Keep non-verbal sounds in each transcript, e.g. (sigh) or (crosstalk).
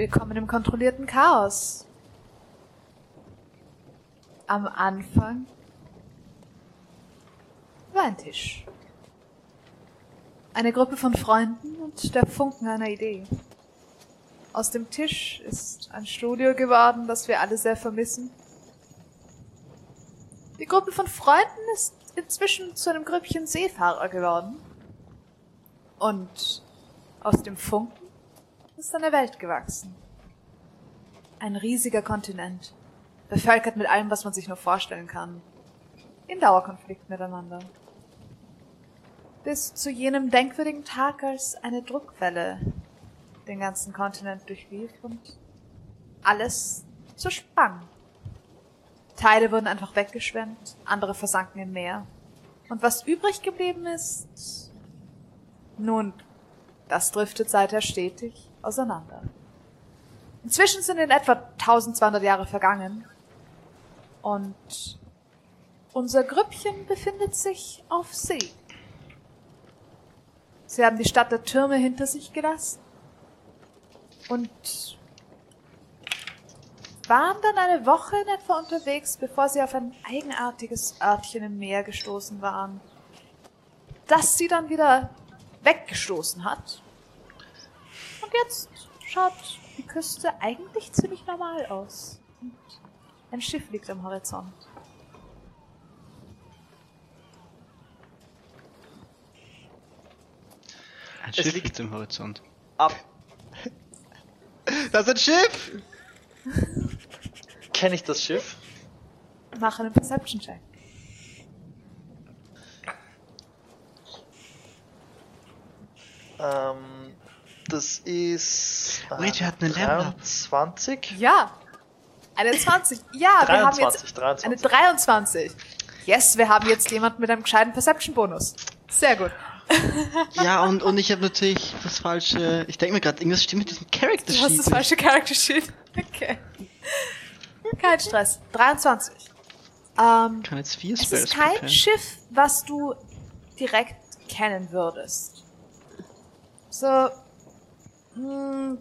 willkommen im kontrollierten Chaos. Am Anfang war ein Tisch. Eine Gruppe von Freunden und der Funken einer Idee. Aus dem Tisch ist ein Studio geworden, das wir alle sehr vermissen. Die Gruppe von Freunden ist inzwischen zu einem Grüppchen Seefahrer geworden. Und aus dem Funken ist eine Welt gewachsen. Ein riesiger Kontinent, bevölkert mit allem, was man sich nur vorstellen kann. In Dauerkonflikt miteinander. Bis zu jenem denkwürdigen Tag, als eine Druckwelle den ganzen Kontinent durchlief und alles zersprang. Teile wurden einfach weggeschwemmt, andere versanken im Meer. Und was übrig geblieben ist, nun, das driftet seither stetig auseinander. Inzwischen sind in etwa 1200 Jahre vergangen und unser Grüppchen befindet sich auf See. Sie haben die Stadt der Türme hinter sich gelassen und waren dann eine Woche in etwa unterwegs, bevor sie auf ein eigenartiges Örtchen im Meer gestoßen waren, das sie dann wieder weggestoßen hat. Und jetzt schaut die Küste eigentlich ziemlich normal aus. Und ein Schiff liegt am Horizont. Ein Es Schiff liegt- liegt im Horizont. Ab. Das ist ein Schiff! Kenne ich das Schiff? Mach einen Perception-Check. Ähm, das ist. äh, Wait, wir hatten ein Level Up. 23? Ja. Eine 20. Ja, wir haben 23, jetzt 23. eine 23. Yes, wir haben jetzt jemanden mit einem gescheiten Perception-Bonus. Sehr gut. Ja, und, und ich habe natürlich das falsche. Ich denke mir gerade, irgendwas stimmt mit diesem Character Du hast Sheet. das falsche Character Sheet. Okay. Kein Stress. 23. Ähm, Ich kann jetzt vier es ist kein preparen. Schiff, was du direkt kennen würdest. So. Hm,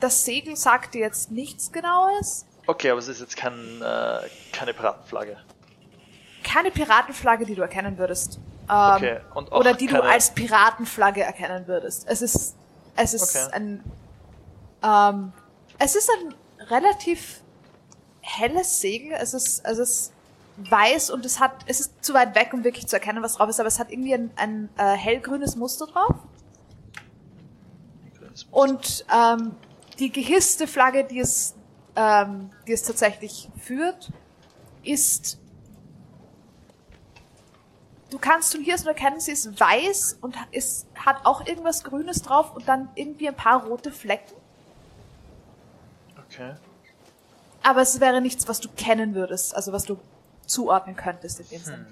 das Segel sagt dir jetzt nichts Genaues. Okay, aber es ist jetzt kein, äh, keine Piratenflagge. Keine Piratenflagge, die du erkennen würdest. Ähm, Okay, und auch oder die du keine- als Piratenflagge erkennen würdest. Es ist, es ist Okay. ein, ähm, es ist ein relativ helles Segel. Es ist, es ist weiß und es hat, es ist zu weit weg, um wirklich zu erkennen, was drauf ist, aber es hat irgendwie ein, ein äh, hellgrünes Muster drauf. Und ähm, die gehisste Flagge, die es, ähm, die es tatsächlich führt, ist. Du kannst von hier aus nur erkennen, sie ist weiß und ist, hat auch irgendwas Grünes drauf und dann irgendwie ein paar rote Flecken. Okay. Aber es wäre nichts, was du kennen würdest, also was du zuordnen könntest in dem Sinne.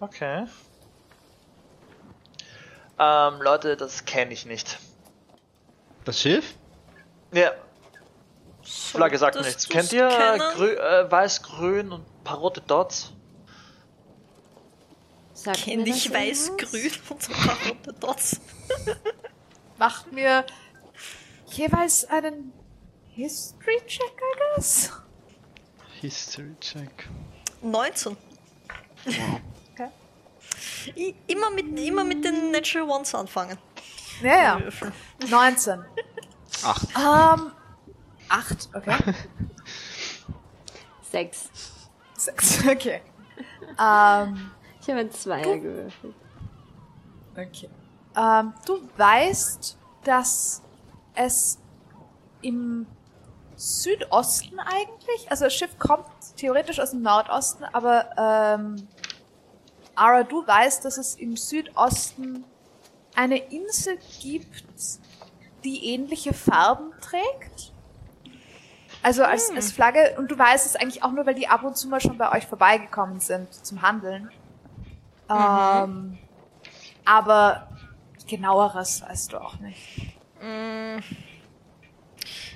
Okay. Ähm, Leute, das kenne ich nicht. Das Schiff? Ja. Flagge sagt nichts. Kennt ihr äh, weiß-grün und ein paar rote Dots? Sagt Kenn ich weiß-grün und so ein paar rote Dots. (laughs) Macht mir jeweils einen History-Check, I guess. History Check. 19. Okay. Immer, mit, immer mit den Natural Ones anfangen. Ja, ja. Würfel. 19. Acht. Ähm, 8, okay. (laughs) Sechs. 6, okay. Ähm, Ich habe ein Zweier gewürfelt. okay. Ähm, du weißt, dass es im Südosten eigentlich, also das Schiff kommt theoretisch aus dem Nordosten, aber ähm, Ara, du weißt, dass es im Südosten eine Insel gibt, die ähnliche Farben trägt. Also als, als Flagge, und du weißt es eigentlich auch nur, weil die ab und zu mal schon bei euch vorbeigekommen sind zum Handeln. Ähm, aber genaueres weißt du auch nicht.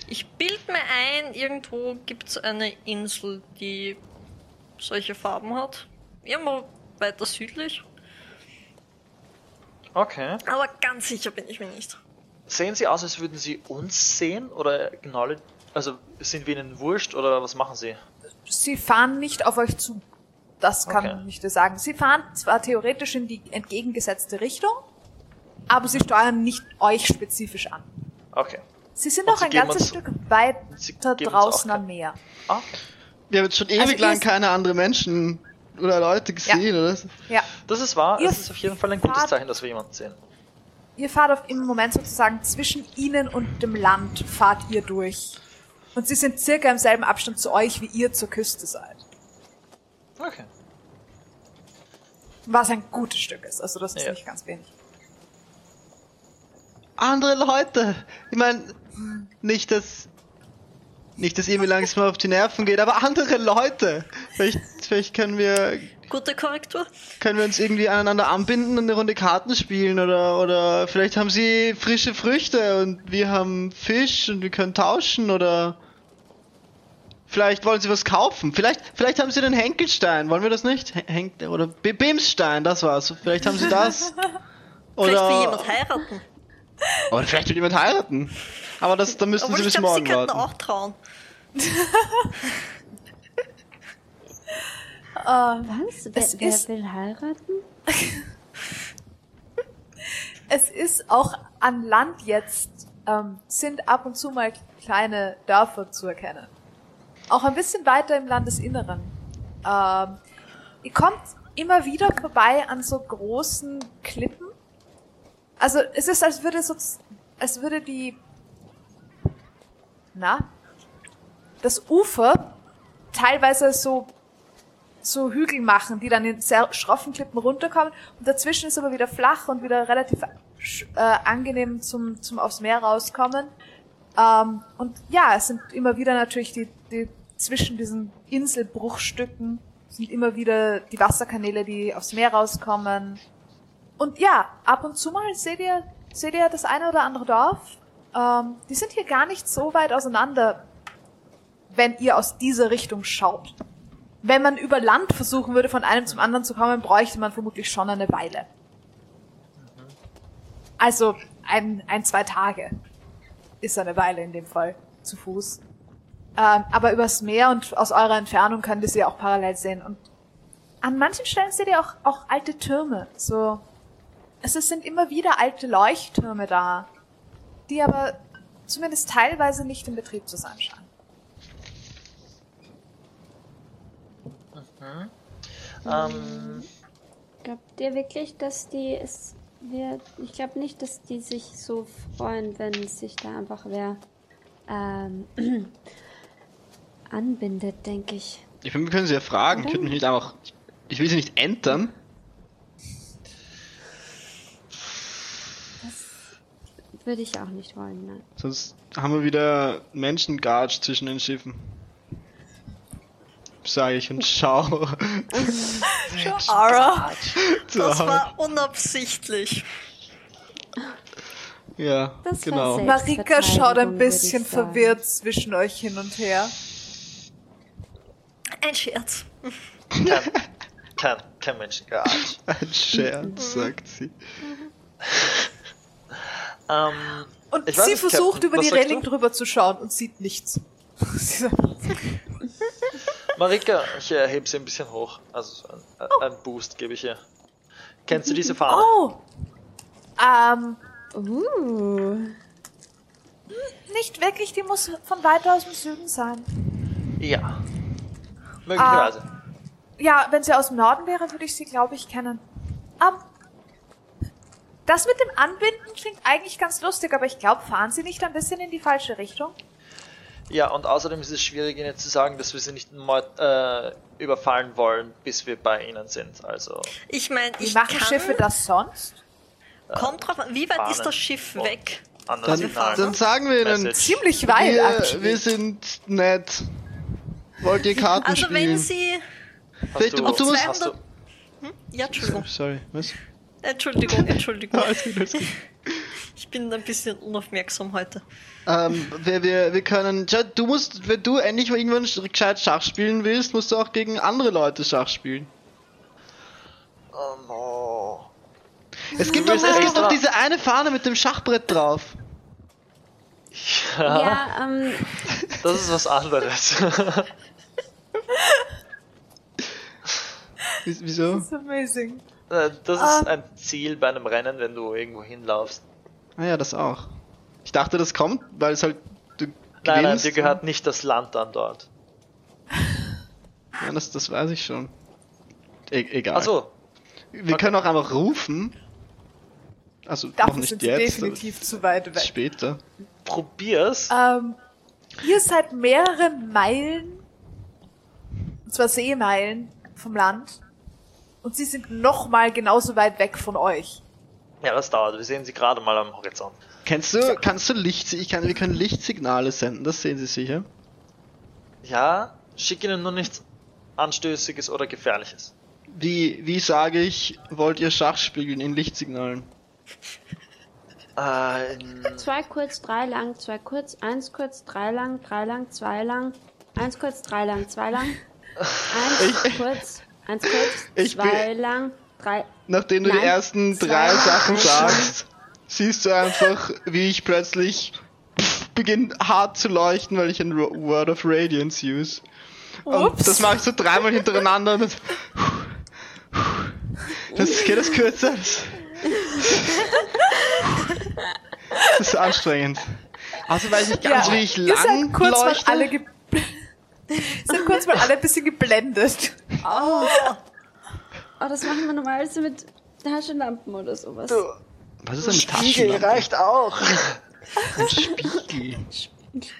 Ich bild mir ein, irgendwo gibt's eine Insel, die solche Farben hat. Irgendwo weiter südlich. Okay. Aber ganz sicher bin ich mir nicht. Sehen sie aus, als würden sie uns sehen? Oder genau, also sind wir ihnen wurscht oder was machen sie? Sie fahren nicht auf euch zu. Das kann Okay. ich dir sagen. Sie fahren zwar theoretisch in die entgegengesetzte Richtung, aber sie steuern nicht euch spezifisch an. Okay. Sie sind Und auch sie ein ganzes uns- Stück weiter draußen am Meer. Ah, Wir haben jetzt schon ewig Also lang keine anderen Menschen oder Leute gesehen, oder? Ja. das ist wahr. Ihr Es ist auf jeden Fall ein gutes fahrt- Zeichen, dass wir jemanden sehen. Ihr fahrt auf, im Moment sozusagen zwischen ihnen und dem Land fahrt ihr durch. Und sie sind circa im selben Abstand zu euch, wie ihr zur Küste seid. Okay. Was ein gutes Stück ist. Also das ist Ja. nicht ganz wenig. Andere Leute. Ich meine, nicht, dass nicht, dass ihr mir langsam auf die Nerven geht, aber andere Leute. Vielleicht, vielleicht können wir Gute Korrektur. können wir uns irgendwie aneinander anbinden und eine Runde Karten spielen oder oder vielleicht haben sie frische Früchte und wir haben Fisch und wir können tauschen oder vielleicht wollen sie was kaufen. Vielleicht vielleicht haben sie den Henkelstein. Wollen wir das nicht? Hen- Henk oder B- Bimsstein, das war's. Vielleicht haben sie das. (laughs) Vielleicht will Oder jemand heiraten. Oder vielleicht will jemand heiraten. Aber das da müssen Obwohl sie bis glaube, sie morgen könnten warten. auch trauen. (laughs) Was? Wer, Es wer ist- will heiraten? (laughs) Es ist auch an Land jetzt, ähm, sind ab und zu mal kleine Dörfer zu erkennen. Auch ein bisschen weiter im Landesinneren. Ähm, ihr kommt immer wieder vorbei an so großen Klippen. Also es ist, als würde so, als würde die, na, das Ufer teilweise so so Hügel machen, die dann in sehr schroffen Klippen runterkommen und dazwischen ist aber wieder flach und wieder relativ äh, angenehm zum, zum aufs Meer rauskommen. Ähm, und ja, es sind immer wieder natürlich die, die zwischen diesen Inselbruchstücken sind immer wieder die Wasserkanäle, die aufs Meer rauskommen. Und ja, ab und zu mal seht ihr, seht ihr das eine oder andere Dorf. Ähm, die sind hier gar nicht so weit auseinander, wenn ihr aus dieser Richtung schaut. Wenn man über Land versuchen würde, von einem zum anderen zu kommen, bräuchte man vermutlich schon eine Weile. Also ein, ein, zwei Tage ist eine Weile in dem Fall zu Fuß. Ähm, aber übers Meer und aus eurer Entfernung könnt ihr sie auch parallel sehen. Und an manchen Stellen seht ihr auch, auch alte Türme. So, es ist- sind immer wieder alte Leuchttürme da, die aber zumindest teilweise nicht in Betrieb zu sein scheinen. Ähm, Glaubt ihr wirklich, dass die es wir, ich glaube nicht, dass die sich so freuen, wenn sich da einfach wer ähm, (clears throat) anbindet, denke ich. Ich finde, wir können sie ja fragen. Ich würde mich nicht einfach. Ich will sie nicht entern. Würde ich auch nicht wollen, nein. Sonst haben wir wieder Menschengatsch zwischen den Schiffen. Sage ich und schau. (laughs) Ara. (laughs) Das war unabsichtlich. Ja, Das genau. Marika schaut ein bisschen verwirrt zwischen euch hin und her. Ein Scherz. (laughs) kein, kein, kein Menschengeatsch. Ein Scherz, sagt sie. Ähm, Und weiß sie nicht, versucht Captain, über die Reling du? drüber zu schauen und sieht nichts. (laughs) (laughs) Marika, ich äh, heb sie ein bisschen hoch. Also so ein, ein Boost gebe ich ihr. Kennst du diese (laughs) Fahne? oh! Ähm, Uh, nicht wirklich, die muss von weiter aus dem Süden sein. Ja. Möglicherweise. Ja, wenn sie aus dem Norden wäre, würde ich sie, glaube ich, kennen. Ähm, das mit dem Anbinden klingt eigentlich ganz lustig, aber ich glaube, fahren sie nicht ein bisschen in die falsche Richtung? Ja, und außerdem ist es schwierig, ihnen zu sagen, dass wir sie nicht mord, äh, überfallen wollen, bis wir bei ihnen sind. Also, Ich meine, Wie ich machen kann... Schiffe das sonst? Kommt drauf an, wie weit ist das Schiff weg? Dann, dann sagen wir ihnen, Message. Ziemlich weit, wir, wir sind nett. Wollt ihr Karten Also spielen? wenn sie... Hast Vielleicht- du, du musst- hast du, Ja, Entschuldigung. Sorry, was? Entschuldigung, Entschuldigung. Alles gut, alles gut. (laughs) Ich bin ein bisschen unaufmerksam heute. Ähm, wir, wir, wir können. Du musst, wenn du endlich mal irgendwann sch- gescheit Schach spielen willst, musst du auch gegen andere Leute Schach spielen. oh no. Es gibt doch, es gibt doch diese eine Fahne mit dem Schachbrett drauf. Ja, Ja, ähm, das ist was anderes. Wie- Wieso? Das ist amazing. Äh, das Ah. ist ein Ziel bei einem Rennen, wenn du irgendwo hinlaufst. Ah ja, das auch. Ich dachte, das kommt, weil es halt du Nein, nein, dir gehört nicht das Land an dort. (laughs) Ja, das, das weiß ich schon. E egal. Achso, Wir okay. können auch einfach rufen. Also noch Dafür nicht sind sie jetzt, definitiv zu weit weg. später. probier's. Ähm, ihr seid mehrere Meilen, und zwar Seemeilen vom Land, und sie sind nochmal genauso weit weg von euch. Ja, das dauert. Wir sehen sie gerade mal am Horizont. Kennst du, kannst du Licht, ich kann, wir können Lichtsignale senden, das sehen Sie sicher. Ja, schick ihnen nur nichts Anstößiges oder Gefährliches. Wie, wie sage ich, wollt ihr Schach spielen in Lichtsignalen? Äh, in- zwei kurz, drei lang, zwei kurz, eins kurz, drei lang, drei lang, zwei lang, eins kurz, drei lang, zwei lang, (laughs) eins kurz, eins kurz, Ich zwei lang, drei. Nachdem du die Nein, ersten zwei, drei Sachen sagst, siehst du einfach, wie ich plötzlich beginne hart zu leuchten, weil ich ein Word of Radiance use. Und Ups. das mache ich so dreimal hintereinander und das, das geht das kürzer. Das, das ist anstrengend. Also weiß ich ganz, wie ich lang kurz leuchte. alle (laughs) seid kurz mal alle ein bisschen geblendet. Oh, das machen wir normalerweise mit Taschenlampen oder sowas. Was ist eine Taschenlampe? reicht auch. (laughs) Ein Spiegel.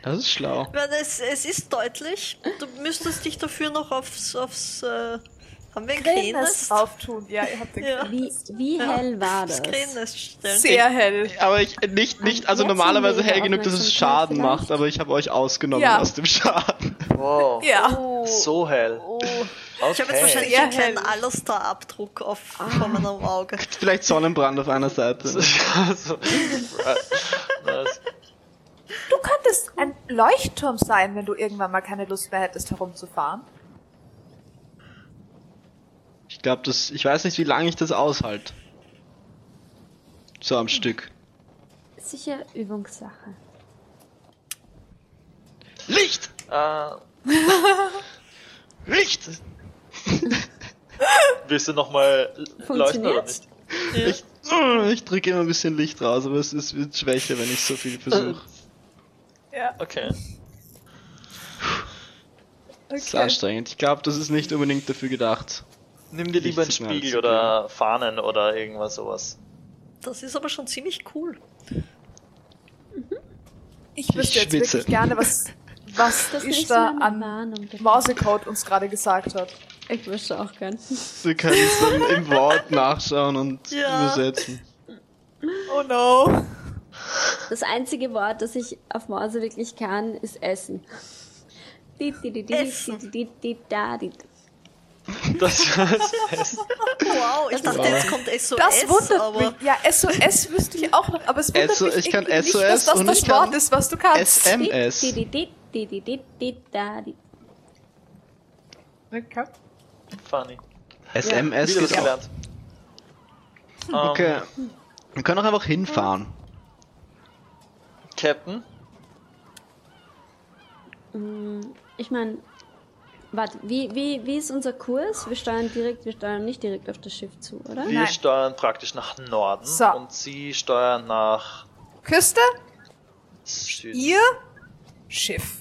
Das ist schlau. Es, es ist deutlich. Du müsstest dich dafür noch aufs, aufs äh, haben wir ein Krähennest drauf tun. Ja, ihr habt den Ja. Wie, wie hell war das? Das. Sehr hell. Aber ich nicht, nicht, also normalerweise hell genug, dass es Schaden vielleicht. macht, aber ich habe euch ausgenommen Ja. aus dem Schaden. Wow. Ja. So hell. Oh. Okay. Ich habe jetzt wahrscheinlich einen kleinen hell. Alastar-Abdruck auf vor meinem Auge. Vielleicht Sonnenbrand auf einer Seite. (laughs) so, das, Du könntest ein Leuchtturm sein, wenn du irgendwann mal keine Lust mehr hättest, herumzufahren. Ich glaube, das, ich weiß nicht, wie lange ich das aushalte. So am Stück. Sicher Übungssache. Licht! äh, (laughs) Licht! (laughs) willst du nochmal leuchten oder nicht? Funktioniert's? Ich, äh, ich drücke immer ein bisschen Licht raus, aber es ist, wird schwächer, wenn ich so viel versuche. Ja. Okay. Das ist Okay. anstrengend. Ich glaube, das ist nicht unbedingt dafür gedacht. Nimm dir lieber einen Spiegel oder Fahnen oder irgendwas sowas. Das ist aber schon ziemlich cool. Ich wüsste jetzt wirklich gerne, was, was Das nicht da so an Warnung. Morsecode uns gerade gesagt hat. Ich wüsste auch gern. Wir können es dann im Wort nachschauen und Ja. übersetzen. Oh no. Das einzige Wort, das ich auf Morse wirklich kann, ist Essen. Di, di, di, di, Essen. Das (laughs) ist Wow, ich dachte, jetzt kommt SOS, Das wundert aber mich. Ja, SOS wüsste ich auch noch, aber es wundert SO mich ich kann irgendwie nicht, SOS dass das und das Wort ist, was du kannst. SMS. Okay. funny. SMS was geht gelernt. Ähm, Okay. Wir können auch einfach hinfahren. Captain, Ich meine, warte, wie, wie, wie ist unser Kurs? Wir steuern direkt, wir steuern nicht direkt auf das Schiff zu, oder? wir Nein. steuern praktisch nach Norden So. und sie steuern nach Küste, Süden. ihr Schiff.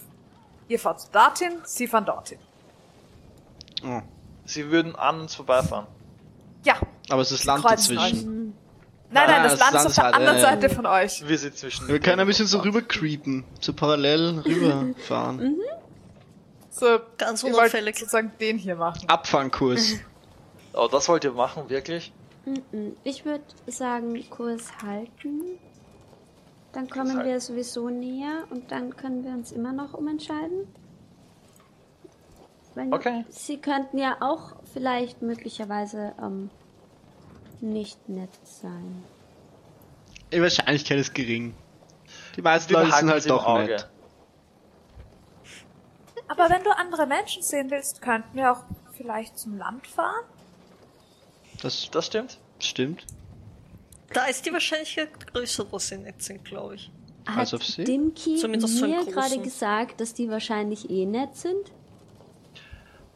Ihr fahrt dorthin, sie fahren dorthin. Oh. Sie würden an uns vorbeifahren. Ja. Aber es ist Land kreuzen dazwischen. Nein, nein, Ah, das das Land ist auf Land der halt, anderen ja. Seite von euch. Wir sind zwischen. Wir können ein bisschen so rüber creepen. So parallel rüberfahren. So, Ganz unauffällig. sozusagen den hier machen. Abfangkurs. (laughs) Oh, das wollt ihr machen, wirklich? Mhm. Ich würde sagen, Kurs halten. Dann kommen halten. wir sowieso näher und dann können wir uns immer noch umentscheiden. Wenn Okay. Sie könnten ja auch vielleicht möglicherweise ähm, nicht nett sein. Die Wahrscheinlichkeit ist gering. Die meisten Leute sind halt doch Auge. nett. Aber wenn du andere Menschen sehen willst, könnten wir auch vielleicht zum Land fahren? Das Das stimmt. stimmt. da ist die Wahrscheinlichkeit größer, dass sie nett sind, glaube ich. Hat als auf sie. Dimki Zumindest mir großen. gerade gesagt, dass die wahrscheinlich eh nett sind?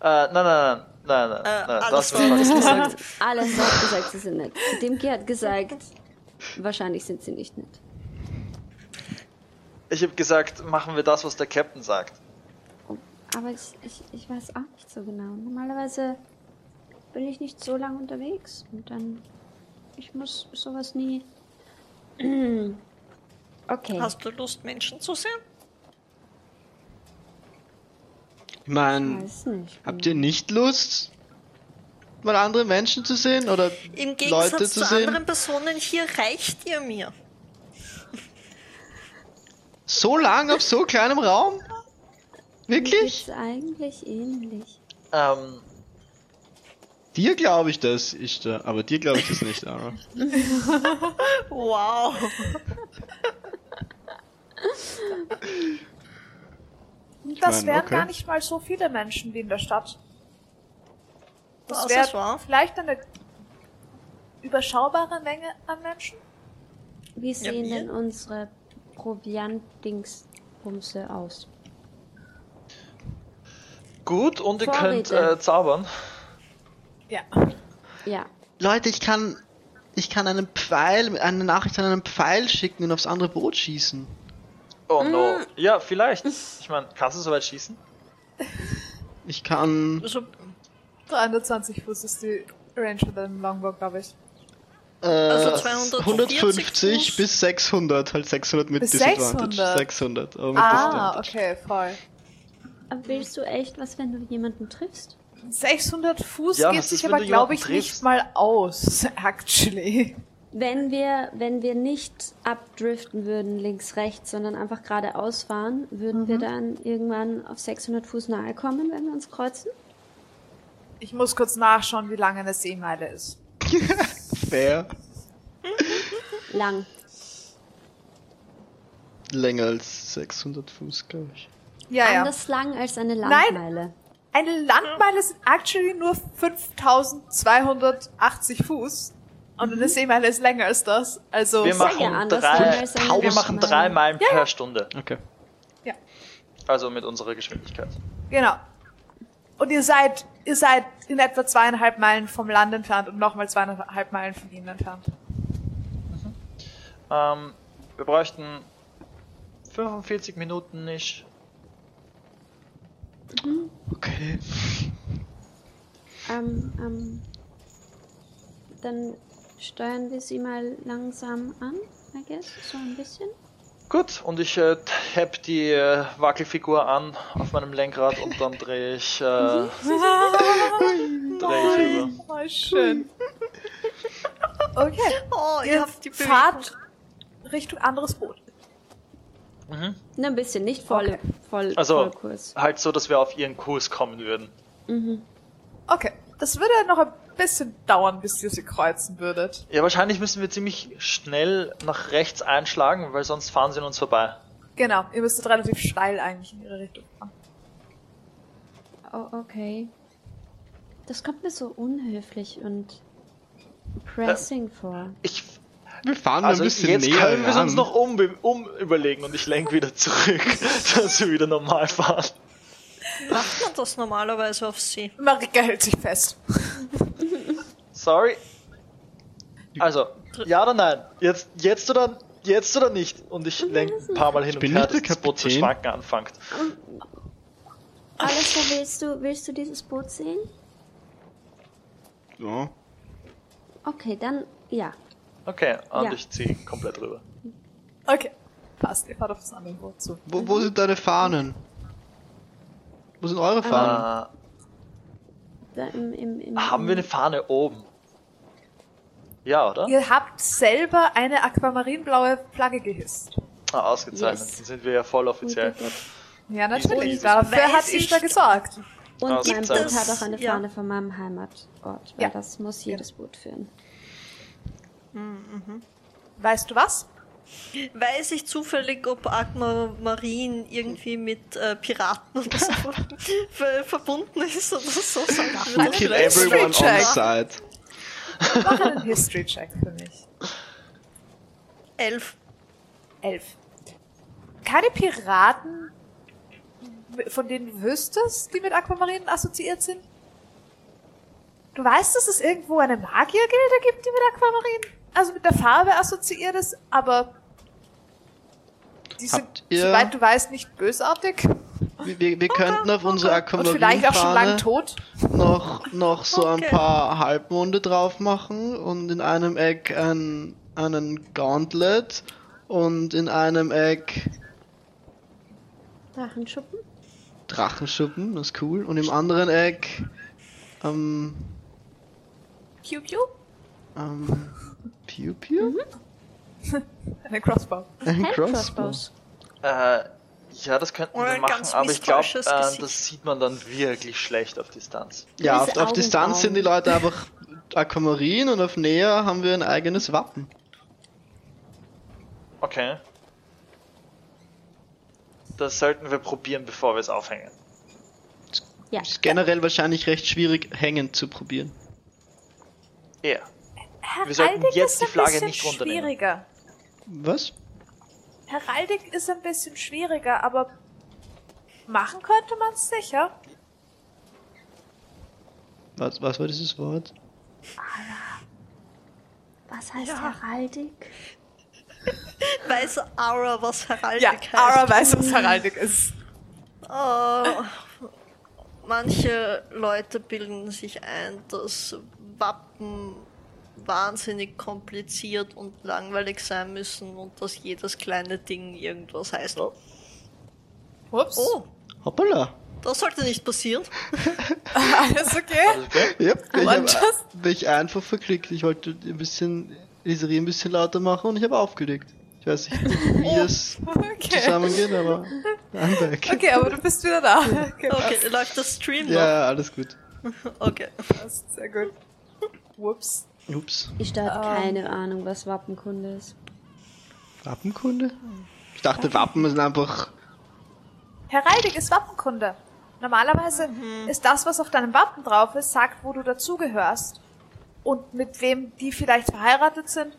Äh, nein, nein, nein, nein, nein, Äh, nein, alles das war falsch gesagt. (laughs) Alles hat gesagt, sie sind nett. Dimki hat gesagt, wahrscheinlich sind sie nicht nett. Ich habe gesagt, machen wir das, was der Captain sagt. Aber ich, ich, ich weiß auch nicht so genau. Normalerweise bin ich nicht so lange unterwegs und dann. Ich muss sowas nie. (clears throat) Okay. Hast du Lust, Menschen zu sehen? Ich meine, habt ihr nicht Lust, mal andere Menschen zu sehen oder Im Leute Gegensatz zu zu sehen? anderen Personen hier reicht ihr mir. So lang auf so kleinem Raum? (laughs) Wirklich? geht's eigentlich ähnlich. Ähm, Dir glaube ich das, ich da, aber dir glaube ich das nicht, Ara. (laughs) Wow. Das mein, wären okay. gar nicht mal so viele Menschen wie in der Stadt. Das Was wäre ist vielleicht eine überschaubare Menge an Menschen. Wie sehen wir? denn unsere Proviant-Dingsbumse aus? Gut, und ihr könnt Vorräte. äh, zaubern. Ja. Ja. Leute, ich kann, ich kann einen Pfeil, eine Nachricht an einen Pfeil schicken und aufs andere Boot schießen. Oh no. Mm. Ja, vielleicht. Ich meine, kannst du soweit schießen? (laughs) Ich kann, Also, 320 Fuß ist die Range für den Longbow, glaube ich. äh, Also 240 150 Fuß. bis 600, halt 600 mit Bis Disadvantage. 600? 600, aber mit Ah, Disadvantage. okay, voll. Aber willst du echt was, wenn du jemanden triffst? 600 Fuß Ja, geht sich aber, glaube ich, nicht triffst? mal aus, (laughs) actually. Wenn wir, wenn wir nicht abdriften würden, links, rechts, sondern einfach geradeaus fahren, würden wir dann irgendwann auf 600 Fuß nahe kommen, wenn wir uns kreuzen? Ich muss kurz nachschauen, wie lange eine Seemeile ist. (laughs) Fair. (laughs) Lang. Länger als 600 Fuß, glaube ich. Ja, ja. Anders lang als eine Nein. Landmeile. Eine Landmeile sind actually nur 5280 Fuß. Und eine Seemeile ist länger als das. Also, Wir machen anders drei, wir machen drei Meilen per Stunde. Okay. ja, Also mit unserer Geschwindigkeit. genau. Und ihr seid, ihr seid in etwa zweieinhalb Meilen vom Land entfernt und nochmal zweieinhalb Meilen von ihnen entfernt. Ähm, wir bräuchten 45 Minuten nicht. Okay. Ähm, ähm, dann steuern wir sie mal langsam an, I guess, so ein bisschen. Gut, und ich äh, heb die äh, Wackelfigur an auf meinem Lenkrad und dann drehe ich, äh, (laughs) drehe ich über. Oh, schön. Okay. oh, ihr die fahrt Richtung anderes Boot. Mhm. Ein bisschen, nicht voll, Okay. voll, Also Vollkurs. halt so, dass wir auf ihren Kurs kommen würden. Okay. Das würde noch ein bisschen dauern, bis ihr sie kreuzen würdet. Ja, wahrscheinlich müssen wir ziemlich schnell nach rechts einschlagen, weil sonst fahren sie an uns vorbei. Genau. Ihr müsstet relativ steil eigentlich in ihre Richtung fahren. Oh, okay. Das kommt mir so unhöflich und pressing vor. Ich, Wir fahren also ein bisschen jetzt näher können wir es ran. uns noch um, um überlegen und ich lenke wieder zurück, (laughs) dass wir wieder normal fahren. Macht man das normalerweise auf See? Marika hält sich fest. Sorry. Also, ja oder nein? Jetzt, jetzt oder, jetzt oder nicht? Und ich lenke ein paar Mal hin und bin her, dass das Boot zu schwanken anfängt. Alistair, willst du, willst du dieses Boot sehen? Ja. Okay, dann ja. Okay, und Ja. ich ziehe komplett rüber. Okay. Passt. Ihr fahrt auf das andere Boot zu. Wo, wo sind deine Fahnen? Wo sind eure Fahnen? Da im, im, im, haben wir eine Fahne oben? Ja, oder? Ihr habt selber eine aquamarinblaue Flagge gehisst. Ah, ausgezeichnet. Yes. Dann sind wir ja voll offiziell. Ja, natürlich. Dafür weiß hat ich- Ishtar gesorgt. Und mein Boot hat auch eine ja. Fahne von meinem Heimatort, weil Ja. das muss jedes Boot führen. Weißt du was? Weiß ich zufällig, ob Aquamarin irgendwie mit äh, Piraten oder so (laughs) ver verbunden ist oder so? Das Kill everyone on Check. side. Mach einen History-Check für mich. Elf. Elf. keine Piraten, von denen du wüsstest, die mit Aquamarinen assoziiert sind? Du weißt, dass es irgendwo eine Magiergilde gibt, die mit Aquamarinen, also mit der Farbe assoziiert ist, aber die sind, soweit du weißt, nicht bösartig. Wir, wir, wir könnten auf unsere Und vielleicht auch schon lang Aquamarinfahne tot. noch, noch so ein Okay. paar Halbmonde drauf machen und in einem Eck ein, einen Gauntlet und in einem Eck Drachenschuppen? Drachenschuppen, das ist cool. Und im anderen Eck ähm, Pew pew. ähm, Pew Pew? (laughs) Eine Crossbow. Ein Crossbow. Crossbows. Äh, ja, das könnten Oder wir machen, aber ich glaube, äh, das sieht man dann wirklich schlecht auf Distanz. Ja, auf, auf Distanz sind die Leute einfach Aquamarin und auf Näher haben wir ein eigenes Wappen. Okay. Das sollten wir probieren, bevor wir es aufhängen. Ja. Ist generell wahrscheinlich recht schwierig, hängend zu probieren. Ja. Wir sollten Heraldik jetzt ist die ein Flagge bisschen nicht runternehmen. Schwieriger. Was? Heraldik ist ein bisschen schwieriger, aber machen könnte man es sicher. Was, was war dieses Wort? Was heißt Heraldik? (laughs) Weiß Aura, was Heraldik Ja, heißt? Aura weiß, was Heraldik ist. Oh, manche Leute bilden sich ein, dass Wappen wahnsinnig kompliziert und langweilig sein müssen und dass jedes kleine Ding irgendwas heißt. Ups. Oh, Hoppala. das sollte nicht passieren. (laughs) Alles okay? Alles okay? Ja, ich habe mich einfach verklickt. Ich wollte ein bisschen Iserie ein bisschen lauter machen und ich habe aufgelegt. Ich weiß nicht, wie es Okay. zusammengeht, aber (laughs) I'm back. Okay, aber du bist wieder da. (laughs) Okay, Okay, läuft das Stream noch? Ja, alles gut. Okay. passt. Sehr gut. Whoops. Ups. Ich da Ähm. keine Ahnung, was Wappenkunde ist. Wappenkunde? Ich dachte, Wappen sind einfach. Heraldik ist Wappenkunde. Normalerweise ist das, was auf deinem Wappen drauf ist, sagt, wo du dazugehörst. Und mit wem die vielleicht verheiratet sind.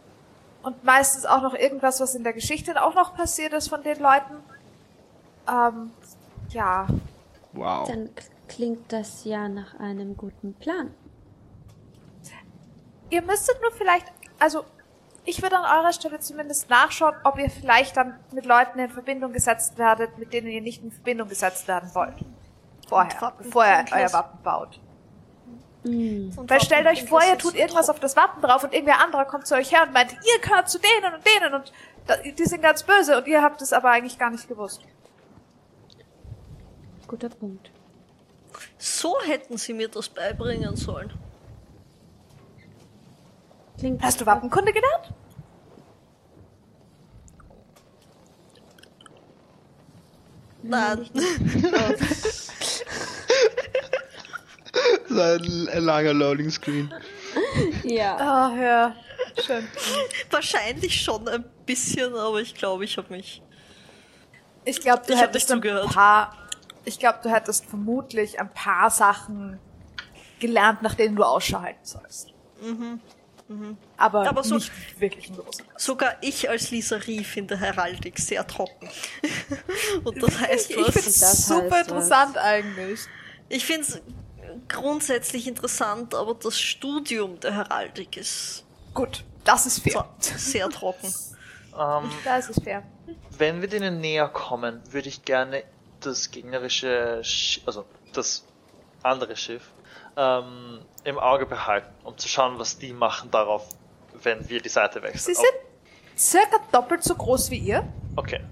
Und meistens auch noch irgendwas, was in der Geschichte auch noch passiert ist von den Leuten. Ähm, ja. Wow. Dann klingt das ja nach einem guten Plan. Ihr müsstet nur vielleicht, also ich würde an eurer Stelle zumindest nachschauen, ob ihr vielleicht dann mit Leuten in Verbindung gesetzt werdet, mit denen ihr nicht in Verbindung gesetzt werden wollt. Vorher, bevor ihr Wappen- euer Wappen baut. Und Weil stellt euch vor, ihr tut irgendwas auf das Wappen drauf und irgendwer anderer kommt zu euch her und meint, ihr gehört zu denen und denen und die sind ganz böse und ihr habt es aber eigentlich gar nicht gewusst. Guter Punkt. So hätten sie mir das beibringen sollen. Klingt Hast du Wappenkunde gelernt? Nein. (laughs) Das ist ein, langer Loading Screen. Ja. Ah, ja. Schön. Wahrscheinlich schon ein bisschen, aber ich glaube, ich habe mich. Ich glaube, du Ich hab hättest nicht ein zugehört. paar. Ich glaube, du hättest vermutlich ein paar Sachen gelernt, nach denen du Ausschau halten sollst. Aber, Aber so- nicht wirklich ein großer. Sogar ich als Liserie finde Heraldik sehr trocken. (laughs) Und das heißt Ich, ich was. finde es Das super heißt was. interessant eigentlich. Ich finde es grundsätzlich interessant, aber das Studium der Heraldik ist Gut, das ist fair. sehr trocken. Ähm, (laughs) Das ist fair. wenn wir denen näher kommen, würde ich gerne das gegnerische, Sch also das andere Schiff, ähm, im Auge behalten, um zu schauen, was die machen darauf, wenn wir die Seite wechseln. Sie sind circa doppelt so groß wie ihr. Okay.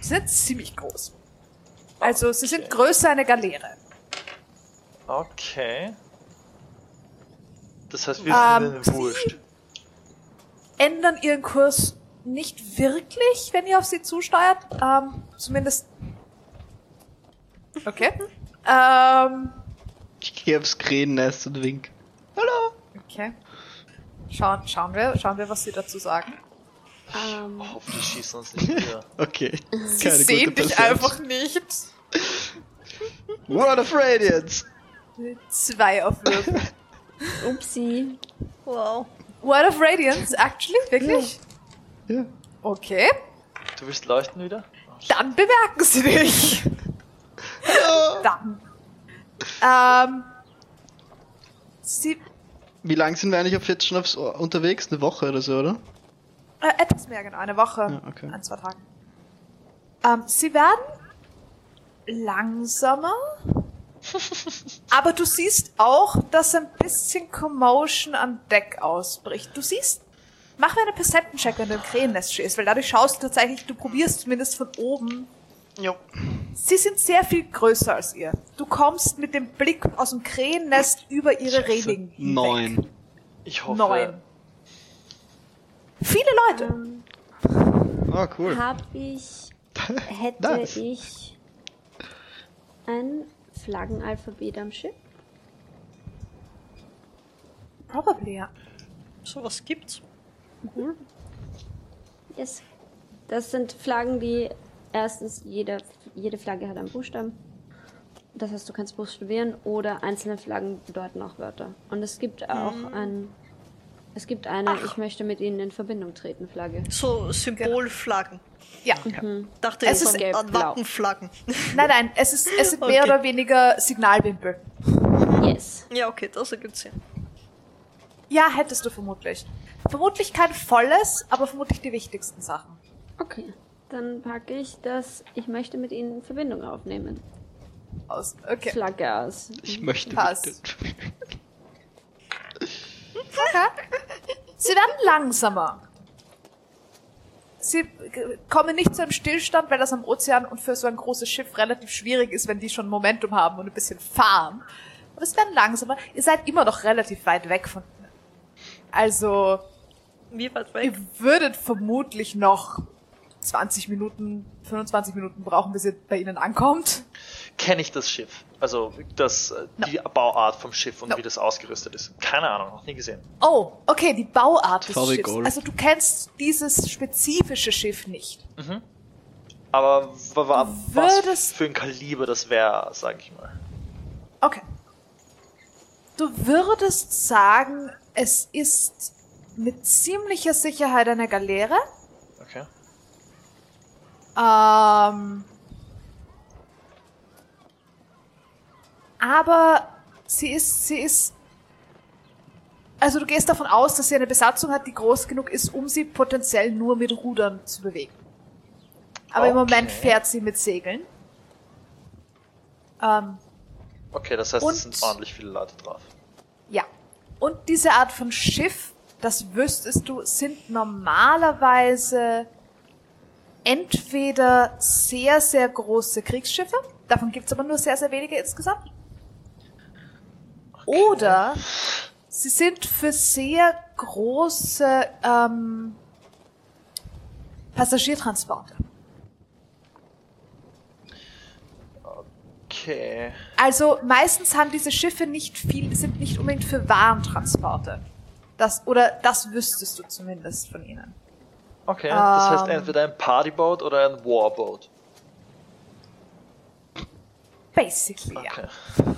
Sie sind ziemlich groß. Also, sie sind größer eine Galeere. Okay. Das heißt, wir Ähm, sind ihnen wurscht. Ändern ihren Kurs nicht wirklich, wenn ihr auf sie zusteuert. Ähm, zumindest. Okay. (laughs) ähm, Ich gehe aufs Krähennest und wink. Hallo! okay. Schauen, schauen wir, schauen wir, was sie dazu sagen. Ähm, Hoffentlich schießen uns nicht wieder. (laughs) Okay. Sie sehen dich einfach nicht. Word of Radiance! Zwei auf Würfel. (laughs) upsi. Wow. Word of Radiance, actually? Wirklich? Ja. Okay. Du willst leuchten wieder? Dann bemerken sie dich. Dann. Ähm, sie, Wie lang sind wir eigentlich auf jetzt schon aufs, unterwegs? Eine Woche oder so, oder? äh, etwas mehr genau, eine Woche, Ja, okay. ein, zwei Tagen. Ähm, sie werden langsamer, (laughs) aber du siehst auch, dass ein bisschen Commotion an Deck ausbricht. Du siehst, mach mir eine Perception-Check, wenn du im Krähennest stehst, weil dadurch schaust du tatsächlich, du probierst zumindest von oben Jo. Sie sind sehr viel größer als ihr. Du kommst mit dem Blick aus dem Krähennest über ihre Reling hinweg. Neun. Ich hoffe. Neun. Viele Leute. Ähm, Ah, cool. Hab ich, (laughs) hätte Nice. ich ein Flaggenalphabet am Schiff? Probably, ja. Sowas gibt's. Ja. Yes. Das sind Flaggen, die erstens jede, jede Flagge hat einen Buchstaben. Das heißt, du kannst buchstabieren oder einzelne Flaggen bedeuten auch Wörter. Und es gibt auch ein, es gibt eine, ich möchte mit ihnen in Verbindung treten, Flagge. So Symbolflaggen. Ja. Dachte Es ich ist an, an. Wappenflaggen. Nein, nein, es, ist, es sind mehr Okay. oder weniger Signalwimpel. Yes. ja, okay, das ergibt Sinn. Ja, hättest du vermutlich. Vermutlich kein volles, aber vermutlich die wichtigsten Sachen. Okay. Dann packe ich das, ich möchte mit ihnen in Verbindung aufnehmen. Aus. Okay. Flagge aus. Ich möchte Passt. nicht. Sie werden langsamer. Sie kommen nicht zu einem Stillstand, weil das am Ozean und für so ein großes Schiff relativ schwierig ist, wenn die schon Momentum haben und ein bisschen fahren. Aber es werden langsamer. Ihr seid immer noch relativ weit weg von ihnen. Also, Wie weit weg? ihr würdet vermutlich noch 20 Minuten, 25 Minuten brauchen, bis ihr bei ihnen ankommt. Kenne ich das Schiff? Also das, äh, die Bauart vom Schiff und No. wie das ausgerüstet ist. Keine Ahnung, noch nie gesehen. Oh, okay, die Bauart des Schiffs. Golf. Also du kennst dieses spezifische Schiff nicht. Aber wa- wa- was für ein Kaliber das wäre, sag ich mal. Okay. Du würdest sagen, es ist mit ziemlicher Sicherheit eine Galeere. Ähm, aber sie ist, sie ist, also du gehst davon aus, dass sie eine Besatzung hat, die groß genug ist, um sie potenziell nur mit Rudern zu bewegen. Aber im Okay. Moment fährt sie mit Segeln. Ähm, Okay, das heißt, Und- es sind ordentlich viele Leute drauf. Ja. Und diese Art von Schiff, das wüsstest du, sind normalerweise entweder sehr, sehr große Kriegsschiffe, davon gibt's aber nur sehr, sehr wenige insgesamt, oder sie sind für sehr große ähm, Passagiertransporte. Okay. Also meistens haben diese Schiffe nicht viel, sind nicht unbedingt für Warentransporte. Das, oder das wüsstest du zumindest von ihnen. Okay, das heißt Ähm. entweder ein Partyboat oder ein Warboat. Basically, ja. Okay. (laughs)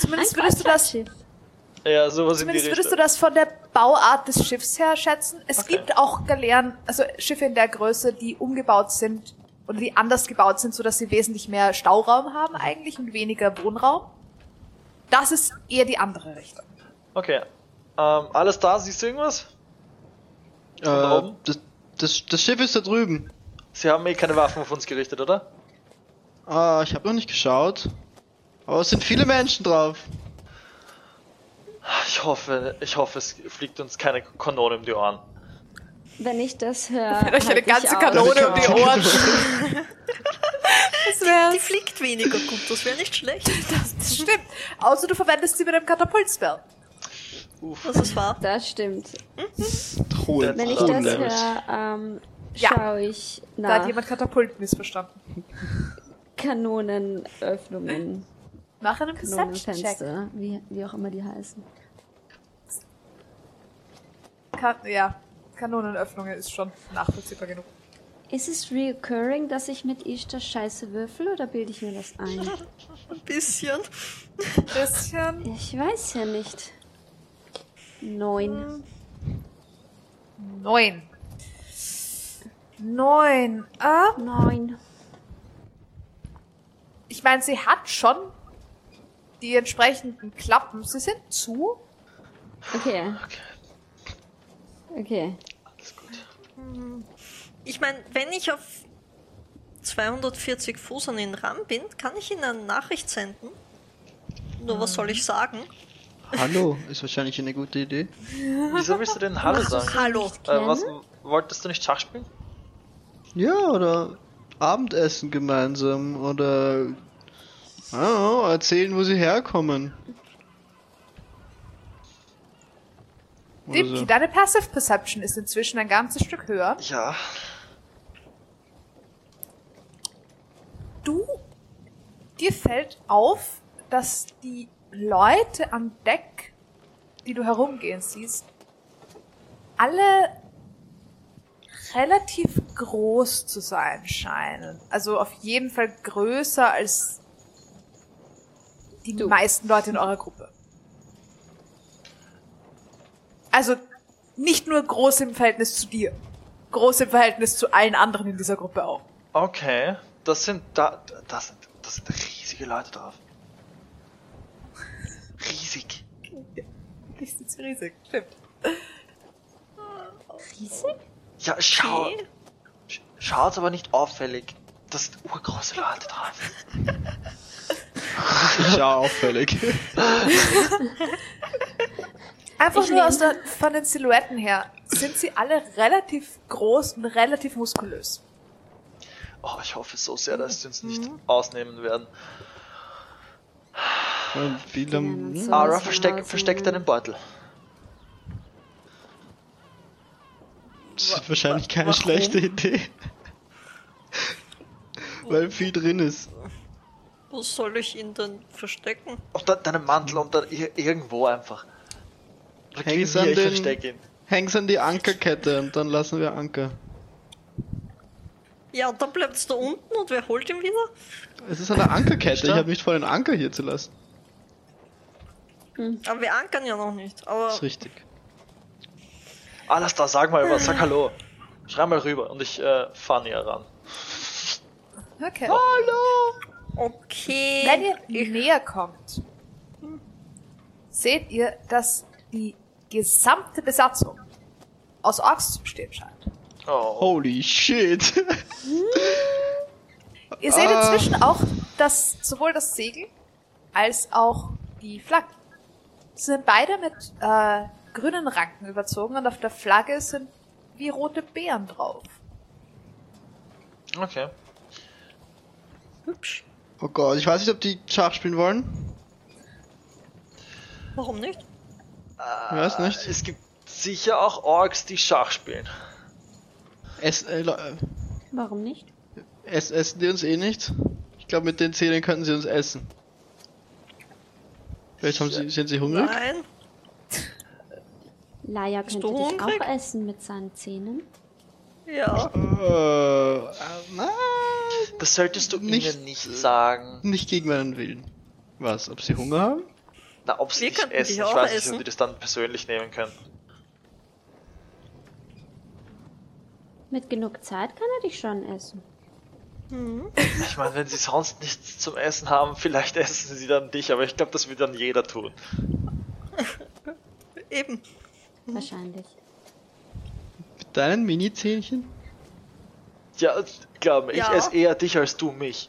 Zumindest würdest du das. Ja, sowas in die zumindest würdest du das von der Bauart des Schiffs her schätzen. Es Okay. gibt auch Galeeren, also Schiffe in der Größe, die umgebaut sind oder die anders gebaut sind, sodass sie wesentlich mehr Stauraum haben eigentlich und weniger Wohnraum. Das ist eher die andere Richtung. Okay. Ähm, alles da? Siehst du irgendwas? Äh, das, das, das Schiff ist da drüben. Sie haben eh keine Waffen auf uns gerichtet, oder? Ah, ich habe noch nicht geschaut. Aber es sind viele Menschen drauf. Ich hoffe, ich hoffe, es fliegt uns keine Kanone um die Ohren. Wenn ich das höre. Wenn euch eine halt ich ganze. Kanone um die Ohren. (laughs) das wär's. Die fliegt weniger gut, das wäre nicht schlecht. (laughs) Das stimmt. Außer du verwendest sie mit einem Katapultspell. Das ist wahr. Das stimmt. Hohe, Wenn ich das höre, ähm, Ja. schaue ich Da hat nach jemand Katapult missverstanden. Kanonenöffnungen, Mach einen. Kanonenfenster, wie, wie auch immer die heißen. Kan ja, Kanonenöffnungen ist schon nachvollziehbar genug. Ist es recurring, dass ich mit Ishtar Scheiße würfel oder bilde ich mir das ein? (laughs) Ein bisschen. Bisschen. Ich weiß ja nicht. Neun. Neun. Neun. Ah, Neun. ich meine, sie hat schon die entsprechenden Klappen. Sie sind zu. Okay. Okay. Alles gut. Ich meine, wenn ich auf 240 Fuß an ihn ran bin, kann ich ihm eine Nachricht senden. Nur was soll ich sagen? Hallo, ist wahrscheinlich eine gute Idee. Wieso willst du denn Hallo sagen? Hallo. Äh, was, wolltest du nicht Schach spielen? Ja, oder Abendessen gemeinsam oder know, erzählen, wo sie herkommen. Dimki, so. deine Passive Perception ist inzwischen ein ganzes Stück höher. Ja. Du, dir fällt auf, dass die Leute am Deck, die du herumgehen siehst, alle relativ groß zu sein scheinen. Also auf jeden Fall größer als die Du. meisten Leute in eurer Gruppe. Also nicht nur groß im Verhältnis zu dir, groß im Verhältnis zu allen anderen in dieser Gruppe auch. Okay. Das sind da, das sind, das sind riesige Leute drauf. Riesig. Nicht so riesig, stimmt. Riesig? Ja, schau. Okay. sch- Schaut's aber nicht auffällig. Das sind urgroße Leute drauf. (laughs) Ja, auffällig. Einfach Ich nur aus der, von den Silhouetten her sind sie alle relativ groß und relativ muskulös. Oh, ich hoffe so sehr, dass sie uns nicht ausnehmen werden. Und man soll- Ara, das versteck, deinen Beutel. das ist wahrscheinlich keine warum? schlechte Idee. (laughs) Weil viel drin ist. Wo soll ich ihn denn verstecken? Unter deinem Mantel, unter ir irgendwo einfach. Häng's an den- versteck ihn. Häng's an die Ankerkette und dann lassen wir Anker. Ja, und dann bleibt's da unten und wer holt ihn wieder? Es ist an der Ankerkette. Ich habe nicht vor, den Anker hier zu lassen. Aber wir ankern ja noch nicht. Aber Das ist richtig. Alles da, sag mal was, sag Hallo. Schrei mal rüber und ich äh, fahr näher ran. Okay. okay. Wenn ihr ich, näher kommt, seht ihr, dass die gesamte Besatzung aus Orks zu bestehen scheint. Oh, Holy shit. Ihr seht Ah. inzwischen auch, dass sowohl das Segel als auch die Flaggen sind beide mit äh, grünen Ranken überzogen und auf der Flagge sind wie rote Beeren drauf. okay. hübsch. Oh Gott, ich weiß nicht, ob die Schach spielen wollen. Warum nicht? Ich weiß nicht. Es gibt sicher auch Orks, die Schach spielen. Es, äh, äh, Warum nicht? es, essen die uns eh nicht. Ich glaube, mit den Zähnen könnten sie uns essen. Vielleicht haben sie, sind sie hungrig? Nein. Laia könnte du dich hungrig? auch essen mit seinen Zähnen. Ja. Äh, äh, na, Das solltest du Nicht- ihnen nicht sagen. nicht gegen meinen Willen. Was, ob sie Hunger haben? Na, ob sie dich essen, dich ich weiß nicht, ob die das dann persönlich nehmen können. Mit genug Zeit kann er dich schon essen. Ich meine, wenn sie sonst nichts zum Essen haben, vielleicht essen sie dann dich, aber ich glaube, das wird dann jeder tun. (laughs) Eben. Wahrscheinlich. Mit deinen Mini-Zähnchen? Ja, glaub mir, ich Ja. esse eher dich als du mich.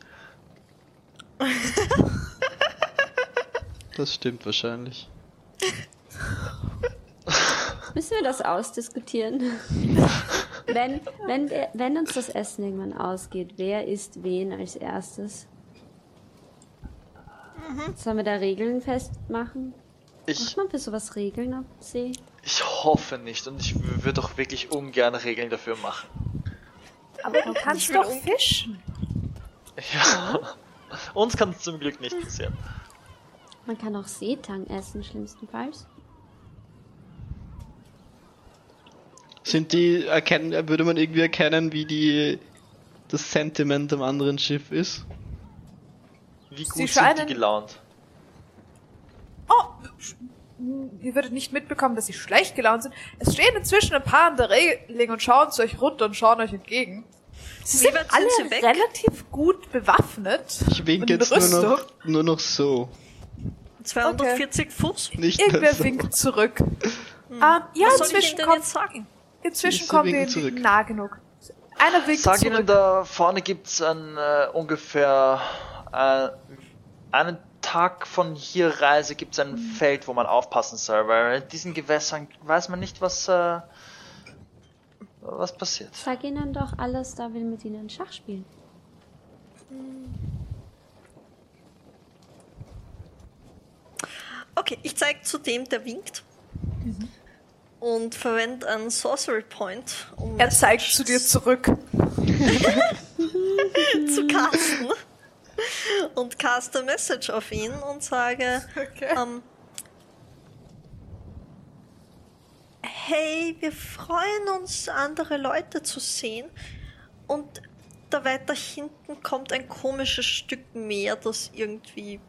Das stimmt wahrscheinlich. (laughs) Müssen wir das ausdiskutieren? (laughs) wenn, wenn, der, wenn uns das Essen irgendwann ausgeht, wer isst wen als erstes? Sollen wir da Regeln festmachen? Ich, Muss man für sowas Regeln auf See? ich hoffe nicht und ich würde doch wirklich ungern Regeln dafür machen. Aber du kannst doch um- fischen. Ja. (laughs) Uns kann es zum Glück nicht passieren. Man kann auch Seetang essen, schlimmstenfalls. Sind die, erkennen, würde man irgendwie erkennen, wie die, das Sentiment am anderen Schiff ist? Wie Sie gut sind die scheinen- gelaunt? Oh, ihr würdet nicht mitbekommen, dass sie schlecht gelaunt sind. Es stehen inzwischen ein paar an der Reling und schauen zu euch runter und schauen euch entgegen. Sie sind sind alle sie relativ gut bewaffnet. Ich wink Und jetzt nur noch, nur noch so. 240 Fuß? Nicht Irgendwer winkt zurück. Ähm, ja, Was soll ich inzwischen denn kommt, jetzt sagen? Inzwischen winken ihr zurück. nah genug. Einer winkt Sag zurück. Ihnen, da vorne gibt's ein äh, ungefähr äh, einen Tag von hier Reise gibt's ein Feld, wo man aufpassen soll, weil in diesen Gewässern weiß man nicht, was äh, was passiert. Sag ihnen doch alles, da will mit ihnen Schach spielen. Okay, ich zeige zu dem, der winkt. Und verwende einen Sorcery Point, um er zeigt zu dir zurück. (laughs) zu casten. Und caste a Message auf ihn und sage, Okay. ähm, hey, wir freuen uns, andere Leute zu sehen. Und da weiter hinten kommt ein komisches Stück Meer, das irgendwie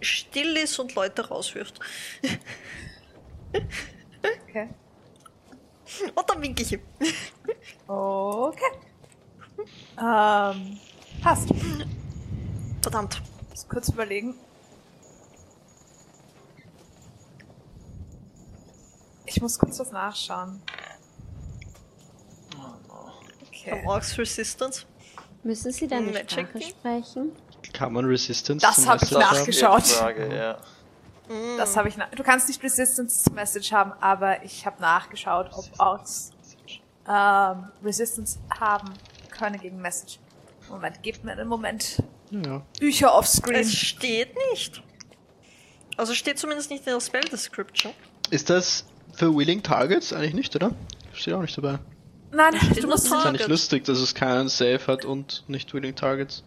still ist und Leute rauswirft. (laughs) Okay. Und dann winke ich ihm. Okay. Ähm, passt. Verdammt. Muss kurz überlegen. Ich muss kurz was nachschauen. Okay. Orcs Resistance. Müssen sie deine Magic Sprache sprechen? Kann man Resistance Das zum hab ich nachgeschaut. Die Frage, ja. Das habe ich. Du kannst nicht Resistance zum Message haben, aber ich habe nachgeschaut, ob Orks ähm, Resistance haben können gegen Message. Moment, gebt mir einen Moment. Ja. Bücher offscreen. Es steht nicht. Also steht zumindest nicht in der Spell Description. Ist das für Willing Targets? Eigentlich nicht, oder? Steht auch nicht dabei. Nein, du musst. Ist ja nicht lustig, dass es keinen Save hat und nicht Willing Targets.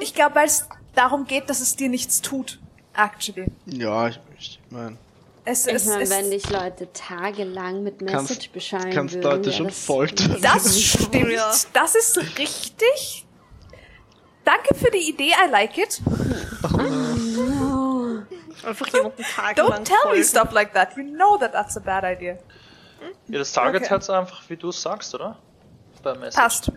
Ich glaube, weil es darum geht, dass es dir nichts tut. Actually. Ja, ich, ich meine, Es, Ich es, meine, es, wenn dich Leute tagelang mit Kannst- Message bescheiden kannst würden, Leute ja, schon das- foltern. Das (laughs) stimmt. Ja. Das ist richtig. Danke für die Idee. I like it. (laughs) Einfach jemanden tagelang Don't tell me folgen. stuff like that. You know that that's a bad idea. Ja, das Target Okay. hört's einfach, wie du sagst, oder? Beim Message. Passt.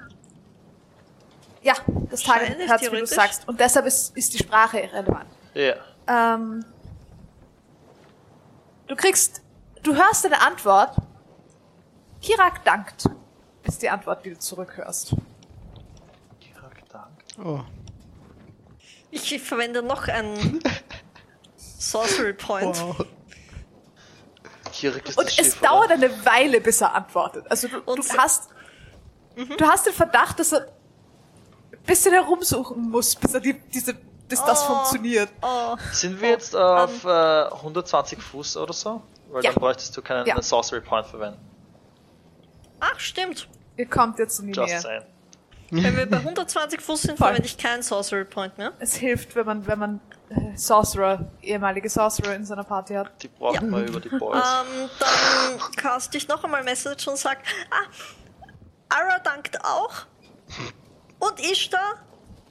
Ja, das Target hört wie du sagst. Und deshalb ist, ist die Sprache relevant. Ja. Ähm, du kriegst, du hörst eine Antwort. Kirak dankt, ist die Antwort, die du zurückhörst. Kirak, danke. oh. Ich verwende noch einen (laughs) Sorcery Point. Wow. Kirak ist Und es Schiff, dauert oder? eine Weile, bis er antwortet. Also du, du hast, du hast den Verdacht, dass er ein bisschen herumsuchen muss, bis er die, diese, bis das Oh. funktioniert. Oh, Sind wir jetzt auf äh, 120 Fuß oder so? Weil Ja. dann bräuchtest du keinen Ja. Sorcery Point verwenden. ach, stimmt. Ihr kommt jetzt in die Just saying. Wenn wir bei 120 Fuß sind, verwende ich keinen Sorcery Point mehr. Es hilft, wenn man, wenn man äh, Sorcerer, ehemalige Sorcerer in seiner Party hat. Die braucht Ja. man über die Boys. Ähm, dann cast ich noch einmal Message und sag, ah, Ara dankt auch. Und Ishtar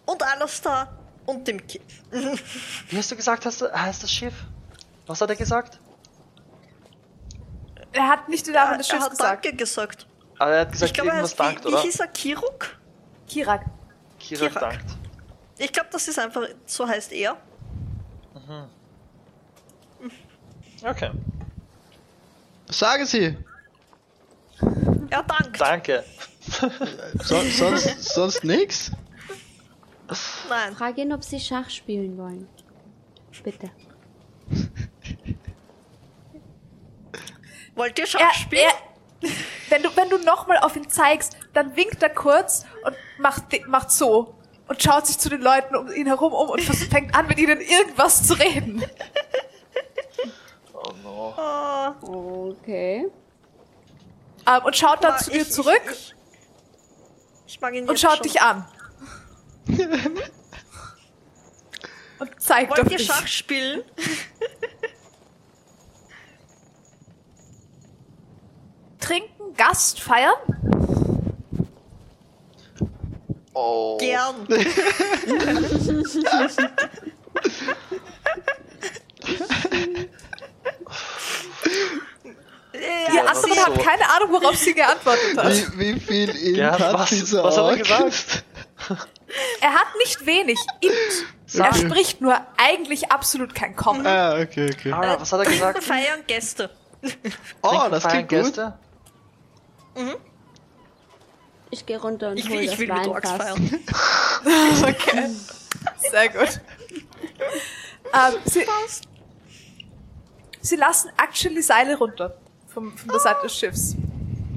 und Alastar und dem Kind. Wie hast du gesagt, heißt, heißt das Schiff? Was hat er gesagt? Er hat nicht den Namen des er Schiffs hat gesagt. Danke gesagt. Aber er hat Ich gesagt, glaube, er irgendwas heißt, dankt, wie, wie oder? hieß er? Kiruk? Kirak. Kirak Kirak. dankt. Ich glaube, das ist einfach, so heißt er. Okay. Sagen Sie! Er dankt. Danke. So, sonst, sonst nix? Nein. Frage ihn, ob sie Schach spielen wollen. Bitte. Wollt ihr Schach Er, spielen? er, wenn du, wenn du nochmal auf ihn zeigst, dann winkt er kurz und macht, macht so. Und schaut sich zu den Leuten um ihn herum um und fängt an, mit ihnen irgendwas zu reden. Oh no. Oh, Okay. Ähm, und schaut dann aber zu dir ich- zurück Ich, ich, ich mag ihn und schaut schon. dich an. Und zeigt Wollt auf ihr. Schach spielen? Trinken, Gast, feiern? Oh. Gern. Die (laughs) äh, ja, anderen so. haben keine Ahnung, worauf sie geantwortet hat. Wie, wie viel Inhalt hat was, sie so was hat er gesagt? (laughs) Er hat nicht wenig. Int. Er spricht nur eigentlich absolut kein Kommen. Ah, okay, okay. Ah, was hat er gesagt? (laughs) Feiern Gäste. Oh, Trinken, das feiern klingt gut. Gäste? Ich gehe runter und Ich, hole will- ich das will mit Orks feiern. (laughs) Okay. Sehr gut. ähm, sie, sie lassen actually Seile runter vom, von der Seite des Schiffs.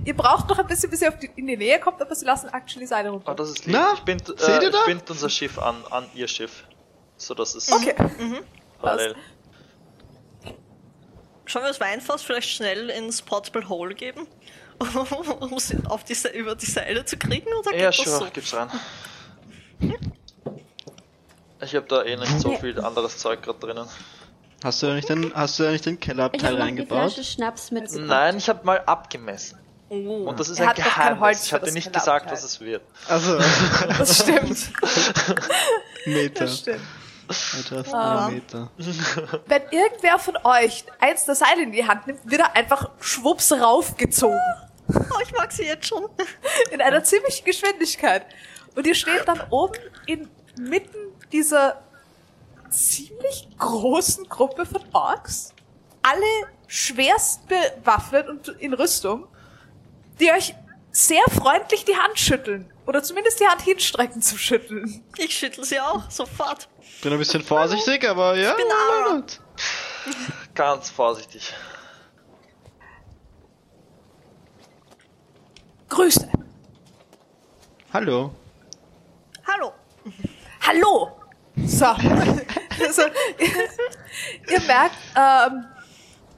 Ihr braucht noch ein bisschen, bis ihr auf die, in die Nähe kommt, aber sie lassen actually Seile Oh, runter. das ist lieb. Na, ich bind, seht äh, ihr ich da? bind unser Schiff an, an ihr Schiff. So dass es Okay. parallel. Sollen wir das Weinfass vielleicht schnell ins Portable Hole geben? (laughs) um sie auf die, über die Seile zu kriegen? Oder Ja, geht das sure, so? gib's rein. Ich habe da eh nicht so viel anderes Zeug gerade drinnen. Hast du ja nicht den, hast du ja nicht den Ich Kellerabteil die reingebaut? Flasche Schnaps mitgebracht. Nein, ich habe mal abgemessen. Oh. Und das ist Er ein Geheimnis. Ich für habe dir das nicht gesagt, was es wird. Also, (laughs) (laughs) Das stimmt. Meter. Das stimmt. Etwas Ah. Meter. (laughs) Wenn irgendwer von euch eins der Seile in die Hand nimmt, wird er einfach schwupps raufgezogen. Oh, ich mag sie jetzt schon. In einer ziemlichen Geschwindigkeit. Und ihr steht dann oben inmitten dieser ziemlich großen Gruppe von Orks. Alle schwerst bewaffnet und in Rüstung, die euch sehr freundlich die Hand schütteln. Oder zumindest die Hand hinstrecken zu schütteln. Ich schüttel sie auch, sofort. Bin ein bisschen vorsichtig, aber ja. bin why Ara. not? Ganz vorsichtig. Grüße. Hallo. Hallo. Hallo! So. (laughs) also, ihr, ihr merkt, ähm,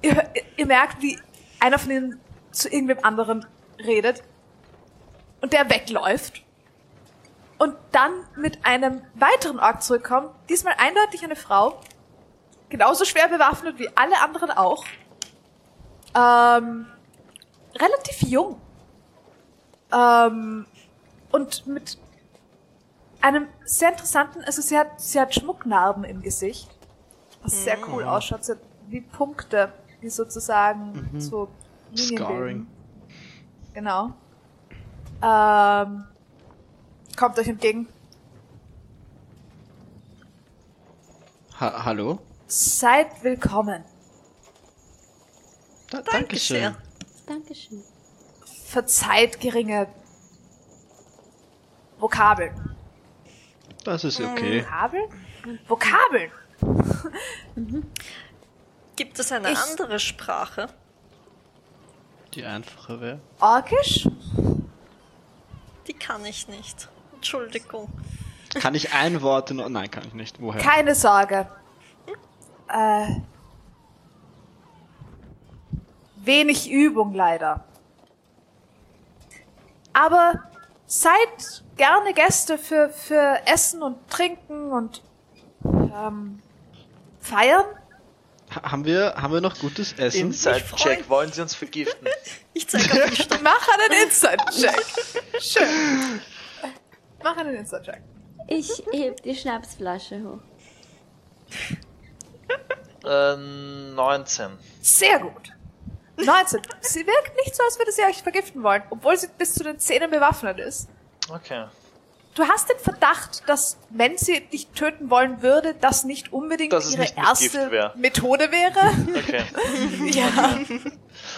ihr, ihr merkt, wie einer von ihnen zu irgendwem anderen redet und der wegläuft und dann mit einem weiteren Ork zurückkommt, diesmal eindeutig eine Frau, genauso schwer bewaffnet wie alle anderen auch, ähm, relativ jung ähm, und mit einem sehr interessanten, also sie hat, sie hat Schmucknarben im Gesicht, was sehr cool ausschaut, sie hat wie Punkte, die sozusagen so Linien Scarring. bilden. Genau. Ähm, kommt euch entgegen. Ha hallo. Seid willkommen. Da, Danke Dankeschön. Dankeschön. Verzeiht geringe Vokabeln. Das ist okay. Vokabeln? Vokabeln? Gibt es eine Ich- andere Sprache? Die einfache wäre. Orkisch? Die kann ich nicht. Entschuldigung. Kann ich ein Wort in. Nein, kann ich nicht. Woher? Keine Sorge. Äh, wenig Übung leider. Aber seid gerne Gäste für, für Essen und Trinken und ähm, Feiern. Ha- haben, wir, haben wir noch gutes Essen? Inside-Check, wollen sie uns vergiften? (laughs) Ich zeige auf die Stimme. (laughs) Mach einen Inside-Check. Schön. Mach einen Inside-Check. Ich heb die Schnapsflasche hoch. (laughs) Äh, 19. Sehr gut. 19. Sie wirkt nicht so, als würde sie euch vergiften wollen, obwohl sie bis zu den Zähnen bewaffnet ist. Okay. Du hast den Verdacht, dass wenn sie dich töten wollen würde, das nicht unbedingt Dass ihre nicht erste wär. Methode wäre. Okay. (laughs) ja.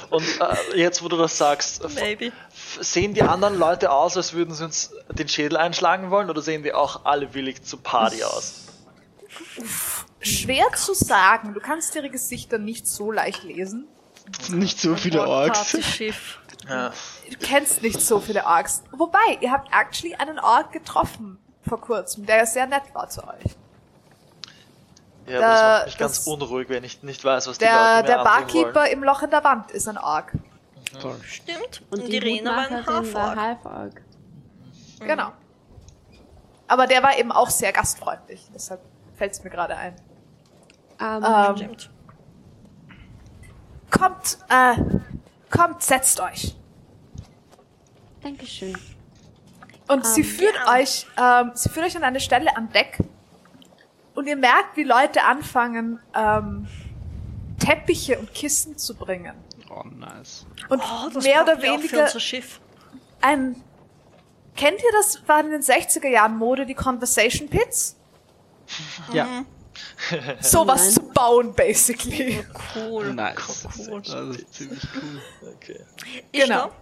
Und äh, jetzt, wo du das sagst, f- sehen die anderen Leute aus, als würden sie uns den Schädel einschlagen wollen, oder sehen die auch alle willig zur Party aus? Schwer zu sagen. Du kannst ihre Gesichter nicht so leicht lesen. Nicht so viele Orks. Partyschiff. Ja. Du kennst nicht so viele Orks. Wobei, ihr habt actually einen Ork getroffen vor kurzem, der sehr nett war zu euch. Ja, aber das Da- macht mich ganz das- unruhig, wenn ich nicht weiß, was die Der, Leute mir der Barkeeper wollen. im Loch in der Wand ist ein Ork. Stimmt. Und, Und, die Irene war ein Hutmacherin war Haarfork. Halforg. Genau. Aber der war eben auch sehr gastfreundlich. Deshalb fällt es mir gerade ein. Ähm, Ähm, Stimmt. kommt, äh, kommt, setzt euch. Dankeschön. Und sie Ähm, führt ja. euch, ähm, sie führt euch an eine Stelle am Deck. Und ihr merkt, wie Leute anfangen, ähm, Teppiche und Kissen zu bringen. Oh, nice. Und Oh, das mehr oder weniger unser Schiff. ein. Kennt ihr das? War in den 60er Jahren Mode, die Conversation Pits? Ja, (laughs) Sowas zu bauen, basically. Cool. nice. Cool. Das ist ziemlich cool. Okay. Ich Genau. glaub,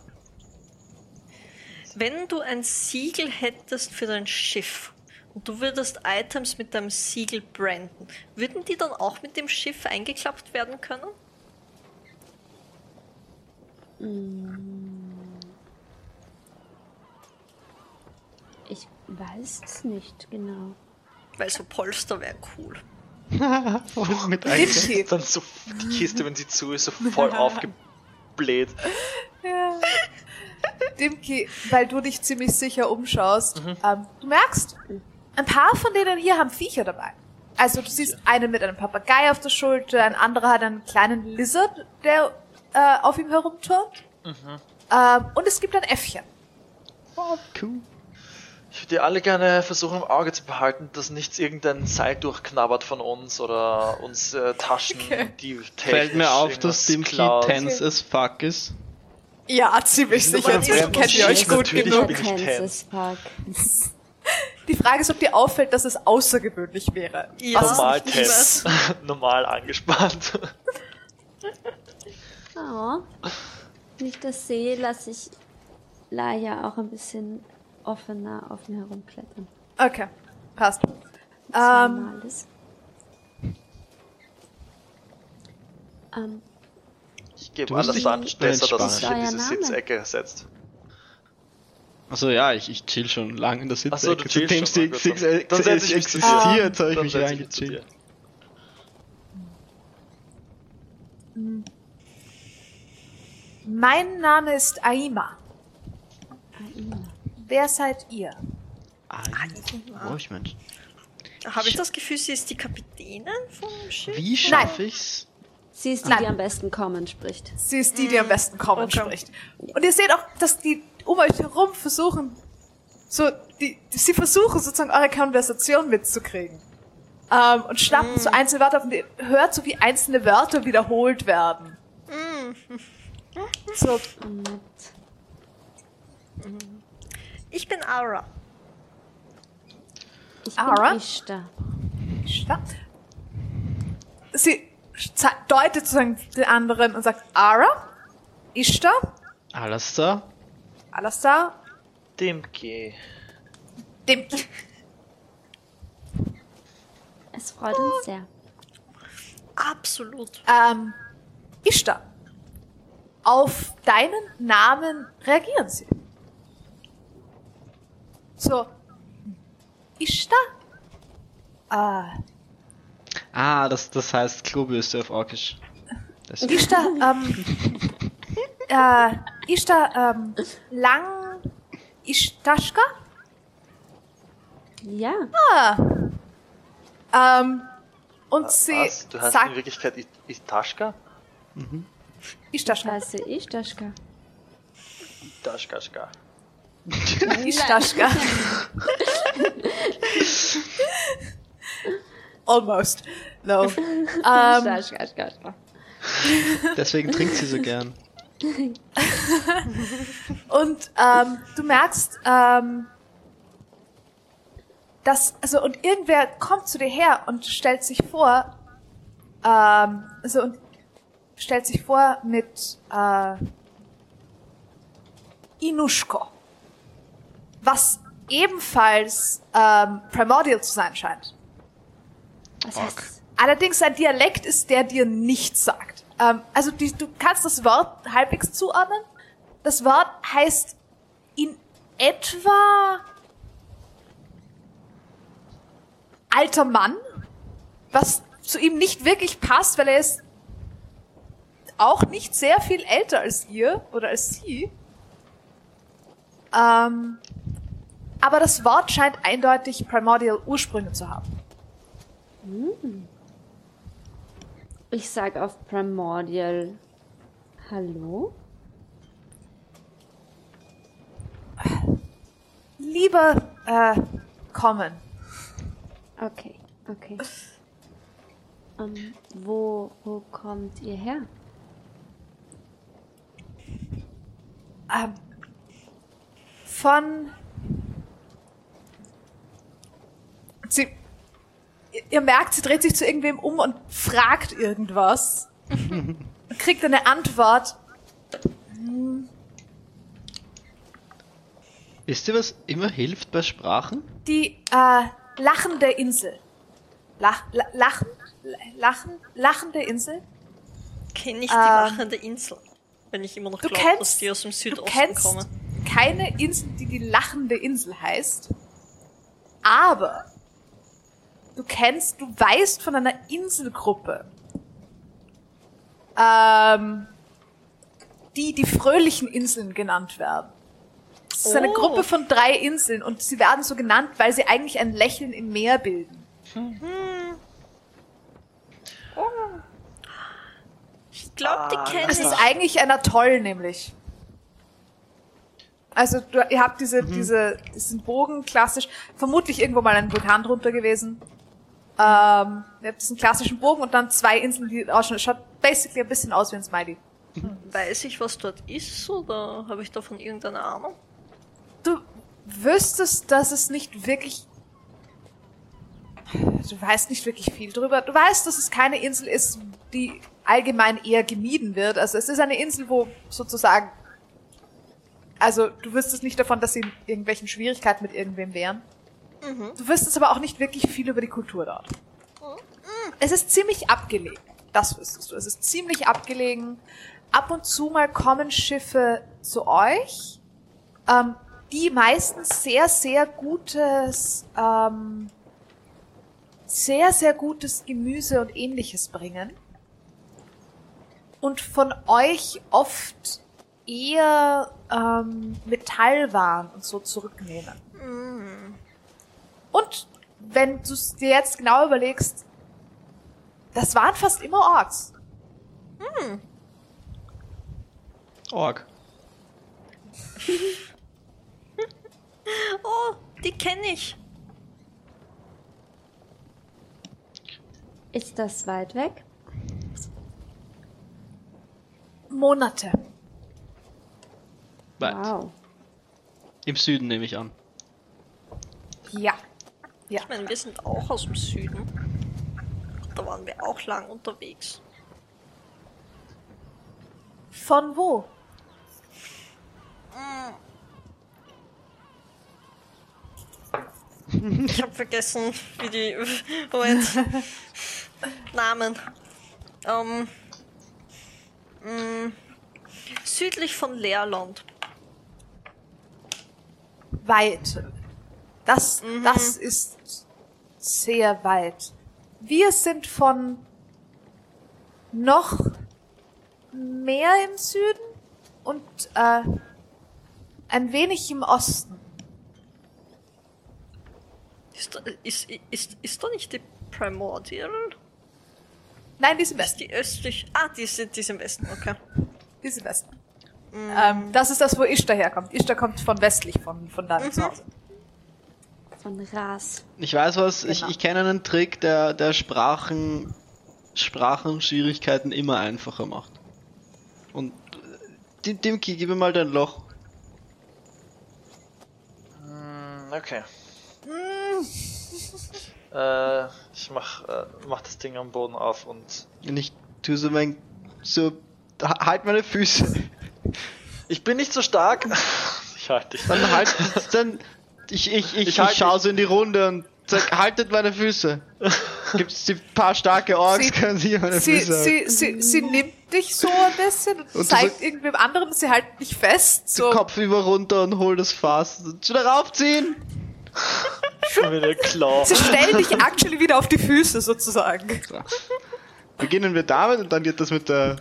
wenn du ein Siegel hättest für dein Schiff und du würdest Items mit deinem Siegel branden, würden die dann auch mit dem Schiff eingeklappt werden können? Ich weiß es nicht genau. Weil so Polster wäre cool. (laughs) Voll mit ein. Dimki. Dann so die Kiste, wenn sie zu ist, so voll aufgebläht. Ja. Dimki, weil du dich ziemlich sicher umschaust, ähm, du merkst, ein paar von denen hier haben Viecher dabei. Also du siehst einen mit einem Papagei auf der Schulter, ein anderer hat einen kleinen Lizard, der äh, auf ihm herumturnt. Ähm, und es gibt ein Äffchen. Oh, cool. Ich würde die alle gerne versuchen im Auge zu behalten, dass nichts irgendein Seil durchknabbert von uns oder uns äh, Taschen, Okay. die Fällt mir auf, dass klaut. tense as fuck ist. Ja, ziemlich sicher. Fremden kennt ihr euch gut genug. (laughs) Die Frage ist, ob dir auffällt, dass es außergewöhnlich wäre. Ja. Normal tense. (laughs) Normal angespannt. (laughs) Oh. Wenn ich das sehe, lasse ich Laia auch ein bisschen offener auf mir herumklettern. Okay, passt. Das Ähm. Ähm, Ich gebe alles an Stesser, dass er sich in diese Name? Sitzecke setzt. Also ja, ich, ich chill schon lange in der Sitzecke. Achso, du chillst Seitdem schon. Six, Six, Dann- dann setz ich mich zu dir. existiert, habe ich mich reingechillt. mein Name ist Aima. Aina. Wer seid ihr? Ah, wo ich Mensch. Habe ich das Gefühl, sie ist die Kapitänin vom Schiff? Wie schaffe ich's? Sie ist die, Nein. die am besten kommen spricht. Sie ist die, die am besten Common Okay. spricht. Und ihr seht auch, dass die um euch herum versuchen, so, die, sie versuchen sozusagen eure Konversation mitzukriegen. Ähm, und schnappen so einzelne Wörter auf und ihr hört so, wie einzelne Wörter wiederholt werden. So, Nett. Ich bin Ara. Ich Ara? bin Ishtar. Ja. Sie deutet sozusagen den anderen und sagt, Ara, Ishtar, Alastair? Alastar, Dimki. dem Es freut uns sehr. Absolut. ähm, Ishtar. Auf deinen Namen reagieren sie. So, Ishtar? Äh, Ah, das, das heißt Klobürste auf Orkisch. Das Ishtar, ähm, (laughs) äh, Ishtar, ähm, lang, Ishtashka? Ja, Ähm, und sie Was? Du heißt in sagt, Wirklichkeit I- Itaschka? ich Ishtashka. heiße Ishtashka. Itaschka. Ishtashka. Almost. No. Ähm, Ishtashka. Deswegen trinkt sie so gern. und ähm, du merkst, ähm, dass, also, und irgendwer kommt zu dir her und stellt sich vor, ähm, also, und stellt sich vor mit, äh, Inushko. Was ebenfalls, ähm, primordial zu sein scheint. Was heißt Allerdings ein Dialekt ist, der dir nichts sagt. Ähm, also die, du kannst das Wort halbwegs zuordnen. Das Wort heißt in etwa alter Mann, was zu ihm nicht wirklich passt, weil er ist auch nicht sehr viel älter als ihr oder als sie. Ähm, aber das Wort scheint eindeutig primordial Ursprünge zu haben. Ich sag auf Primordial Hallo? Lieber äh, kommen. Okay, okay. Ähm, wo, wo kommt ihr her? ähm, von sie ihr- merkt, sie dreht sich zu irgendwem um und fragt irgendwas und kriegt eine Antwort. Wisst ihr, was immer hilft bei Sprachen? Die äh, lachende Insel. Lach, la, lachen? Lachen? Lachende Insel? Kenne ich die Ähm, lachende Insel? Wenn ich immer noch Du glaube, dass kennst, die aus dem du Südosten kennst kommen. keine Insel, die die lachende Insel heißt. Aber du kennst, du weißt von einer Inselgruppe, ähm, die die fröhlichen Inseln genannt werden. Es ist eine Oh. Gruppe von drei Inseln und sie werden so genannt, weil sie eigentlich ein Lächeln im Meer bilden. Ich glaube, die Ah, kenne Es ist eigentlich ein Atoll, nämlich. Also du, ihr habt diese, diese, diesen Bogen klassisch, vermutlich irgendwo mal ein Vulkan drunter gewesen. Ähm, ihr habt diesen klassischen Bogen und dann zwei Inseln, die ausschauen. Es schaut basically ein bisschen aus wie ein Smiley. Weiß ich, was dort ist oder habe ich davon irgendeine Ahnung? Du wüsstest, dass es nicht wirklich. Du weißt nicht wirklich viel drüber. Du weißt, dass es keine Insel ist, die allgemein eher gemieden wird. Also es ist eine Insel, wo sozusagen. Also du wüsstest nicht davon, dass sie in irgendwelchen Schwierigkeiten mit irgendwem wären. Du wüsstest aber auch nicht wirklich viel über die Kultur dort. Es ist ziemlich abgelegen. Das wüsstest du. Es ist ziemlich abgelegen. Ab und zu mal kommen Schiffe zu euch ähm, die meistens sehr, sehr gutes, ähm, sehr, sehr gutes Gemüse und ähnliches bringen. Und von euch oft eher ähm, Metallwaren und so zurücknehmen. Und wenn du es dir jetzt genau überlegst, das waren fast immer Orks. Org. (laughs) Oh, die kenne ich. Ist das weit weg? Monate. Weit. Wow. Im Süden nehme ich an. Ja. Ja. Ich meine, wir sind auch aus dem Süden. Da waren wir auch lang unterwegs. Von wo? Ich habe vergessen, wie die. Moment. (laughs) Namen. Ähm. mh, südlich von Leerland. weit. Das, das ist sehr weit. Wir sind von noch mehr im Süden und äh, ein wenig im Osten. Ist, da- ist, ist, ist da nicht die Primordial? Nein, die sind Ist Westen. die östlich? Ah, die sind, die sind im Westen, okay. Die sind Westen. Ähm, das ist das, wo Ishtar herkommt. Ishtar kommt von westlich, von, von deinem Zuhause. Von Ras. Ich weiß was, ich, Genau. ich kenne einen Trick, der, der Sprachen, Sprachenschwierigkeiten immer einfacher macht. Und äh, Dim- Dimki, gib mir mal dein Loch. Hm, Okay. (laughs) Äh, ich mach, äh, mach das Ding am Boden auf und Und ich tu so mein, so, ha- halt meine Füße. ich bin nicht so stark. (laughs) ich halte dich. Dann halt, dann, ich, ich, ich, Ich ich, halt schau dich. so in die Runde und sag, (laughs) haltet meine Füße. Gibt's die paar starke Orks, Sie- können sie meine Sie, Füße sie, sie, sie nimmt dich so ein bisschen und, zeigt sag- irgendwem anderen, sie halten dich fest. So. Kopf über runter und hol das Fass. Und Wieder raufziehen! Schon wieder (laughs) Claw. Sie stellen dich actually wieder auf die Füße sozusagen. Beginnen wir damit und dann geht das mit der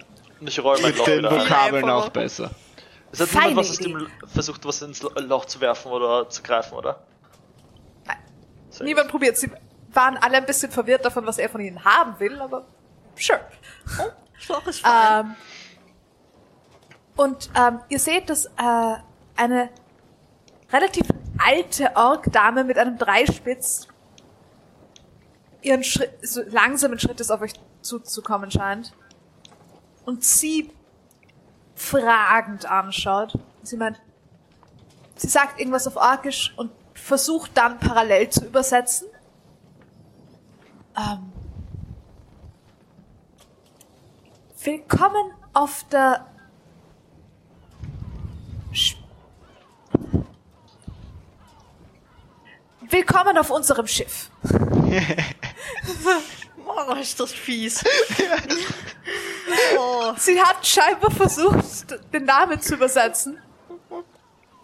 ich räume mit den. Vokabeln auch besser. Es hat Feine niemand was aus dem versucht, was ins Loch zu werfen oder zu greifen, oder? Nein. Sehr Niemand probiert. Sie waren alle ein bisschen verwirrt davon, was er von ihnen haben will, aber sure. Schloch ist fein. Ähm, und ähm, ihr seht, dass äh, eine relativ alte Ork-Dame mit einem Dreispitz ihren Schritt, so langsamen Schrittes auf euch zuzukommen scheint und sie fragend anschaut. Sie meint, sie sagt irgendwas auf Orkisch und versucht dann parallel zu übersetzen. Ähm, willkommen auf der Sch Willkommen auf unserem Schiff. (laughs) Oh, ist das fies. (laughs) oh, Sie hat scheinbar versucht, den Namen zu übersetzen.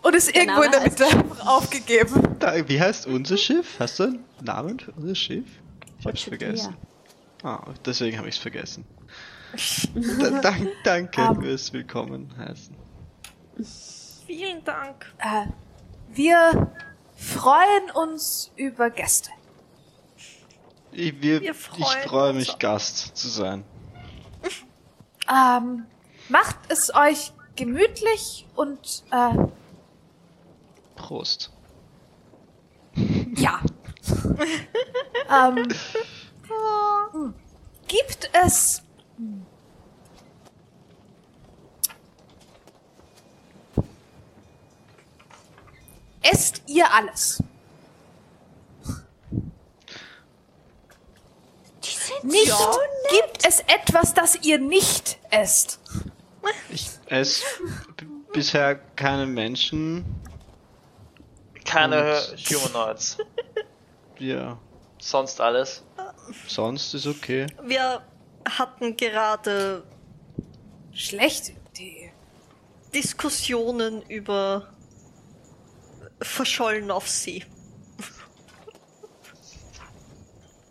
Und ist irgendwo in der Mitte (laughs) aufgegeben. Da, wie heißt unser Schiff? Hast du einen Namen für unser Schiff? Ich hab's vergessen. Ah, deswegen habe ich's vergessen. (laughs) da, dank, danke Ähm. fürs Willkommen heißen. vielen Dank. Äh, wir freuen uns über Gäste. Ich, wir, Wir ich freue mich, Gast zu sein. (laughs) Ähm, macht es euch gemütlich und äh, Prost. (laughs) ja. (laughs) ähm, hm. gibt es Esst ihr alles? Nicht gibt es etwas, das ihr nicht esst. Ich esse bisher keinen Menschen. Keine Humanoids. (laughs) Ja, Sonst alles. sonst ist okay. Wir hatten gerade Schlechte Idee. Diskussionen über Verschollen auf See.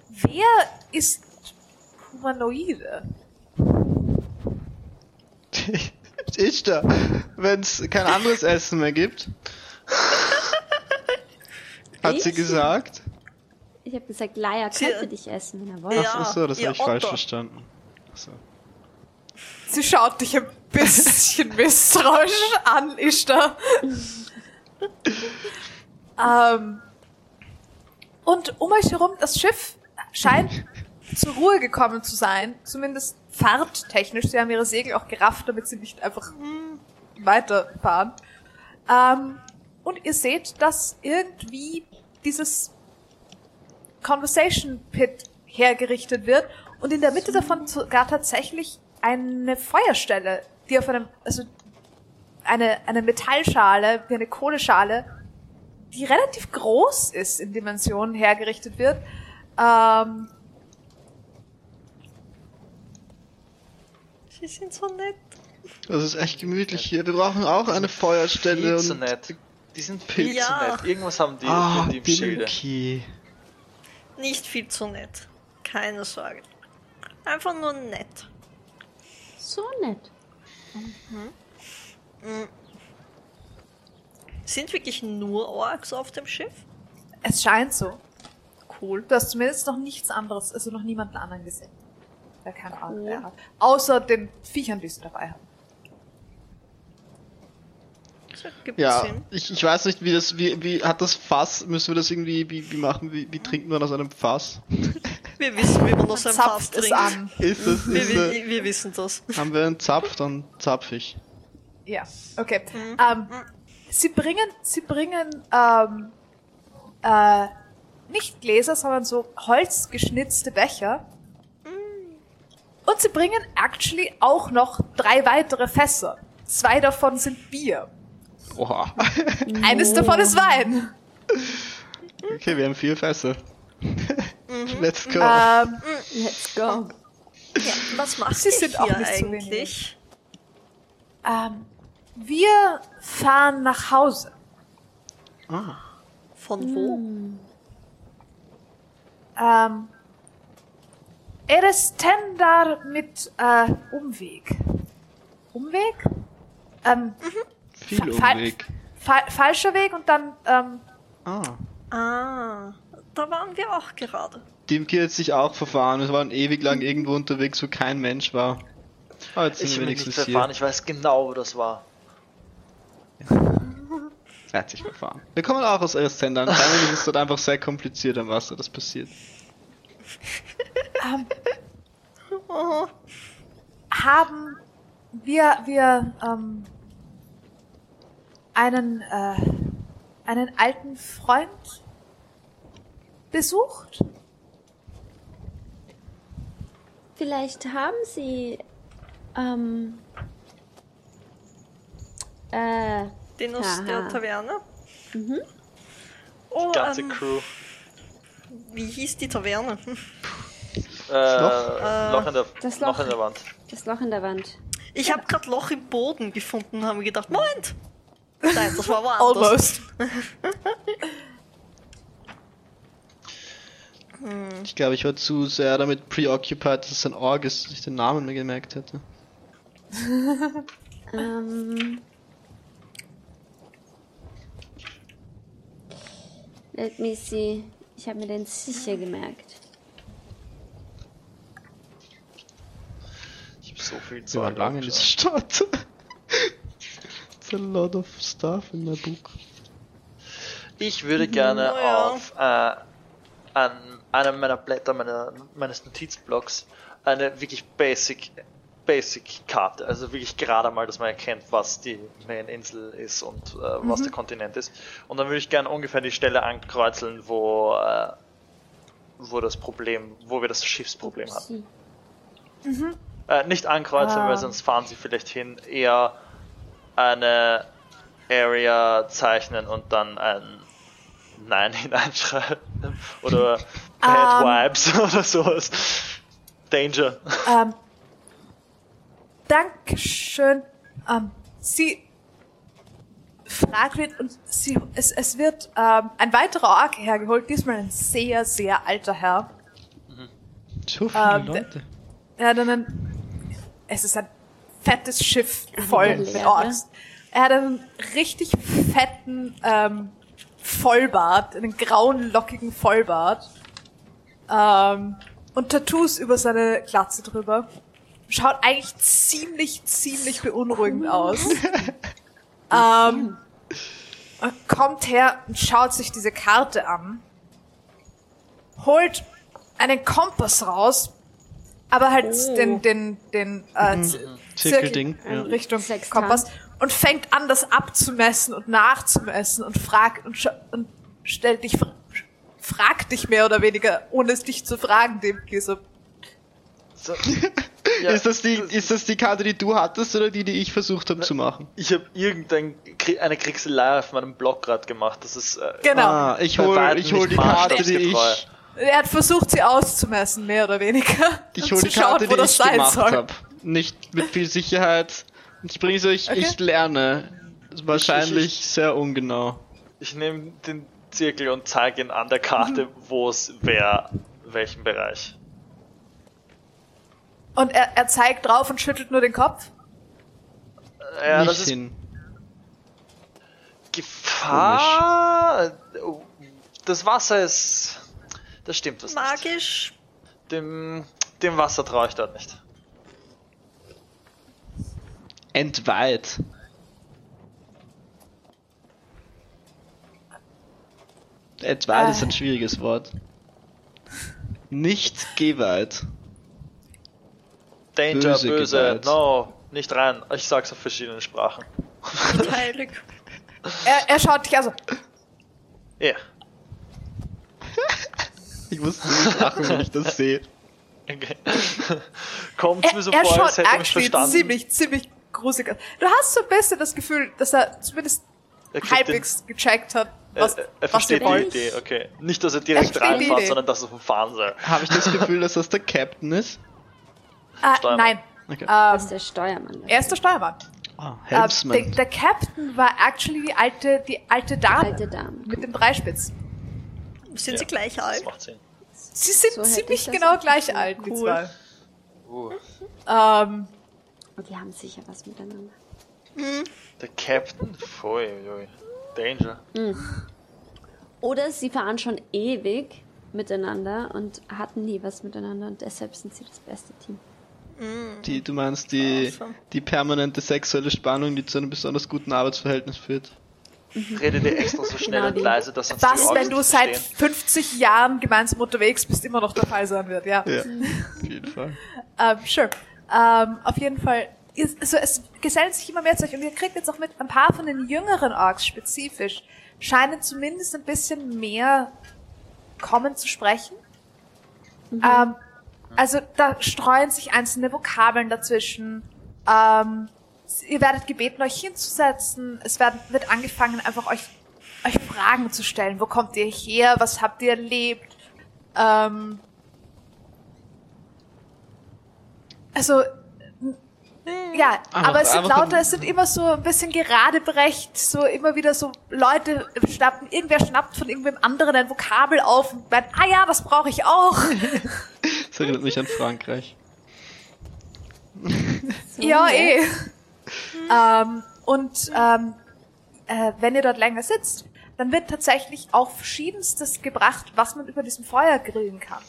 Wer ist Humanoide? (laughs) ich da. Wenn es kein anderes Essen mehr gibt. Hat sie gesagt? Ich habe gesagt, Laia Sie- könnte dich essen, wenn er wollte. Ja, Ach so, das habe ich falsch Otto. verstanden. Ach so. Sie schaut dich ein bisschen (laughs) misstrauisch an, Ishtar. (laughs) ähm, und um euch herum, das Schiff scheint zur Ruhe gekommen zu sein. Zumindest fahrttechnisch. Sie haben ihre Segel auch gerafft, damit sie nicht einfach weiterfahren. Ähm, und ihr seht, dass irgendwie dieses Conversation Pit hergerichtet wird und in der Mitte davon sogar tatsächlich eine Feuerstelle, die auf einem, also eine, eine Metallschale, wie eine Kohleschale, die relativ groß ist in Dimensionen hergerichtet wird. Ähm, Sie sind so nett. Das ist echt gemütlich hier. Wir brauchen auch eine Feuerstelle Viel zu und. nett. Die sind viel Ja. zu nett. Irgendwas haben die, Ah, die im Schilde. Nicht viel zu nett. Keine Sorge. Einfach nur nett. So nett. Sind wirklich nur Orks auf dem Schiff? es scheint so. Cool. Du hast zumindest noch nichts anderes, also noch niemanden anderen gesehen. Der keine Ahnung wer hat. Außer den Viechern, die sie dabei haben. Ja, ich, ich weiß nicht, wie das, wie, wie hat das Fass, müssen wir das irgendwie, wie, wie machen, wie, wie trinkt man aus einem Fass? (laughs) Wir wissen, wie man aus einem Fass Zapft es trinkt. an. Ist das, Wir, ist, äh, wir, wir wissen das. haben wir einen Zapf, dann zapf ich. Ja, okay. Ähm, sie bringen, sie bringen ähm, äh, nicht Gläser, sondern so holzgeschnitzte Becher. Und sie bringen actually auch noch drei weitere Fässer. Zwei davon sind Bier. Oha. (laughs) Eines davon ist Wein. Okay, wir haben vier Fässer. Let's go. Ähm, Let's go. Ja, was macht Sie sind hier auch nicht so eigentlich? ähm, wir fahren nach Hause. ah, Von wo? Ähm, Erestendar mit äh, Umweg. Umweg? Ähm, viel fa- Umweg. fa falscher Weg und dann ähm, Ah. Ah, da waren wir auch gerade. Dimki hat sich auch verfahren. Wir waren ewig lang irgendwo unterwegs, wo kein Mensch war. Aber jetzt sind Ich wir bin nicht wenigstens verfahren, hier. ich weiß genau, wo das war. Er hat sich verfahren. Wir kommen auch aus Erstendern. Eigentlich ist es dort einfach sehr kompliziert am Wasser, das passiert. Oh, haben wir wir ähm, einen, äh, einen alten Freund besucht? Vielleicht haben sie. Ähm. Äh. Den aus der Taverne. Mhm. Oh, Die ganze ähm, Crew. Wie hieß die Taverne? Hm. Äh, Äh, Loch in der, das Loch Loch. in der Wand. Das Loch in der Wand. Ich habe gerade Loch im Boden gefunden und habe gedacht, Moment! Nein, das war woanders. Almost. Ich glaube, ich war zu sehr damit preoccupied, dass es ein Org ist, dass ich den Namen mir gemerkt hätte. (laughs) Ähm. Let me see. Ich habe mir den sicher gemerkt. Ich hab so viel Zeug waren lange in dieser. Stadt. It's a lot of stuff in my book. Ich würde gerne Naja. auf äh, an einem meiner Blätter meiner, meines Notizblocks eine wirklich basic basic Karte, also wirklich gerade mal, dass man erkennt, was die Main-Insel ist und äh, was der Kontinent ist. Und dann würde ich gerne ungefähr die Stelle ankreuzeln, wo äh, wo das Problem, wo wir das Schiffsproblem hatten. Sie. Äh, nicht ankreuzen, Ah. weil sonst fahren sie vielleicht hin. Eher eine Area zeichnen und dann ein Nein (laughs) hineinschreiben. Oder Bad Ähm. Vibes (laughs) oder sowas. Danger. Ähm, Dankeschön. Ähm, sie fragt wird und sie, es, es wird ähm, ein weiterer Ork hergeholt, diesmal ein sehr, sehr alter Herr. So viele Ähm, Leute. Er hat einen, es ist ein fettes Schiff voll mit. Orks. Er hat einen richtig fetten ähm, Vollbart, einen grauen, lockigen Vollbart. Ähm, und Tattoos über seine Glatze drüber. Schaut eigentlich ziemlich, ziemlich beunruhigend aus. (laughs) ähm, kommt her und schaut sich diese Karte an. Holt einen Kompass raus, aber halt Oh. den, den, den äh, Z- Zirkelding, Zirkel in ja. Richtung Sextant. Kompass und fängt an, das abzumessen und nachzumessen und fragt und, und stellt dich, fra- fragt dich mehr oder weniger, ohne es dich zu fragen, dem so, So. (laughs) Ja, ist, das die, ist das die Karte, die du hattest oder die, die ich versucht habe zu machen? ich habe irgendeine Kriegselei auf meinem Blog gerade gemacht. Das ist äh, Genau. Ah, ich Bei hol, ich die Karte, die ich, Er hat versucht, sie auszumessen, mehr oder weniger. ich Und hol die schauen, Karte, wo die das ich sein gemacht soll. habe. Nicht mit viel Sicherheit. Ich bringe so, ich, Okay. ich lerne. Wahrscheinlich sehr ungenau. Ich nehme den Zirkel und zeige ihn an der Karte, (laughs) wo es wer, welchen Bereich. Und er, er zeigt drauf und schüttelt nur den Kopf. Ja, Nicht das ist hin. Gefahr. Oh, Das Wasser ist. Das stimmt was nicht. Magisch. Dem, dem Wasser traue ich dort nicht. Entweiht. Entweiht ist ein Äh. schwieriges Wort. Nicht geweiht. Danger, Böse böse, no, nicht rein. Ich sag's auf verschiedenen Sprachen. Heilig. Er, er schaut dich also. Ja. (laughs) Ich muss nicht lachen, wenn ich das sehe. Okay. (laughs) Kommt Er, mir so er vor, als hätte ich verstanden. ziemlich, ziemlich gruselig aus. Du hast so ein bisschen das Gefühl, dass er zumindest Er halbwegs gecheckt hat, den, was, er, er was versteht die. Idee, okay. Nicht, dass er direkt reinfährt, sondern dass er vom Fahren soll. Habe ich das Gefühl, dass das der Captain ist? Ah, Steuermann. nein. Okay. Das ist Ähm, der Steuermann. er ist der Steuermann. Ah, Äh, der, Helpsman. der Captain war actually die alte, die alte Dame Alte Dame. mit dem Dreispitz. Sind Ja, sie gleich Das alt? macht Sinn. Sie sind So ziemlich ich das genau gleich alt, die Cool. zwei. Uh. Ähm, Und die haben sicher was miteinander. Der Captain? Pfui, ui. Danger. Oder sie fahren schon ewig miteinander und hatten nie was miteinander und deshalb sind sie das beste Team. Die, du meinst die, Awesome. die permanente sexuelle Spannung, die zu einem besonders guten Arbeitsverhältnis führt. Rede dir extra so schnell Genau und leise, dass uns was, die wenn du seit verstehen. 50 Jahren gemeinsam unterwegs bist, immer noch der Fall sein wird, ja. Ja, auf jeden Fall. Ähm, sure. Ähm, auf jeden Fall, also es gesellen sich immer mehr zu euch und ihr kriegt jetzt auch mit, ein paar von den jüngeren Orks spezifisch scheinen zumindest ein bisschen mehr kommen zu sprechen. Ähm, also da streuen sich einzelne Vokabeln dazwischen. Ähm, ihr werdet gebeten, euch hinzusetzen. Es werden, wird angefangen, einfach euch, euch Fragen zu stellen. Wo kommt ihr her? Was habt ihr erlebt? Ähm, also, ja, Aber- aber es sind aber- lauter, es sind immer so ein bisschen gerade berecht, so immer wieder so Leute schnappen, irgendwer schnappt von irgendwem anderen ein Vokabel auf und meint, ah ja, das brauche ich auch. (laughs) Das erinnert mich an Frankreich. (laughs) Ja, eh. (laughs) ähm, und ähm, äh, wenn ihr dort länger sitzt, dann wird tatsächlich auch verschiedenstes gebracht, was man über diesem Feuer grillen kann.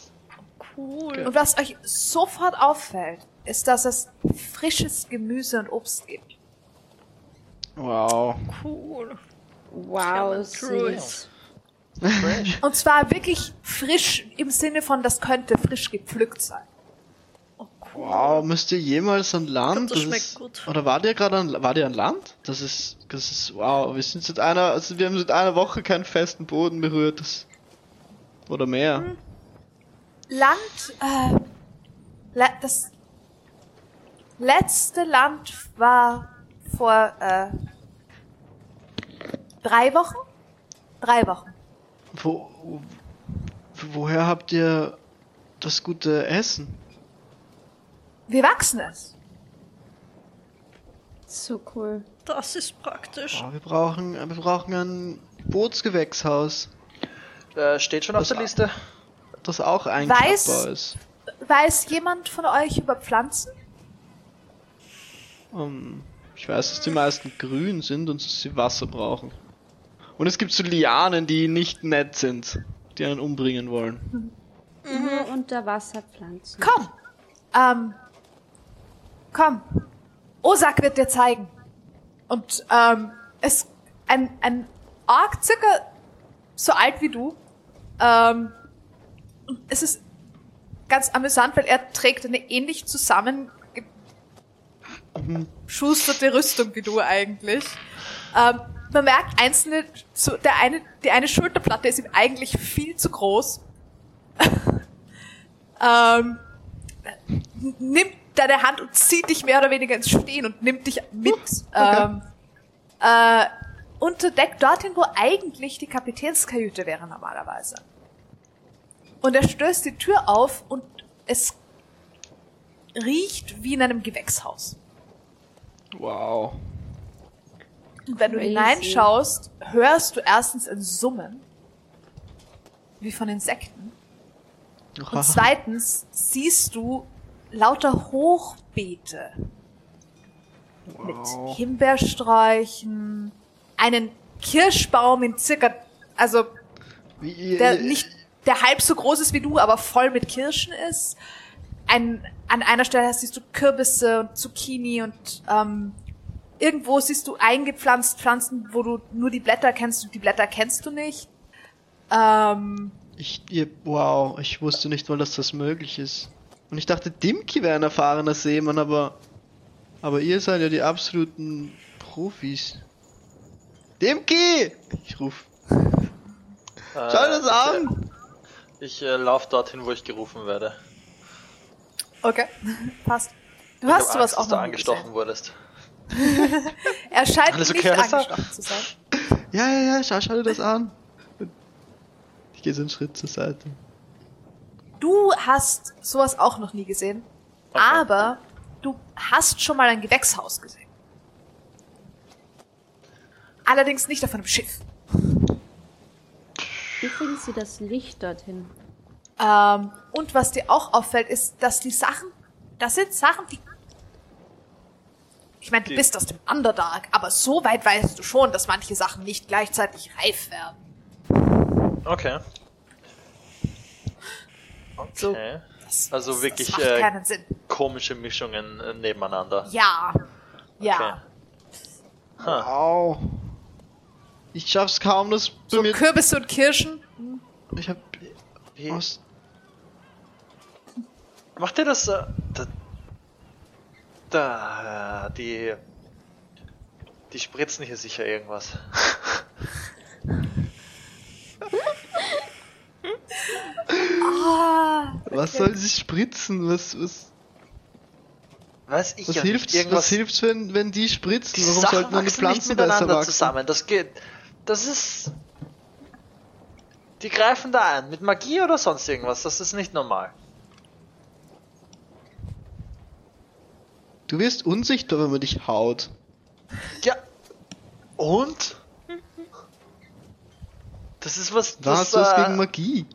Cool. Und was euch sofort auffällt, ist, dass es frisches Gemüse und Obst gibt. Wow. Cool. Wow, süß. Fresh. Und zwar wirklich frisch im Sinne von, das könnte frisch gepflückt sein. Wow, müsst ihr jemals an Land? das schmeckt ist, gut. Oder war der gerade an, war der an Land? Das ist, das ist, wow, wir sind seit einer, also wir haben seit einer Woche keinen festen Boden berührt. Das, oder mehr. Land, äh, das letzte Land war vor äh, drei Wochen? Drei Wochen. Wo, wo, woher habt ihr das gute Essen? Wir wachsen es. So cool. Das ist praktisch. Oh, wir brauchen, wir brauchen ein Bootsgewächshaus, Äh, steht schon auf der Liste. das auch Weiß- einklappbar ist. Weiß jemand von euch über Pflanzen? Ähm, ich weiß, dass die meisten grün sind und dass sie Wasser brauchen. Und es gibt so Lianen, die nicht nett sind, die einen umbringen wollen. Nur Unterwasserpflanzen. Komm! Ähm, komm. Osak wird dir zeigen. Und ähm, es ein, ein Ork circa so alt wie du. Ähm, es ist ganz amüsant, weil er trägt eine ähnlich zusammen schusterte Rüstung wie du eigentlich. Ähm, man merkt einzelne, so der eine, die eine Schulterplatte ist ihm eigentlich viel zu groß. (laughs) ähm, nimmt deine Hand und zieht dich mehr oder weniger ins Stehen und nimmt dich mit. Ähm, äh, unter Deck dorthin, wo eigentlich die Kapitänskajüte wäre normalerweise. Und er stößt die Tür auf und es riecht wie in einem Gewächshaus. Wow. Und wenn du Crazy. hineinschaust, hörst du erstens ein Summen, wie von Insekten. Und zweitens siehst du lauter Hochbeete mit Wow. Himbeersträuchen, einen Kirschbaum in circa, also Wie, der nicht, der halb so groß ist wie du, aber voll mit Kirschen ist. Ein, an einer Stelle siehst du Kürbisse und Zucchini und ähm, irgendwo siehst du eingepflanzt Pflanzen, wo du nur die Blätter kennst und die Blätter kennst du nicht. Ähm, Ich, wow, ich wusste nicht mal, dass das möglich ist. Und ich dachte, Dimki wäre ein erfahrener Seemann, aber, aber ihr seid ja die absoluten Profis. Dimki! Ich ruf. Äh, Schau dir das an! Ich äh, laufe dorthin, wo ich gerufen werde. Okay, (laughs) passt. Du Ich hast hab sowas Angst, auch dass du noch nie angestochen gesehen. wurdest. (laughs) Er scheint Alles nicht okay, Alessa? angestochen zu sein. (laughs) Ja, ja, ja, schau, schau dir das an. Ich gehe so einen Schritt zur Seite. Du hast sowas auch noch nie gesehen, Okay. aber du hast schon mal ein Gewächshaus gesehen. Allerdings nicht auf einem Schiff. Wie kriegen sie das Licht dorthin? Ähm, und was dir auch auffällt, ist, dass die Sachen, das sind Sachen, die. Ich meine, du Die- bist aus dem Underdark, aber so weit weißt du schon, dass manche Sachen nicht gleichzeitig reif werden. Okay. So, Okay. das, Also das, wirklich, das macht äh, keinen Sinn. Komische Mischungen äh, nebeneinander. Ja. Ja. Okay. Ha. Wow. Ich schaff's kaum, das So. Kürbisse und Kirschen. Ich hab Wie, aus. Macht ihr das, äh, das? Da, die. Die spritzen hier sicher irgendwas. Ah, Was soll sie spritzen? Was, was, Weiß ich was ja hilft, nicht. Irgendwas. was hilft's, wenn, wenn die spritzen? die Warum Sachen sollten dann die nicht Pflanzen besser miteinander wachsen? zusammen. Das geht. Das ist. Die greifen da ein. Mit Magie oder sonst irgendwas. Das ist nicht normal. Du wirst unsichtbar, wenn man dich haut. Ja. Und? Das ist was. Was das, was äh, gegen Magie?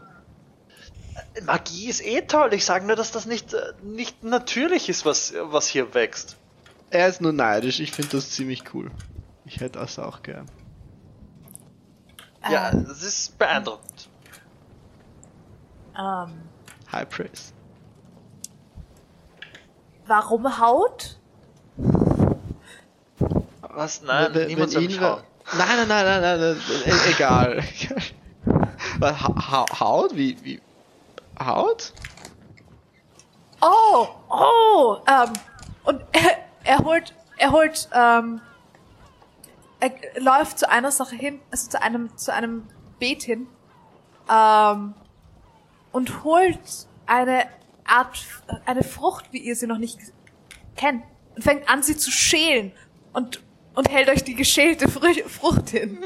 Magie ist eh toll. Ich sage nur, dass das nicht, äh, nicht natürlich ist, was, was hier wächst. Er ist nur neidisch, ich finde das ziemlich cool. Ich hätte das auch gern. Ja, Ähm. das ist beeindruckend. ähm, High Praise. Warum Haut? Was? Nein, Wenn- niemand wenn wer- hauen. Nein, nein, nein, nein, nein, nein, e egal. (laughs) Ha Haut? Wie, wie? Haut? Oh, oh, ähm, und er, er holt, er holt, ähm, er läuft zu einer Sache hin, also zu einem, zu einem Beet hin, ähm, und holt eine Art, eine Frucht, wie ihr sie noch nicht kennt, und fängt an, sie zu schälen und, und hält euch die geschälte Frü Frucht hin.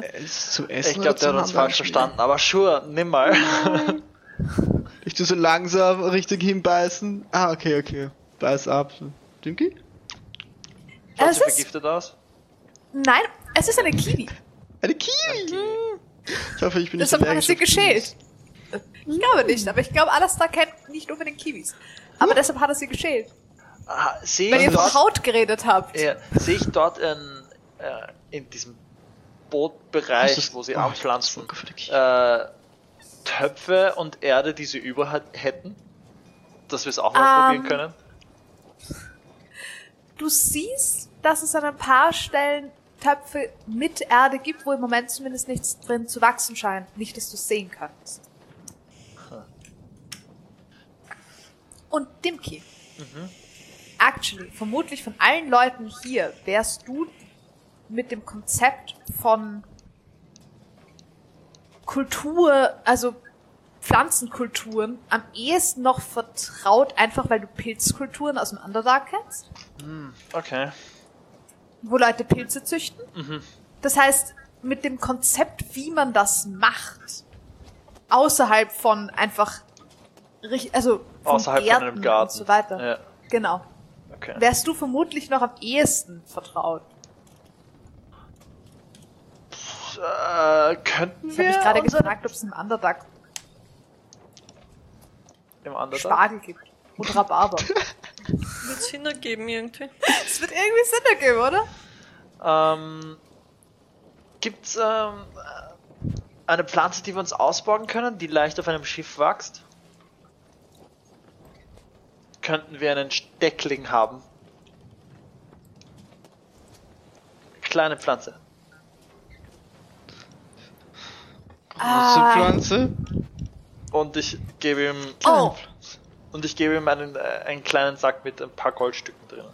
Äh, Ist zu essen Ich glaube, der hat uns falsch verstanden, aber sure, nimm mal. (laughs) Ich tu so langsam richtig hinbeißen. Ah, okay, okay. Beiß ab. Dimki? Schaut Es sie ist- vergiftet aus? Nein, es ist eine Kiwi. Eine Kiwi! Ich hoffe, ich bin nicht Deshalb hat er sie geschält. Ich glaube nicht, aber ich glaube, Alastar kennt nicht unbedingt Kiwis. Aber deshalb hat er sie geschält. Ah, sehe ich ihr von dort, Haut geredet habt. ja, sehe ich dort in, äh, in diesem Bootbereich, ist- wo sie oh, anpflanzen, äh, Töpfe und Erde, die sie über hat- hätten? Dass wir es auch mal Ähm, probieren können? Du siehst, dass es an ein paar Stellen Töpfe mit Erde gibt, wo im Moment zumindest nichts drin zu wachsen scheint. Nicht, dass du es sehen kannst. Und Dimki. Actually, vermutlich von allen Leuten hier wärst du mit dem Konzept von Kultur, also Pflanzenkulturen, am ehesten noch vertraut, einfach weil du Pilzkulturen aus dem Underdark kennst Okay. wo Leute Pilze züchten. Das heißt, mit dem Konzept, wie man das macht, außerhalb von einfach, rich- also von Außerhalb von Gärten einem Garten. und so weiter. Ja, Genau. okay. Wärst du vermutlich noch am ehesten vertraut. Äh, könnten Ich wir habe mich gerade gefragt, ob es im Underdark im Underdark? Spargel gibt. Und Rhabarber. (laughs) Wird Sinn ergeben irgendwie. Es wird irgendwie Sinn ergeben, oder? Ähm, gibt's ähm, eine Pflanze, die wir uns ausborgen können, die leicht auf einem Schiff wächst? Könnten wir einen Steckling haben? Kleine Pflanze. Ah. Große Pflanze. Und ich gebe ihm Oh, und ich gebe ihm einen, äh, einen kleinen Sack mit ein paar Goldstücken drin.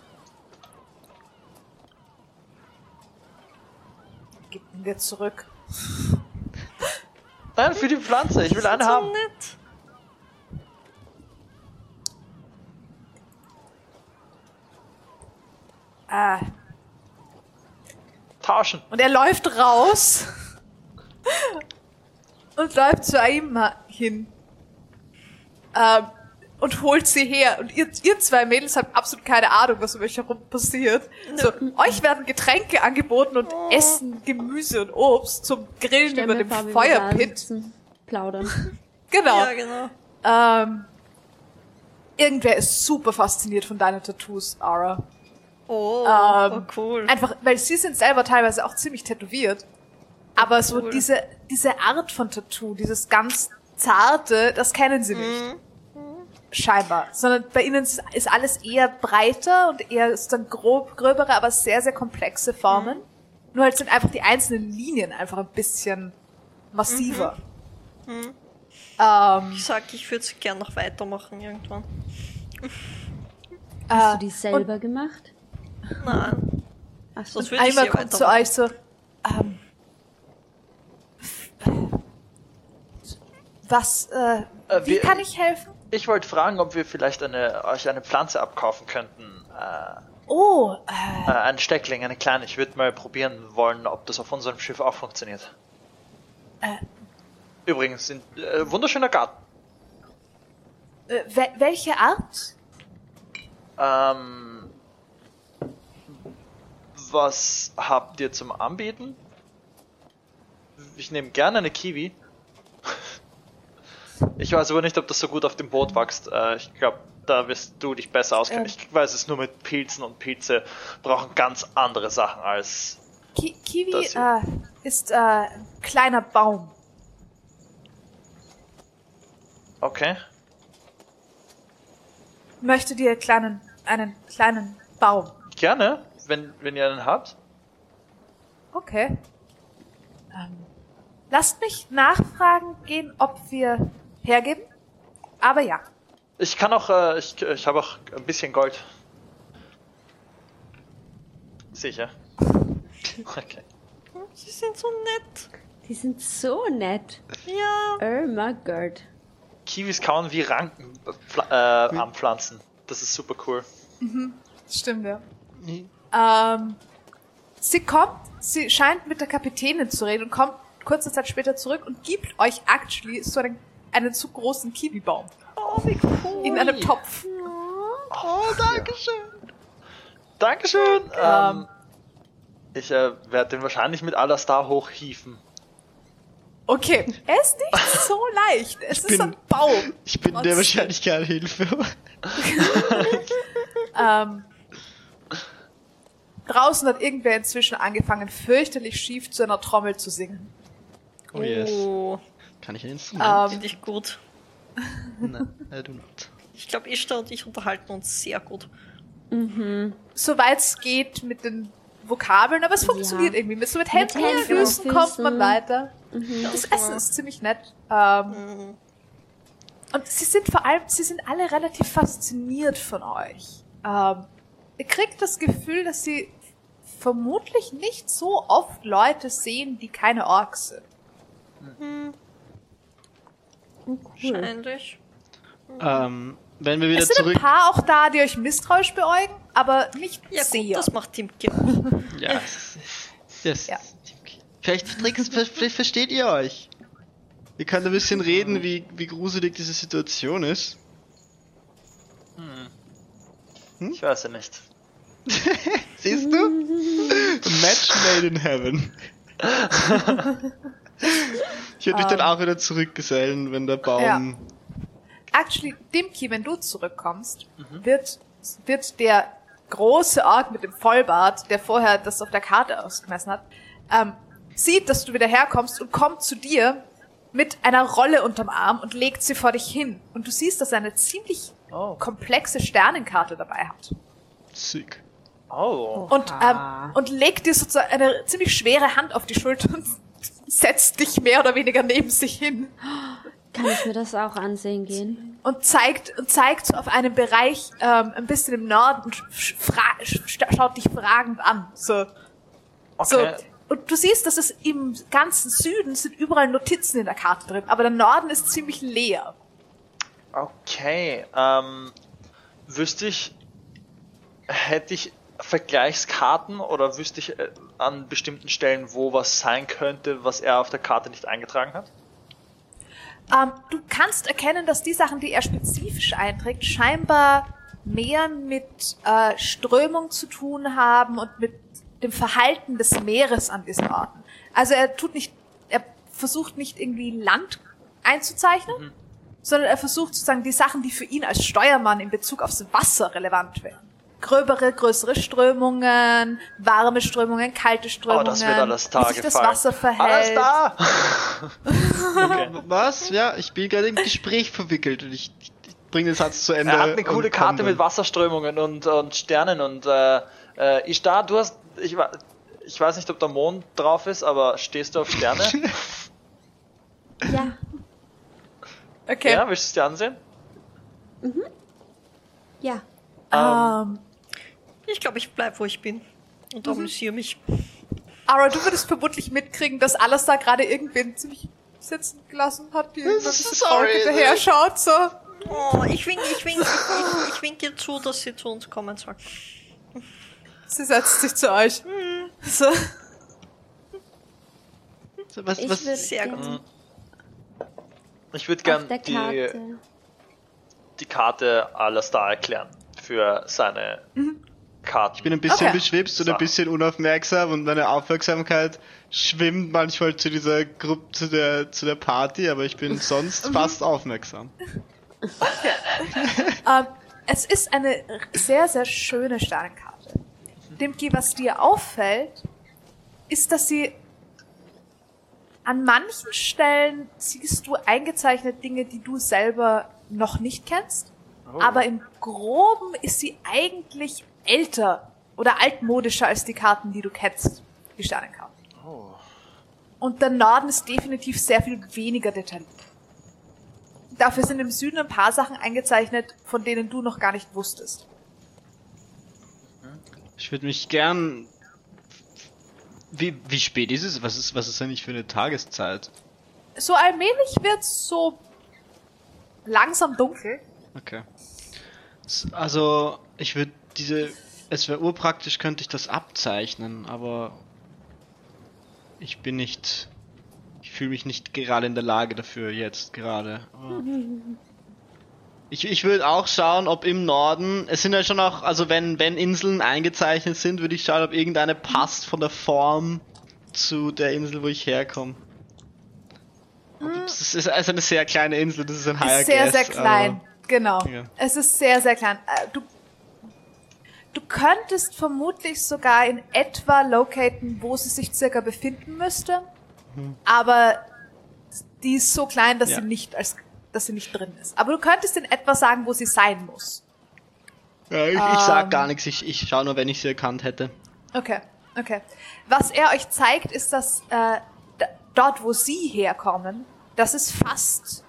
gib ihn dir zurück. Nein, für die Pflanze. Ich will eine so haben. nett. Ah. Tauschen. Und er läuft raus und läuft zu Aima hin ähm, und holt sie her. Und ihr, ihr zwei Mädels habt absolut keine Ahnung, was um euch herum passiert. So, euch werden Getränke angeboten und Essen, Gemüse und Obst zum Grillen über dem vor, Feuerpit. Plaudern. (laughs) Genau. Ja, genau. Ähm, irgendwer ist super fasziniert von deinen Tattoos, Ara. Oh, Ähm, oh cool. Einfach, weil sie sind selber teilweise auch ziemlich tätowiert. Aber so Cool. diese, diese Art von Tattoo, dieses ganz zarte, das kennen sie nicht. Mhm. Scheinbar. Sondern bei ihnen ist, alles eher breiter und eher ist dann grob, gröbere, aber sehr, sehr komplexe Formen. Nur halt sind einfach die einzelnen Linien einfach ein bisschen massiver. Mhm. Ähm, Ich sag, ich würde es gern noch weitermachen irgendwann. Hast Äh, du die selber gemacht? Nein, Ach so. sonst Einmal kommt zu euch so, ähm, was, äh, Äh, wie wir- kann ich helfen? Ich wollte fragen, ob wir vielleicht eine, euch eine Pflanze abkaufen könnten. Äh, Oh, äh, äh, ein Steckling, eine kleine. Ich würde mal probieren wollen, ob das auf unserem Schiff auch funktioniert. Äh. Übrigens, sind, äh, wunderschöner Garten. äh, wel welche Art? Ähm, was habt ihr zum Anbieten? Ich nehme gerne eine Kiwi. (laughs) Ich weiß aber nicht, ob das so gut auf dem Boot wächst. Äh, ich glaube, da wirst du dich besser auskennen. Ähm. Ich weiß es nur mit Pilzen und Pilze brauchen ganz andere Sachen als. Ki Kiwi äh, ist äh, ein kleiner Baum. Okay. Möchte dir kleinen, einen kleinen Baum. Gerne, wenn, wenn ihr einen habt. Okay. Ähm, lasst mich nachfragen gehen, ob wir hergeben. Aber ja. Ich kann auch, äh, ich, ich habe auch ein bisschen Gold. Sicher. (laughs) Okay. Sie sind so nett. Die sind so nett. Ja. Oh my god. Kiwis kauen wie Ranken äh, Pfla- äh, anpflanzen. Das ist super cool. Stimmt, ja. Ähm, sie kommt, sie scheint mit der Kapitänin zu reden und kommt kurze Zeit später zurück und gibt euch actually so einen, einen zu großen Kiwi-Baum. Oh, wie cool. In einem Topf. Oh, Dankeschön. Dankeschön. Ähm, ich äh, werde den wahrscheinlich mit Alastar hochhieven. Okay. Er ist nicht so (laughs) leicht. Es ist bin- ein Baum. Ich bin dir wahrscheinlich keine Hilfe. (laughs) (laughs) Ähm, draußen hat irgendwer inzwischen angefangen, fürchterlich schief zu einer Trommel zu singen. Oh yes. Oh, Kann ich ein Instrument? Ähm, finde ich gut. (laughs) Nein, I do not. Ich glaube, Ishtar und ich unterhalten uns sehr gut. soweit es geht mit den Vokabeln, aber es funktioniert Ja. irgendwie. Mit, so mit Händen und Händen und Füßen kommt man Füßen. weiter. Das Essen ist ziemlich nett. Ähm, Mhm. und sie sind vor allem, sie sind alle relativ fasziniert von euch. Ähm, kriegt das Gefühl, dass sie vermutlich nicht so oft Leute sehen, die keine Orks sind. Wahrscheinlich. Ähm, wenn wir wieder Es sind zurück. ein paar auch da, die euch misstrauisch beäugen, aber nicht Ja, gut, sehr. das macht Timke. (laughs) Ja. Das, Ja. Vielleicht, vielleicht versteht ihr euch. Wir können ein bisschen reden, wie, wie gruselig diese Situation ist. Ich weiß ja nicht. (laughs) Siehst du? Match made in heaven. (laughs) ich würde mich dann auch wieder zurückgesellen, wenn der Baum. Actually, Dimki, wenn du zurückkommst, wird, wird der große Ork mit dem Vollbart, der vorher das auf der Karte ausgemessen hat, ähm, sieht, dass du wieder herkommst und kommt zu dir mit einer Rolle unterm Arm und legt sie vor dich hin. Und du siehst, dass er eine ziemlich Oh. komplexe Sternenkarte dabei hat. Sick. Oh. Und, ähm, und legt dir sozusagen eine ziemlich schwere Hand auf die Schulter und (laughs) setzt dich mehr oder weniger neben sich hin. Kann ich mir das auch ansehen gehen? und zeigt und zeigt so auf einen Bereich ähm, ein bisschen im Norden und schaut dich fragend an. So, so. Okay. Und du siehst, dass es im ganzen Süden sind überall Notizen in der Karte drin, aber der Norden ist ziemlich leer. Okay. Ähm, wüsste ich, hätte ich Vergleichskarten oder wüsste ich äh, an bestimmten Stellen, wo was sein könnte, was er auf der Karte nicht eingetragen hat? Ähm, du kannst erkennen, dass die Sachen, die er spezifisch einträgt, scheinbar mehr mit äh, Strömung zu tun haben und mit dem Verhalten des Meeres an diesen Orten. Also er tut nicht, er versucht nicht irgendwie Land einzuzeichnen, sondern er versucht sozusagen die Sachen, die für ihn als Steuermann in Bezug aufs Wasser relevant wären. Gröbere, größere Strömungen, warme Strömungen, kalte Oh, Strömungen, das wird alles da wie sich das gefallen. Wasser verhält. Alles da! (laughs) okay. (laughs) Was? Ja, ich bin gerade im Gespräch verwickelt und ich, ich, bringe den Satz zu Ende. Er hat eine coole Karte mit Wasserströmungen und, und Sternen und äh, äh, ich da, du hast, ich, ich weiß nicht, ob der Mond drauf ist, aber stehst du auf Sterne? (laughs) Ja. Okay. Ja, willst du es dir ansehen? Ja. Ähm, Ich glaube, ich bleib, wo ich bin. Und amüsiere mich. aber du würdest vermutlich mitkriegen, dass alles da gerade irgendwen ziemlich sitzen gelassen hat, die irgendwie ein bisschen Sorry, hinterher schaut, so. Oh, ich winke, ich winke, ich, ich winke ihr zu, dass sie zu uns kommen soll. Sie setzt sich zu euch. So. So, was, Ich was, würde sehr gut. Ich würde auf gern der die, Karte. die Karte Alastar erklären für seine Karten. ich bin ein bisschen Okay. beschwipst und ein So. bisschen unaufmerksam und meine Aufmerksamkeit schwimmt manchmal zu dieser Gruppe, zu der, zu der Party, aber ich bin (laughs) sonst fast aufmerksam. (laughs) Ähm, es ist eine sehr, sehr schöne Sternenkarte. Demki, was dir auffällt, ist, dass sie an manchen Stellen siehst du eingezeichnet Dinge, die du selber noch nicht kennst. Aber im Groben ist sie eigentlich älter oder altmodischer als die Karten, die du kennst, die Sternenkarte. Oh. Und der Norden ist definitiv sehr viel weniger detailliert. Dafür sind im Süden ein paar Sachen eingezeichnet, von denen du noch gar nicht wusstest. Ich würde mich gern. Wie, wie spät ist es? Was ist, was ist eigentlich für eine Tageszeit? So allmählich wird's so langsam dunkel. Okay. Also, ich würde diese. Es wäre urpraktisch, könnte ich das abzeichnen, aber. Ich bin nicht. Ich fühle mich nicht gerade in der Lage dafür, jetzt gerade. Aber (laughs) Ich, ich würde auch schauen, ob im Norden. Es sind ja schon auch. Also, wenn, wenn Inseln eingezeichnet sind, würde ich schauen, ob irgendeine passt von der Form zu der Insel, wo ich herkomme. Es ist also eine sehr kleine Insel, das ist ein Higher Ist sehr, sehr klein. Genau. Ja. Es ist sehr, sehr klein. Äh, Du, du könntest vermutlich sogar in etwa locaten, wo sie sich circa befinden müsste. Aber die ist so klein, dass Ja. sie nicht als, dass sie nicht drin ist. Aber du könntest in etwa sagen, wo sie sein muss. Ja, ich, ich sag Ähm. gar nichts, ich, ich schau nur, wenn ich sie erkannt hätte. Okay, okay. Was er euch zeigt, ist, dass äh, dort, wo sie herkommen, das ist fast,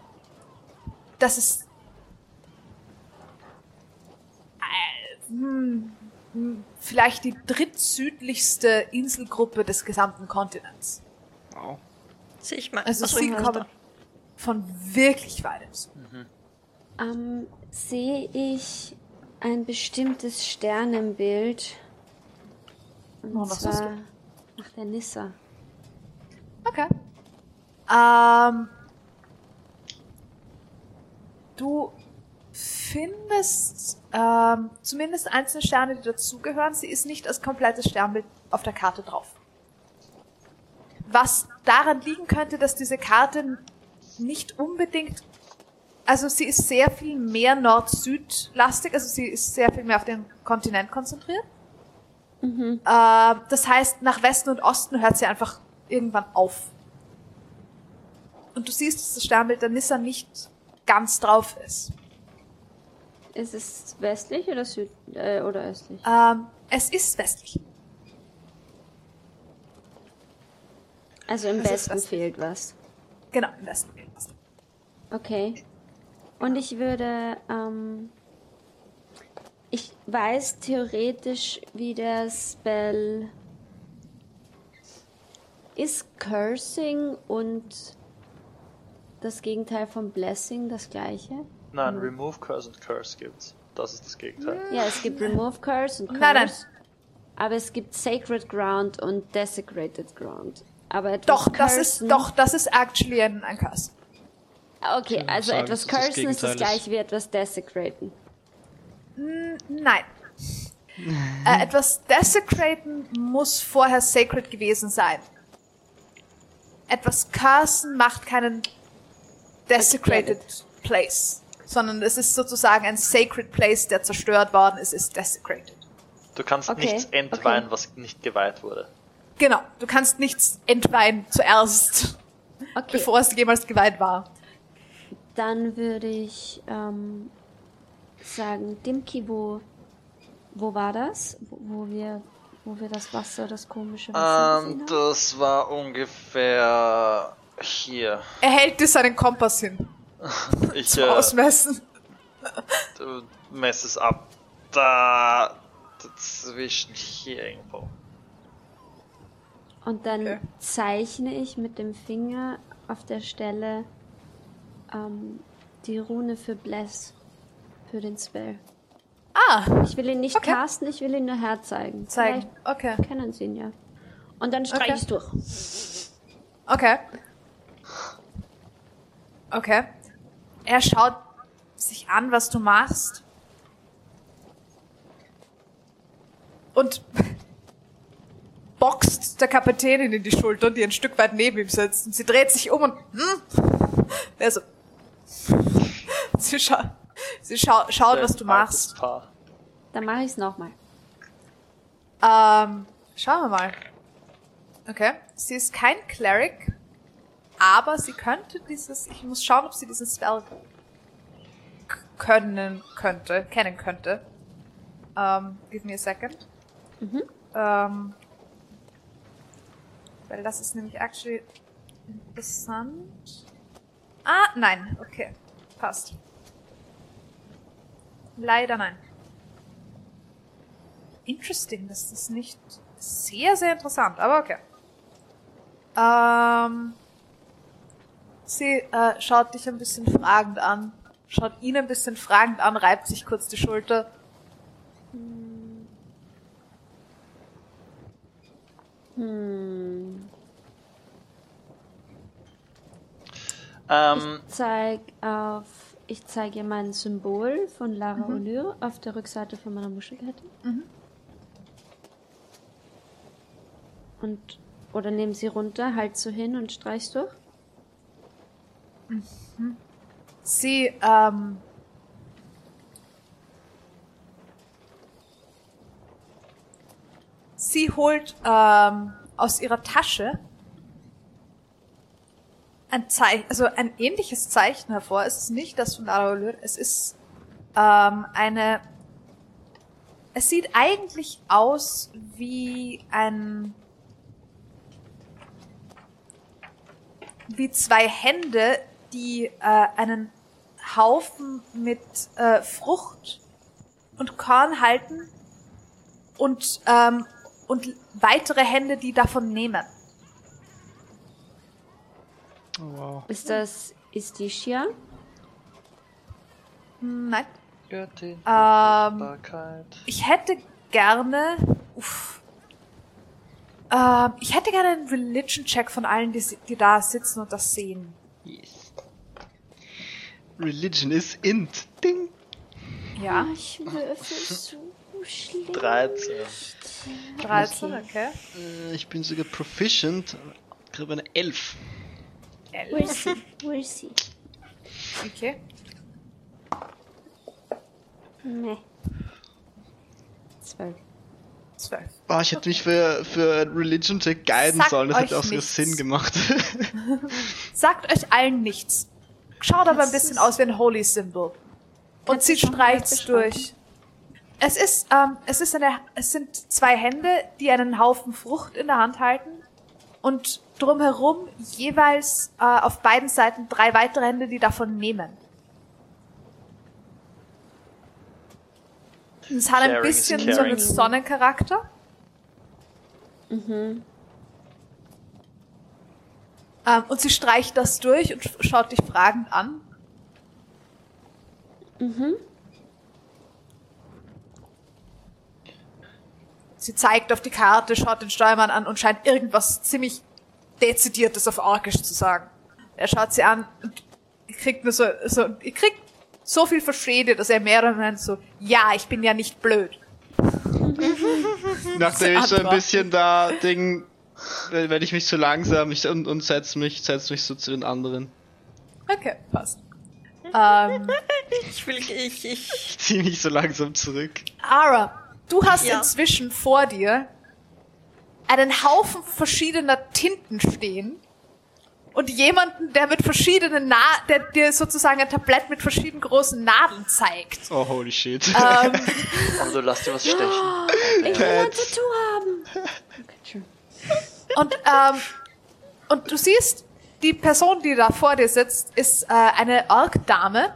das ist äh, hm, hm, vielleicht die drittsüdlichste Inselgruppe des gesamten Kontinents. Wow. Sehe ich mal. Also Achso, sie kommen von wirklich weit im Süden. Ähm, sehe ich ein bestimmtes Sternenbild. Und Oh, was zwar nach der Nissa. Okay. Ähm, du findest ähm, zumindest einzelne Sterne, die dazugehören. Sie ist nicht als komplettes Sternbild auf der Karte drauf. Was daran liegen könnte, dass diese Karte nicht unbedingt, also sie ist sehr viel mehr Nord-Süd-lastig, also sie ist sehr viel mehr auf den Kontinent konzentriert. Äh, das heißt, nach Westen und Osten hört sie einfach irgendwann auf. Und du siehst, dass das Sternbild der Nissa nicht ganz drauf ist. Ist es westlich oder süd äh, oder östlich? Ähm, es ist westlich. Also im es Westen fehlt was. Genau, im Westen. Okay. Und ich würde, ähm, ich weiß theoretisch, wie der Spell ist Cursing und das Gegenteil von Blessing das gleiche? Nein, Remove Curse und Curse gibt's. Das ist das Gegenteil. Ja, es gibt Remove Curse und Curse. Nein, nein. Aber es gibt Sacred Ground und Desecrated Ground. Aber etwas Doch, das ist, cursen- doch, das ist actually ein, ein Curse. Okay, also sagen, etwas Cursen ist das gleiche wie etwas Desecraten. Nein. äh, etwas Desecraten muss vorher Sacred gewesen sein. Etwas Cursen macht keinen Desecrated Place, sondern es ist sozusagen ein Sacred Place, der zerstört worden ist, ist Desecrated. Du kannst Okay, nichts entweihen, okay. was nicht geweiht wurde. Genau, du kannst nichts entweihen zuerst, Okay, bevor es jemals geweiht war. Dann würde ich ähm, sagen, Dimki, wo, wo war das? Wo, wo wir wo wir das Wasser, das komische Wasser Ähm, haben? das war ungefähr hier. Er hält dir seinen Kompass hin (laughs) Ich zum äh, Ausmessen. du messt es ab. da dazwischen hier irgendwo. Und dann Okay. zeichne ich mit dem Finger auf der Stelle ähm, die Rune für Bless. Für den Spell. Ah, Ich will ihn nicht Okay. casten, ich will ihn nur herzeigen. zeigen. Okay. Vielleicht kennen sie ihn ja. Und dann streiche Okay. ich durch. Okay. Okay. Er schaut sich an, was du machst. Und (laughs) boxt der Kapitänin in die Schulter, die ein Stück weit neben ihm sitzt. Und sie dreht sich um und hm? (laughs) er so. (laughs) Sie, scha sie schau schaut, was du machst. Dann mache ich es nochmal. Ähm, schauen wir mal. Okay. Sie ist kein Cleric, aber sie könnte dieses, ich muss schauen, ob sie diesen Spell können könnte, kennen könnte. Ähm, give me a second. Mhm. Ähm, weil das ist nämlich actually interessant. Ah, nein, okay. Passt. Leider nein. Interesting, das ist nicht sehr, sehr interessant, aber okay. Ähm, sie äh, schaut dich ein bisschen fragend an, schaut ihn ein bisschen fragend an, reibt sich kurz die Schulter. Hm. Ähm, Ich zeig auf. Ich zeige ihr mein Symbol von Lara Mhm. Olyr auf der Rückseite von meiner Muschelkette. Mhm. Und. Oder nehmen sie runter, halt so hin und streichst durch. Sie, ähm, sie holt ähm, aus ihrer Tasche ein Zeichen, also ein ähnliches Zeichen hervor. Es ist nicht das von Lara Olyr, es ist ähm, eine. Es sieht eigentlich aus wie ein wie zwei Hände, die äh, einen Haufen mit äh, Frucht und Korn halten und, ähm, und weitere Hände, die davon nehmen. Oh, wow. Ist das Istisha? Hm, Nein. Göttin, Ähm. Ich hätte gerne. Uff. Ähm, ich hätte gerne einen Religion-Check von allen, die, die da sitzen und das sehen. Yes. Religion is int. Ding. Ja, Ich würfel so schlecht. 13. 13, okay. Äh, ich bin sogar proficient. Kriege eine 11. We'll see. We'll see. Okay. Nee. Zwölf. 12. Oh, ich hätte mich für, für Religion Check guiden Sagt sollen. Das hätte auch nichts. Sinn gemacht. (laughs) Sagt euch allen nichts. Schaut aber ein bisschen aus wie ein Holy Symbol. Und sie streicht durch. Es ist, ähm, es ist eine, es sind zwei Hände, die einen Haufen Frucht in der Hand halten und drumherum jeweils äh, auf beiden Seiten drei weitere Hände, die davon nehmen. Es hat ein bisschen so einen Sonnencharakter. Mhm. Ähm, und sie streicht das durch und schaut dich fragend an. Mhm. Sie zeigt auf die Karte, schaut den Steuermann an und scheint irgendwas ziemlich Dezidiertes auf Orkisch zu sagen. Er schaut sie an und kriegt nur so, so, ihr kriegt so viel Verstehen, dass er mehr oder weniger so, ja, ich bin ja nicht blöd. (laughs) Nachdem ich so ein bisschen da Ding, werde ich mich so langsam ich, und, und setz mich, setz mich so zu den anderen. Okay, passt. ähm, (laughs) Ich will, ich, ich, Ich ziehe mich so langsam zurück. Ara, du hast Ja. inzwischen vor dir einen Haufen verschiedener Tinten stehen und jemanden, der mit verschiedenen Na der dir sozusagen ein Tablett mit verschiedenen großen Nadeln zeigt. Oh, holy shit. Ähm, Aber (laughs) du lass dir was stechen. Ich will ein Tattoo haben. Okay, schön. und, ähm, und du siehst, die Person, die da vor dir sitzt, ist äh, eine Ork-Dame.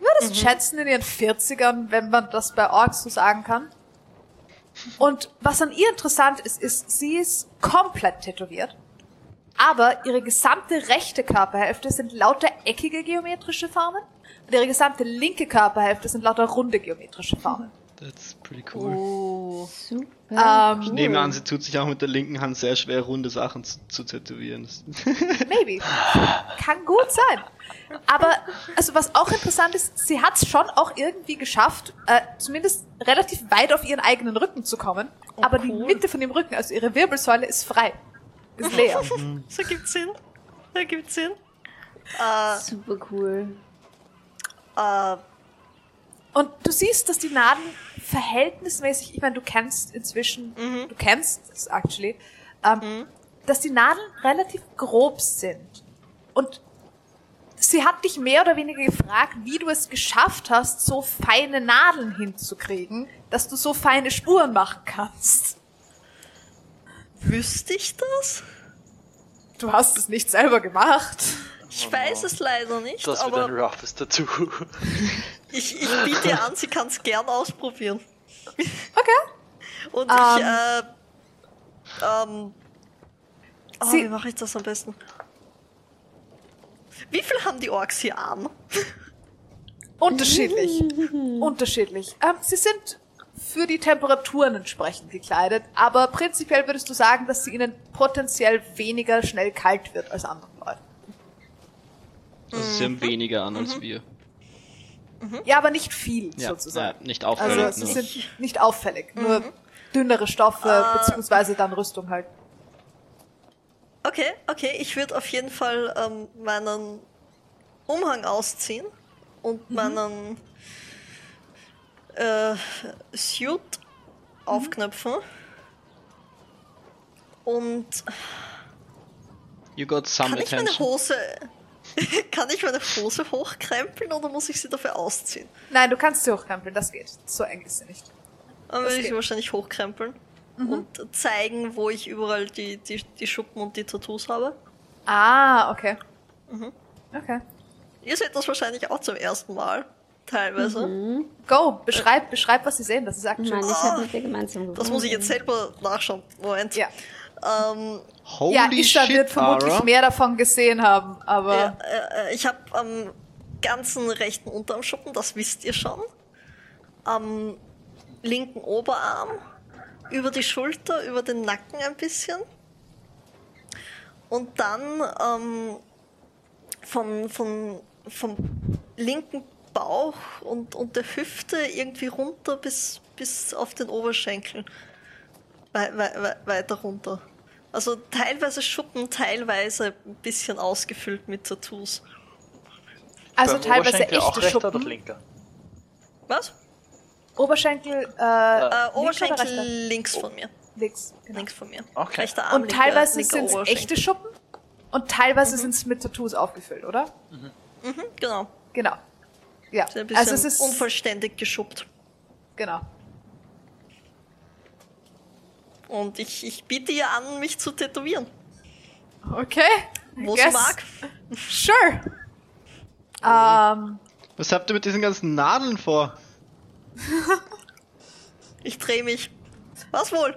Würdest schätzen in ihren 40ern, wenn man das bei Orks so sagen kann. Und was an ihr interessant ist, ist, sie ist komplett tätowiert. Aber ihre gesamte rechte Körperhälfte sind lauter eckige geometrische Formen. Und ihre gesamte linke Körperhälfte sind lauter runde geometrische Formen. That's pretty cool. Oh. Super. Ich Ähm, nehme an, sie tut sich auch mit der linken Hand sehr schwer, runde Sachen zu, zu tätowieren. Das- (laughs) maybe. Kann gut sein. Aber, also was auch interessant ist, sie hat es schon auch irgendwie geschafft, äh, zumindest relativ weit auf ihren eigenen Rücken zu kommen. aber die cool. Mitte von dem Rücken, also ihre Wirbelsäule, ist frei. Ist leer. (laughs) So gibt's Sinn. Da gibt's Sinn. Äh, Super cool. äh, Und du siehst, dass die Nadeln verhältnismäßig, ich meine, du kennst inzwischen, du kennst es actually, ähm, dass die Nadeln relativ grob sind. Und sie hat dich mehr oder weniger gefragt, wie du es geschafft hast, so feine Nadeln hinzukriegen, dass du so feine Spuren machen kannst. wüsste ich das? Du hast es nicht selber gemacht. Ich weiß es leider nicht, Das wird ein roughes Tattoo. ich, ich biete an, sie kann es gern ausprobieren. Okay. Und Ähm. ich, äh, ähm, oh, Sie- wie mache ich das am besten? Wie viel haben die Orks hier an? (laughs) Unterschiedlich. Unterschiedlich. Ähm, sie sind für die Temperaturen entsprechend gekleidet, aber prinzipiell würdest du sagen, dass sie ihnen potenziell weniger schnell kalt wird als anderen Leuten. Also sie haben weniger an als wir. Ja, aber nicht viel Ja, sozusagen. ja, nicht also auffällig. sie nur. sind nicht auffällig, nur dünnere Stoffe beziehungsweise dann Rüstung halt. Okay, okay, ich würde auf jeden Fall ähm, meinen Umhang ausziehen und meinen äh, Suit aufknöpfen. Und You got some kann ich meine. Hose. (laughs) kann ich meine Hose hochkrempeln oder muss ich sie dafür ausziehen? Nein, du kannst sie hochkrempeln, das geht. So eng ist sie nicht. Dann Das würde ich sie wahrscheinlich hochkrempeln und zeigen, wo ich überall die, die, die Schuppen und die Tattoos habe. Ah, okay. Okay. Ihr seht das wahrscheinlich auch zum ersten Mal, teilweise. Go, beschreib, beschreib, was sie sehen. Das ist Nein, aktuell. ich habe mit dir gemeinsam gewohnt. Das muss ich jetzt selber nachschauen. Moment. Ja. Ähm, Holy ja, Isha shit, wird vermutlich Ara. mehr davon gesehen haben, aber ja, äh, äh, ich habe am ganzen rechten Unterarmschuppen, das wisst ihr schon. Am linken Oberarm, über die Schulter, über den Nacken ein bisschen. Und dann ähm, von, von, vom linken Bauch und, und der Hüfte irgendwie runter bis, bis auf den Oberschenkel. Wei wei weiter runter. Also teilweise Schuppen, teilweise ein bisschen ausgefüllt mit Tattoos. also Beim teilweise Oberschenkel auch echte rechter oder Schuppen. linker? Was? Oberschenkel, äh, Äh, links oder Oberschenkel rechter? links von mir. Links. Genau. Links von mir. Okay. Rechter Arm, Und linker- teilweise sind es echte Schuppen und teilweise sind es mit Tattoos aufgefüllt, oder? Mhm, genau. Genau. Ja. Also es ist unvollständig geschuppt. genau. Und ich, ich biete ihr an, mich zu tätowieren. Okay. Wo sie mag. Sure. Ähm, Was habt ihr mit diesen ganzen Nadeln vor? Ich drehe mich. Was wohl?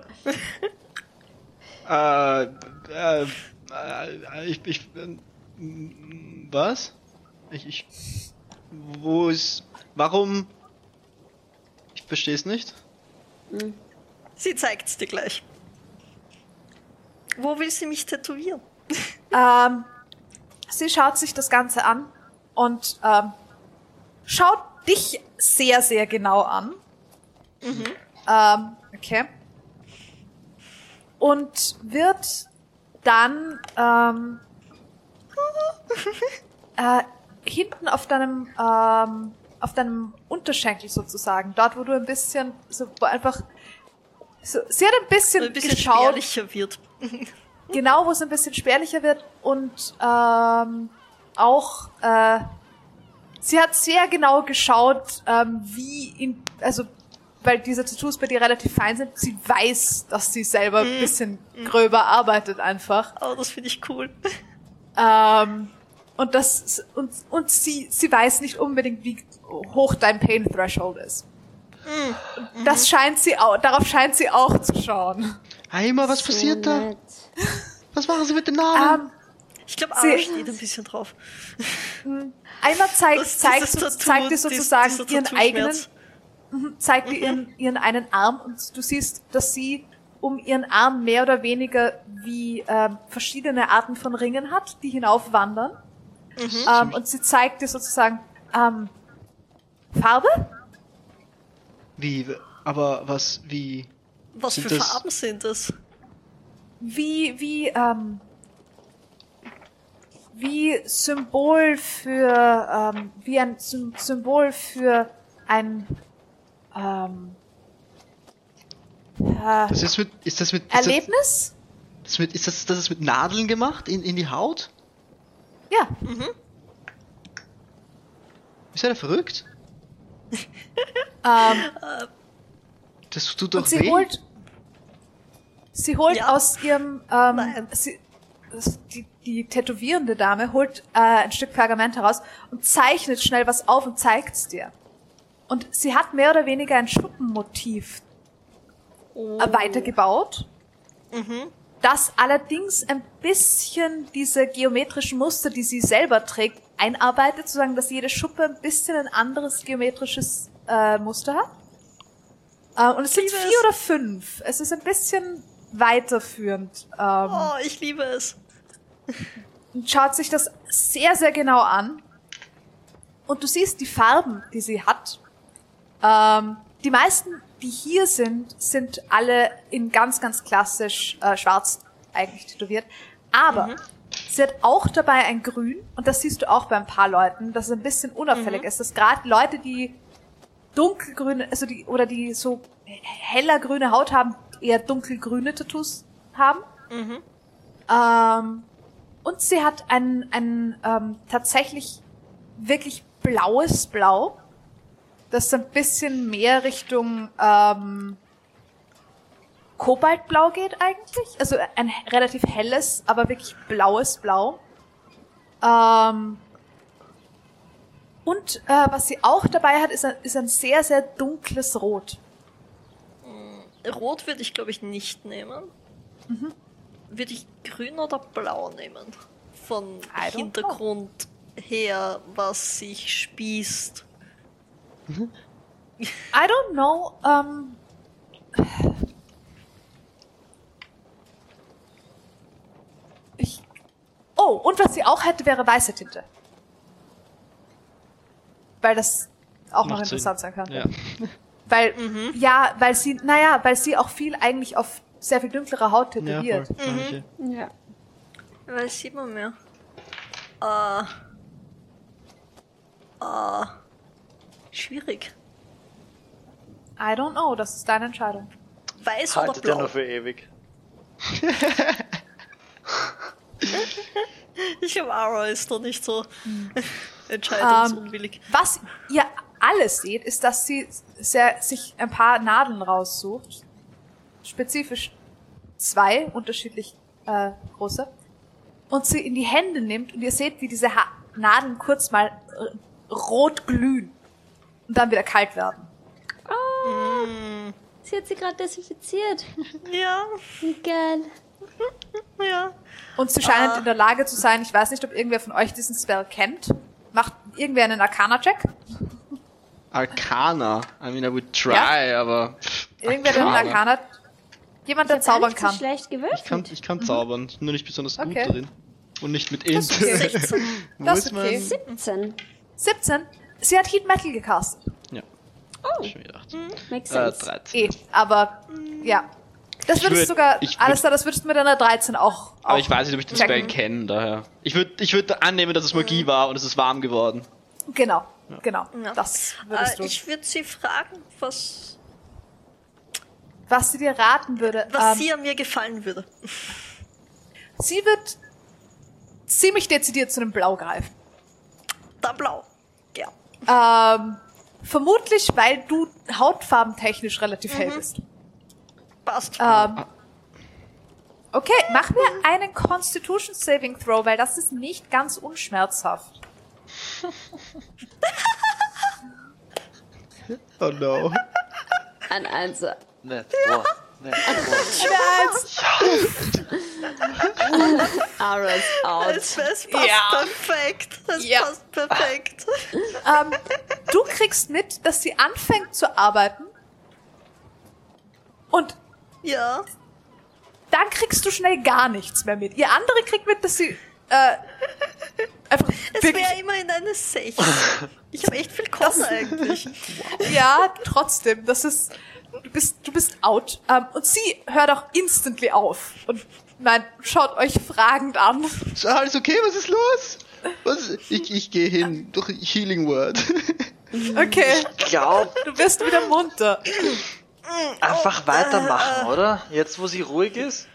Äh, äh, äh, ich, ich, äh, was? Ich, ich, wo ist, warum? Ich verstehe es nicht. Sie zeigt's dir gleich. Wo will sie mich tätowieren? (laughs) ähm, sie schaut sich das Ganze an und ähm, schaut dich sehr, sehr genau an. Ähm, okay. Und wird dann ähm, (laughs) äh, hinten auf deinem ähm, auf deinem Unterschenkel sozusagen, dort wo du ein bisschen so wo einfach so, sie hat ein bisschen, Ein bisschen geschaut, spärlicher wird. (laughs) genau, wo es ein bisschen spärlicher wird und ähm, auch äh, sie hat sehr genau geschaut, ähm, wie in, also weil diese Tattoos bei dir relativ fein sind, sie weiß, dass sie selber ein bisschen gröber arbeitet einfach. Aber das finde ich cool. (laughs) Ähm, und das und, und sie sie weiß nicht unbedingt wie hoch dein Pain Threshold ist. Das scheint sie auch, darauf scheint sie auch zu schauen. Heimer, was So passiert da? nett. Was machen sie mit den Namen? Ähm, Ich glaube, Sie- Ara steht ein bisschen drauf. (laughs) einmal zeigt, Das- zeigt, so, Tattoo, zeigt dir sozusagen dieser ihren eigenen, zeigt dir ihren, ihren einen Arm und du siehst, dass sie um ihren Arm mehr oder weniger wie ähm, verschiedene Arten von Ringen hat, die hinaufwandern. Ähm, und sie zeigt dir sozusagen ähm, Farbe? Wie, aber was, wie? Was Sind für das- Farben sind das? wie, wie, ähm, wie Symbol für, ähm, wie ein Sym Symbol für ein, ähm, äh, Das ist mit, ist das mit, ist Erlebnis? das mit, ist das, das ist mit Nadeln gemacht? In, in die Haut? Ja. Ist er verrückt? Ähm, Das tut doch und sie weh. holt, sie holt Ja. aus ihrem, ähm, sie, die, die tätowierende Dame holt äh, ein Stück Pergament heraus und zeichnet schnell was auf und zeigt's dir. Und sie hat mehr oder weniger ein Schuppenmotiv Oh. äh, weitergebaut. Mhm. Das allerdings ein bisschen diese geometrischen Muster, die sie selber trägt, einarbeitet, sozusagen, dass jede Schuppe ein bisschen ein anderes geometrisches äh, Muster hat. Äh, und es sind vier es. oder fünf. Es ist ein bisschen weiterführend. Ähm, Oh, ich liebe es. und schaut sich das sehr, sehr genau an. Und du siehst die Farben, die sie hat. Ähm, die meisten, die hier sind, sind alle in ganz, ganz klassisch äh, schwarz eigentlich tätowiert. Aber sie hat auch dabei ein Grün, und das siehst du auch bei ein paar Leuten, dass es ein bisschen unauffällig ist, dass gerade Leute, die dunkelgrüne, also die, oder die so heller grüne Haut haben, eher dunkelgrüne Tattoos haben. Ähm, und sie hat ein, ein ähm, tatsächlich wirklich blaues Blau, das ein bisschen mehr Richtung ähm, Kobaltblau geht eigentlich. Also ein relativ helles, aber wirklich blaues Blau. Ähm, und äh, was sie auch dabei hat, ist ein, ist ein sehr, sehr dunkles Rot. Rot würde ich, glaube ich, nicht nehmen. Mhm. Würde ich grün oder blau nehmen? Von Hintergrund her, was sich spießt. I don't know. Ähm, ich, oh, und was sie auch hätte, wäre weiße Tinte. Weil das auch noch Macht Sinn. interessant sein könnte. Ja. Weil, (laughs) Mhm. ja, weil sie, naja, weil sie auch viel eigentlich auf sehr viel dunklere Haut Ja, tätowiert. voll. Okay. Ja. Weiß sieht man mehr. Äh. Äh. Schwierig. I don't know, das ist deine Entscheidung. Weiß oder Haltet ihr blau? nur für ewig. (laughs) Ich glaube, Ara ist doch nicht so Hm. entscheidungsunwillig. Was ihr alles seht, ist, dass sie sehr, sich ein paar Nadeln raussucht. Spezifisch zwei, unterschiedlich äh, große. Und sie in die Hände nimmt und ihr seht, wie diese ha Nadeln kurz mal äh, rot glühen und dann wieder kalt werden. Sie hat sie gerade desinfiziert. ja, geil. ja. Und sie scheint in der Lage zu sein, ich weiß nicht, ob irgendwer von euch diesen Spell kennt. Macht irgendwer einen Arcana-Check? Arcana. I mean, I would try, aber. Irgendwer, der einen Arcana. Jemand, der zaubern kann. So. Ich kann, ich kann zaubern, nur nicht besonders Mhm. Okay. gut drin. Und nicht mit Int. Das ist okay. 16. (laughs) Wo Das ist okay. mein... 17. 17. Sie hat Heat Metal gecastet. Ja. Oh, mir gedacht. makes Äh, sense. 13. Eh, aber ja. Das würdest würd- sogar, ich würd- alles da, das würdest du mit einer 13 auch. Aber auch ich weiß nicht, ob ich den checken. Spell kenne, daher. Ich würde ich würd annehmen, dass es Magie war und es ist warm geworden. Genau, genau. Ja. Das würdest Äh, du. ich würde sie fragen, was, Was sie dir raten würde. was ähm, sie an mir gefallen würde. sie wird ziemlich dezidiert zu einem Blau greifen. Dann blau. Ähm, vermutlich, weil du hautfarbentechnisch relativ hell bist. Passt. Ähm, okay, mach mir einen Constitution Saving Throw, weil das ist nicht ganz unschmerzhaft. (laughs) Oh no. Ein Einser. Net one. Net one. Ara ist out. Es, es passt Ja. perfekt. Es Ja. passt perfekt. (laughs) Ähm, du kriegst mit, dass sie anfängt zu arbeiten. Und Ja. dann kriegst du schnell gar nichts mehr mit. Ihr andere kriegt mit, dass sie äh, einfach Es wäre immerhin eine 6. Ich habe echt viel Kosten eigentlich. ja, trotzdem, das ist du bist du bist out ähm, und sie hört auch instantly auf und nein, schaut euch fragend an. Ist alles okay? Was ist los? Was? Ich, ich gehe hin durch Healing Word. (laughs) Okay, Glaub, du wirst wieder munter. einfach weitermachen, oder? Jetzt, wo sie ruhig ist,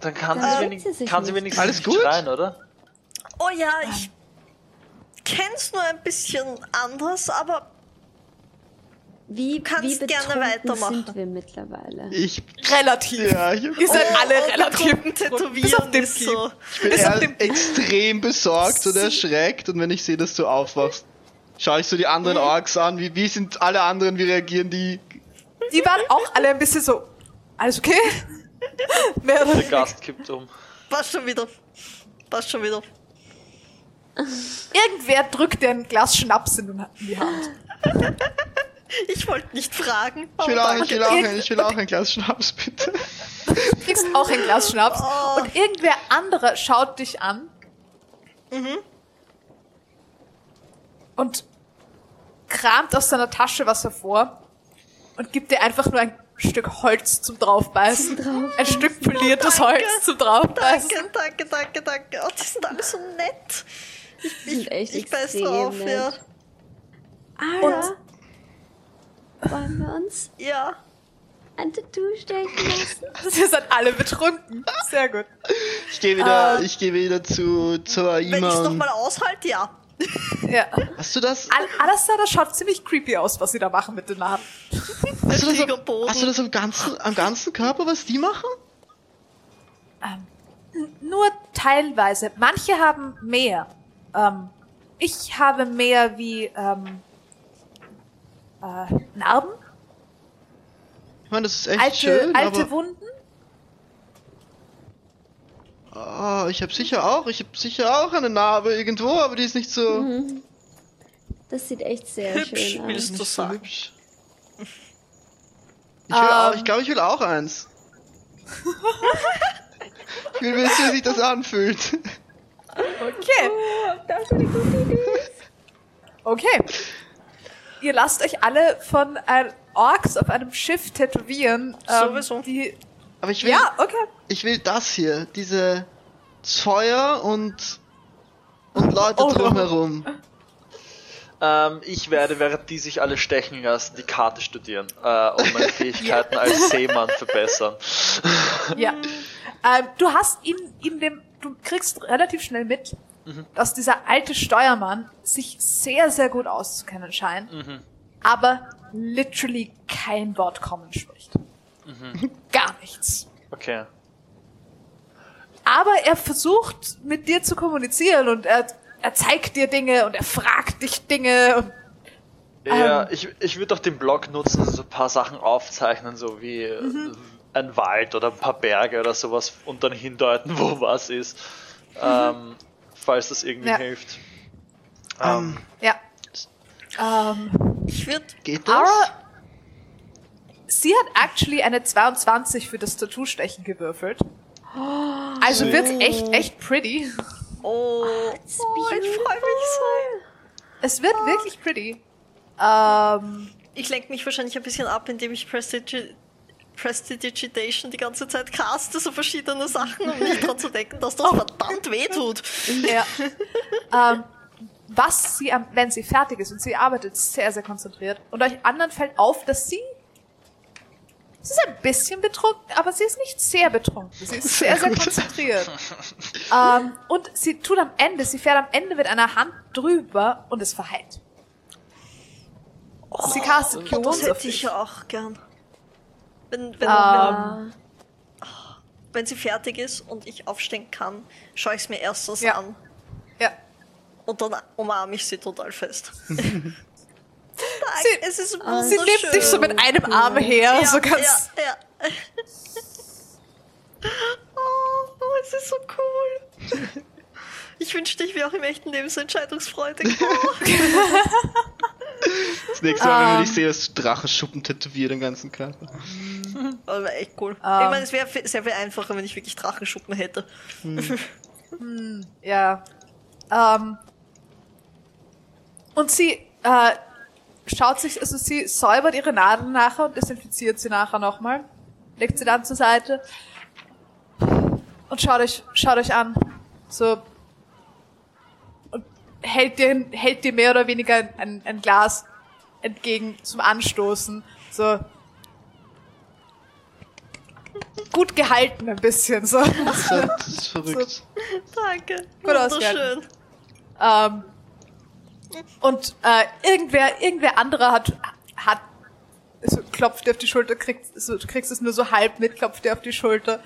dann kann, Dann sie, regt wenig, sie kann sie nicht. wenigstens Alles gut? schreien, oder? Oh ja, ich kenn's nur ein bisschen anders, aber Wie, kannst wie gerne betrunken weitermachen. sind wir mittlerweile? Ich, Relativ. ja, ich, Ihr seid alle relativ betrunken bis auf den so. bin Bis auf den- extrem besorgt und erschreckt und wenn ich sehe, dass du aufwachst, schaue ich so die anderen Orks an. Wie, wie sind alle anderen? Wie reagieren die? Die waren auch alle ein bisschen so, alles okay? (laughs) Mehr oder Der. Gast kippt um. Passt schon wieder. Passt schon wieder. Irgendwer drückt dir ein Glas Schnaps in die Hand. (laughs) (laughs) Ich wollte nicht fragen. Ich will, auch, ich, will auch ein, ich will auch ein Glas Schnaps, bitte. Du kriegst auch ein Glas Schnaps. Oh. Und irgendwer anderer schaut dich an. Und kramt aus seiner Tasche was hervor und gibt dir einfach nur ein Stück Holz zum draufbeißen. Ein Stück poliertes Danke. Holz zum draufbeißen. Danke, danke, danke, danke. Oh, die sind alle so nett. Sind echt Ich beiß drauf, nett. ja. Ara, wollen wir uns Ja. ein Tattoo stechen lassen? (laughs) Wir sind alle betrunken. Sehr gut. Ich gehe wieder, Äh. ich gehe wieder zu, zur Wenn ich es nochmal aushalte, ja. (laughs) Ja. Hast du das? Al Alastair, das schaut ziemlich creepy aus, was sie da machen mit den Namen. (laughs) Hast du das, Fliegerboden. hast du das am ganzen, am ganzen Körper, was die machen? Nur teilweise. Manche haben mehr. Ähm, ich habe mehr wie ähm, äh, Narben, Ich meine, das ist echt alte, schön, alte aber... Wunden. Oh, ich habe sicher auch, ich habe sicher auch eine Narbe irgendwo, aber die ist nicht so... Das sieht echt sehr Hübsch, schön willst aus. du nicht so sagen. hübsch. Ich will auch, Ähm. ich glaube, ich will auch eins. ich will wissen, wie sich das anfühlt. Okay. Das ist eine gute Idee. Okay. Ihr lasst euch alle von äh, Orks auf einem Schiff tätowieren. Ähm, Sowieso. Die, Aber ich will, ja, okay. ich will das hier, diese Feuer und und Leute Oh. drumherum. Ähm, ich werde, während die sich alle stechen lassen, die Karte studieren äh, und meine (laughs) Fähigkeiten als Seemann verbessern. Ja. Ähm, du hast in, in dem, du kriegst relativ schnell mit, dass dieser alte Steuermann sich sehr, sehr gut auszukennen scheint, aber literally kein Wort kommen spricht. Gar nichts. Okay. Aber er versucht mit dir zu kommunizieren und er, er zeigt dir Dinge und er fragt dich Dinge und Ja, Ähm. ich, ich würde doch den Blog nutzen, so ein paar Sachen aufzeichnen, so wie äh, ein Wald oder ein paar Berge oder sowas und dann hindeuten, (laughs) wo was ist. Ähm, falls das irgendwie Ja. hilft. Ähm, ja. Ähm, Ich würde geht das? Ara, sie hat actually eine 22 für das Tattoo-Stechen gewürfelt. Also wird's echt, echt pretty. Oh, oh ich freue mich so. Es wird wirklich pretty. Ähm, Ich lenke mich wahrscheinlich ein bisschen ab, indem ich Prestigi Prestidigitation die ganze Zeit caste, so verschiedene Sachen, um nicht dran zu denken, dass das verdammt weh tut. ja. ähm, was sie, am, wenn sie fertig ist, und sie arbeitet sehr, sehr konzentriert, und euch anderen fällt auf, dass sie Sie ist ein bisschen betrunken, aber sie ist nicht sehr betrunken. Sie ist sehr, sehr konzentriert. ähm, und sie tut am Ende, sie fährt am Ende mit einer Hand drüber und es verheilt. sie castet Cure Oh, Das Wounds auf hätte ich dich. ja auch gern. Wenn, wenn, Ähm, wenn, wenn sie fertig ist und ich aufstehen kann, schaue ich es mir erstens Ja. an ja. und dann umarme ich sie total fest. (laughs) Nein, Sie- es ist Sie wunderschön. nimmt dich so mit einem Arm her, ja, so ganz. Ja, ja. oh, es ist so cool. (laughs) Ich wünschte, ich wäre auch im echten Leben so entscheidungsfreudig. Oh. (laughs) Das nächste Mal, wenn Ähm. dich sehen, hast du Drachenschuppen tätowiert am ganzen Körper. Aber wäre echt cool. Ähm. ich meine, es wäre sehr viel einfacher, wenn ich wirklich Drachenschuppen hätte. (laughs) Ja. Ähm. Und sie äh, schaut sich, also sie säubert ihre Nadeln nachher und desinfiziert sie nachher nochmal. Legt sie dann zur Seite. Und schaut euch, schaut euch an. So. Hält dir, hält dir mehr oder weniger ein, ein, Glas entgegen zum Anstoßen. So. Gut gehalten ein bisschen, so. Das ist, das ist verrückt. Danke. Gut Wunderschön. Ähm, und äh, irgendwer, irgendwer anderer hat, hat so, klopft dir auf die Schulter, kriegst, so, du kriegst es nur so halb mit, klopft dir auf die Schulter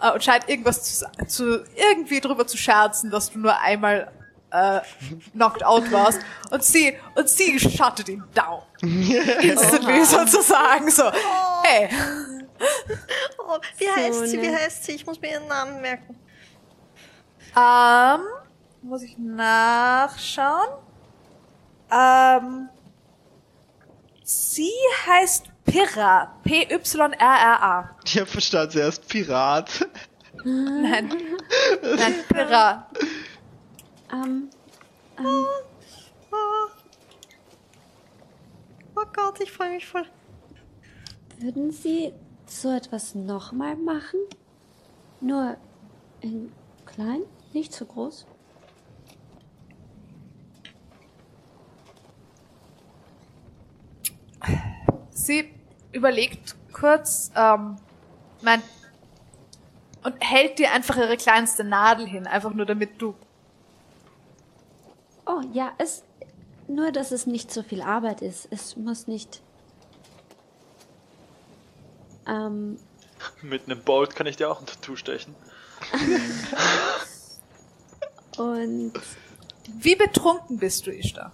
äh, und scheint irgendwas zu, zu irgendwie drüber zu scherzen, dass du nur einmal äh, knocked out warst. Und sie und sie shuttet ihn down. Instantly sozusagen so. Hey, Oh, wie heißt So sie? Wie heißt sie? Ich muss mir ihren Namen merken. ähm, muss ich nachschauen. Ähm, sie heißt Pirra. P-Y-R-R-A. Ich hab verstanden, zuerst Pirat. Nein. (laughs) Nein, Pirra. Ähm, Oh, oh Gott, ich freue mich voll. würden Sie so etwas nochmal machen? Nur in klein, nicht zu groß? Sie überlegt kurz, ähm, mein, und hält dir einfach ihre kleinste Nadel hin, einfach nur damit du. Oh, ja, es. Nur, dass es nicht so viel Arbeit ist. Es muss nicht. Ähm, Mit einem Bolt kann ich dir auch ein Tattoo stechen. und. Wie betrunken bist du, Ishtar?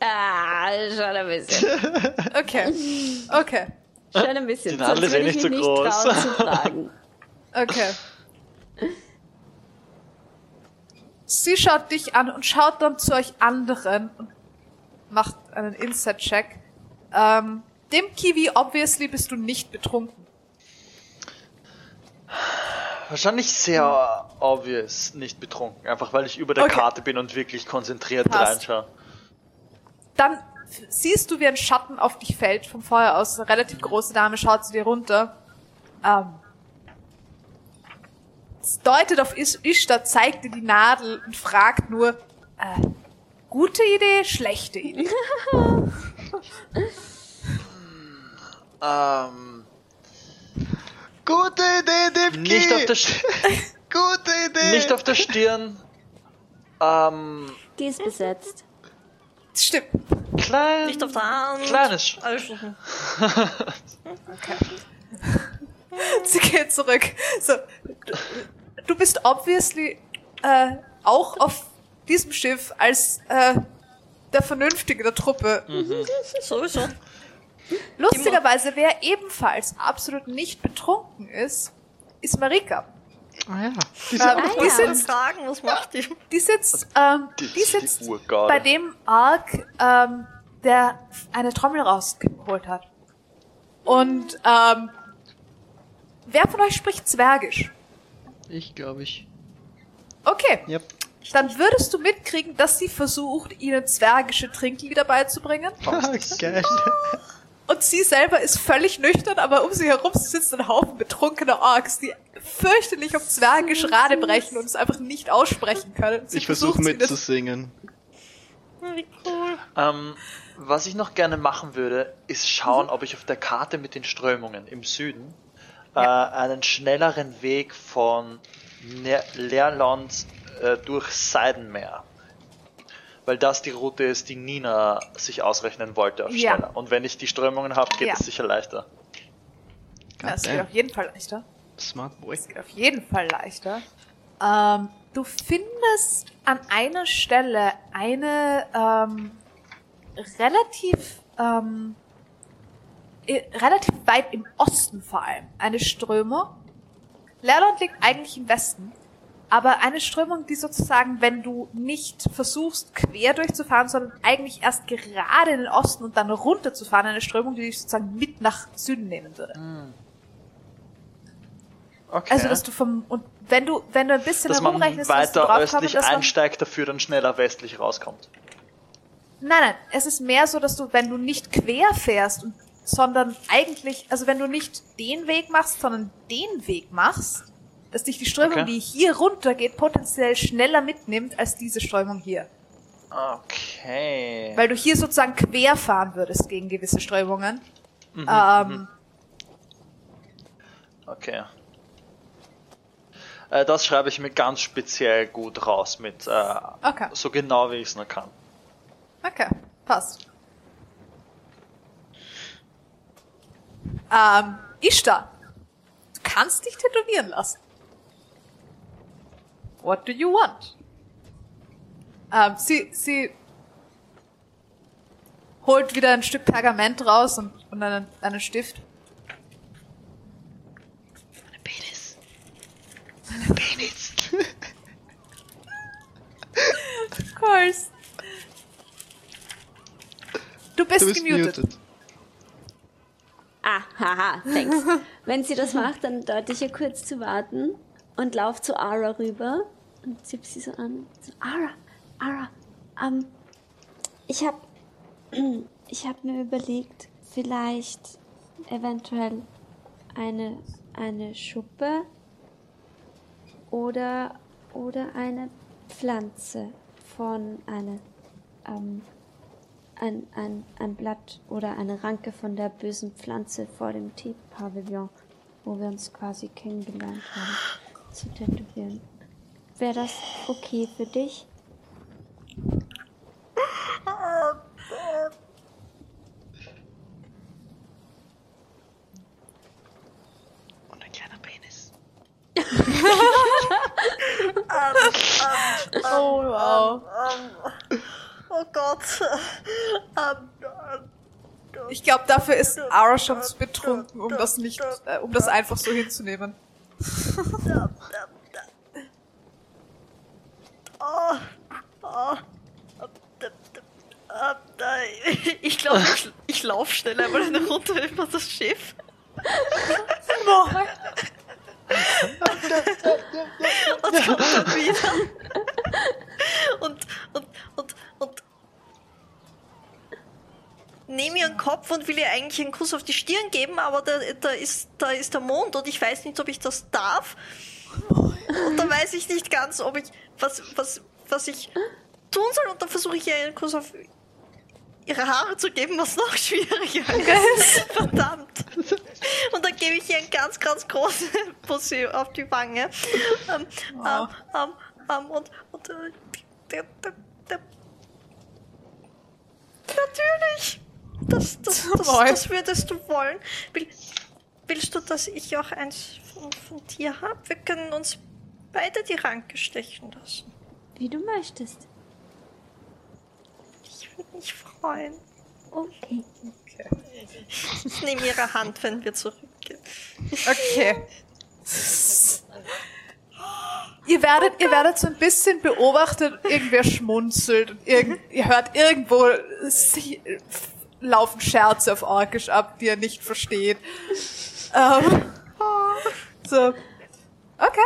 Ah, schon ein bisschen. Okay. Okay. Schon ein bisschen. Die Nadel ist eh nicht so mich groß. trauen zu fragen. Okay. Sie schaut dich an und schaut dann zu euch anderen und macht einen Inside-Check. Ähm, dem Kiwi, obviously, bist du nicht betrunken. Wahrscheinlich sehr obvious, nicht betrunken. Einfach weil ich über der Okay. Karte bin und wirklich konzentriert Passt. reinschaue. Dann siehst du, wie ein Schatten auf dich fällt vom Feuer aus. Eine relativ große Dame schaut zu dir runter. Ähm, deutet auf Is Ishtar, zeigt dir die Nadel und fragt nur, äh, gute Idee, schlechte Idee. (laughs) Ähm, Gute Idee, Dipki! nicht auf der Sch (laughs) Gute Idee! nicht auf der Stirn. Ähm, Die ist besetzt. Stimmt. klein. Nicht auf der Hand. Kleines. Sch- Also, (laughs) (laughs) Sie geht zurück. So, du, du bist obviously äh, auch auf diesem Schiff als äh, der Vernünftige der Truppe. sowieso. Lustigerweise, wer ebenfalls absolut nicht betrunken ist, ist Marika. Ah ja. Ähm, Ah, die, ja. sitzt, Fragen, was macht die? die sitzt, ähm, Die- die die sitzt Urgarde. bei dem Ark, ähm, der eine Trommel rausgeholt hat. Und ähm, wer von euch spricht Zwergisch? Ich glaube ich. Okay, Yep. dann würdest du mitkriegen, dass sie versucht, ihnen zwergische Trinklieder beizubringen. (laughs) Geil. Und sie selber ist völlig nüchtern, aber um sie herum sitzt ein Haufen betrunkener Orks, die fürchterlich auf Zwergisch Rade brechen und es einfach nicht aussprechen können. Sie Ich versuche mitzusingen. Wie cool. Ähm, was ich noch gerne machen würde, ist schauen, ob ich auf der Karte mit den Strömungen im Süden äh, einen schnelleren Weg von Ne- Lerland äh, durch Seidenmeer. Weil das die Route ist, die Nina sich ausrechnen wollte auf Ja. schneller. Und wenn ich die Strömungen habe, geht Ja. es sicher leichter. Ja, es geht auf jeden Fall leichter. Smart Boy. Es geht auf jeden Fall leichter. Ähm, du findest an einer Stelle eine ähm, relativ ähm, relativ weit im Osten vor allem eine Strömung. Lerland liegt eigentlich im Westen, aber eine Strömung, die sozusagen, wenn du nicht versuchst, quer durchzufahren, sondern eigentlich erst gerade in den Osten und dann runter zu fahren, eine Strömung, die dich sozusagen mit nach Süden nehmen würde. Okay. Also, dass du vom, und wenn du, wenn du ein bisschen dass man herumrechnest, du weiter draufkommen, östlich dass man- einsteigt, dafür dann schneller westlich rauskommt. Nein, nein, es ist mehr so, dass du, wenn du nicht quer fährst, und, sondern eigentlich, also wenn du nicht den Weg machst, sondern den Weg machst, dass dich die Strömung, Okay. die hier runter geht, potenziell schneller mitnimmt als diese Strömung hier. Okay. Weil du hier sozusagen quer fahren würdest gegen gewisse Strömungen. Mhm, ähm, Okay. Äh, das schreibe ich mir ganz speziell gut raus mit äh, Okay. so genau wie ich es nur kann. Okay, passt. Ähm, Ishtar, du kannst dich tätowieren lassen. What do you want? Ähm, sie, sie holt wieder ein Stück Pergament raus und, und einen, einen Stift. Penis. Of course. Du bist, Du bist gemutet. muted. Ah, haha, thanks. Wenn sie das macht, dann deute ich ihr kurz zu warten und lauf zu Ara rüber und zieh sie so an. So, Ara, Ara, ähm, ich hab, (clears throat) ich hab mir überlegt, vielleicht eventuell eine, eine Schuppe oder, oder eine Pflanze von einer, ähm, ein, ein, ein Blatt oder eine Ranke von der bösen Pflanze vor dem Tee-Pavillon, wo wir uns quasi kennengelernt haben, zu tätowieren. Wäre das okay für dich? Und ein kleiner Penis. (laughs) Oh, wow. Oh Gott. Ich glaube, dafür ist Ara schon zu betrunken, um das nicht, äh, um das einfach so hinzunehmen. oh, ich glaube, ich, ich laufe schnell einmal eine Runde über das Schiff. und komme dann wieder. Und, und, und, und nehme ihren Kopf und will ihr eigentlich einen Kuss auf die Stirn geben, aber da, da, ist, da ist der Mond und ich weiß nicht, ob ich das darf. Und da weiß ich nicht ganz, ob ich was, was, was ich tun soll. Und dann versuche ich ihr einen Kuss auf ihre Haare zu geben, was noch schwieriger ist. Verdammt. Und dann gebe ich ihr einen ganz, ganz großen (laughs) Pussy auf die Wange. Ähm, ähm, ähm, ähm, und und äh, natürlich. Das, das, (laughs) das, das würdest du wollen. Will, willst du, dass ich auch eins von, von dir habe? Wir können uns beide die Ranke stechen lassen. Wie du möchtest. Ich würde mich freuen. Okay. Ich nehme ihre Hand, wenn wir zurückgehen. Okay. Ihr werdet, ihr werdet so ein bisschen beobachtet, irgendwer schmunzelt und irgend, ihr hört irgendwo sie, laufen Scherze auf Orkisch ab, die ihr nicht versteht. Ähm, so. Okay.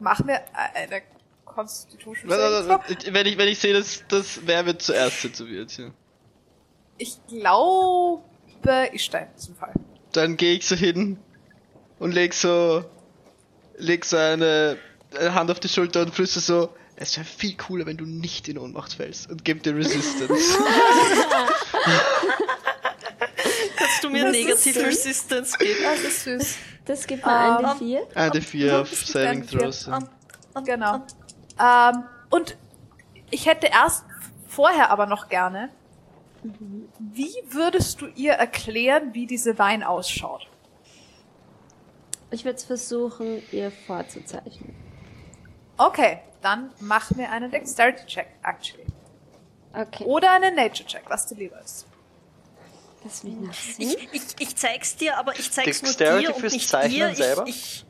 Machen wir eine Constitution. Wenn ich, wenn ich sehe, dass, dass wer wird zuerst tätowiert, ja. Ich glaube, ich stein in diesem Fall. Dann gehe ich so hin und leg so, leg so eine, eine Hand auf die Schulter und flüster so, es wäre viel cooler, wenn du nicht in Ohnmacht fällst und gib dir Resistance. (laughs) Kannst du mir Das Negative ist süß. Resistance geben? Das ist süß. Das gibt mir Ähm, ein D4. Eine 4 auf Saving ein. Throws. Um, um, Genau. um, Ähm, und ich hätte erst vorher aber noch gerne, wie würdest du ihr erklären, wie diese Wein ausschaut? Ich würde es versuchen, ihr vorzuzeichnen. Okay, dann mach mir einen Dexterity Check, actually. Okay. Oder einen Nature Check, was dir lieber ist. Lass mich nachsehen. Ich, ich, ich zeig's dir, aber ich zeig's nur Dexterity dir und fürs nicht Zeichnen dir. Ich, selber? ich,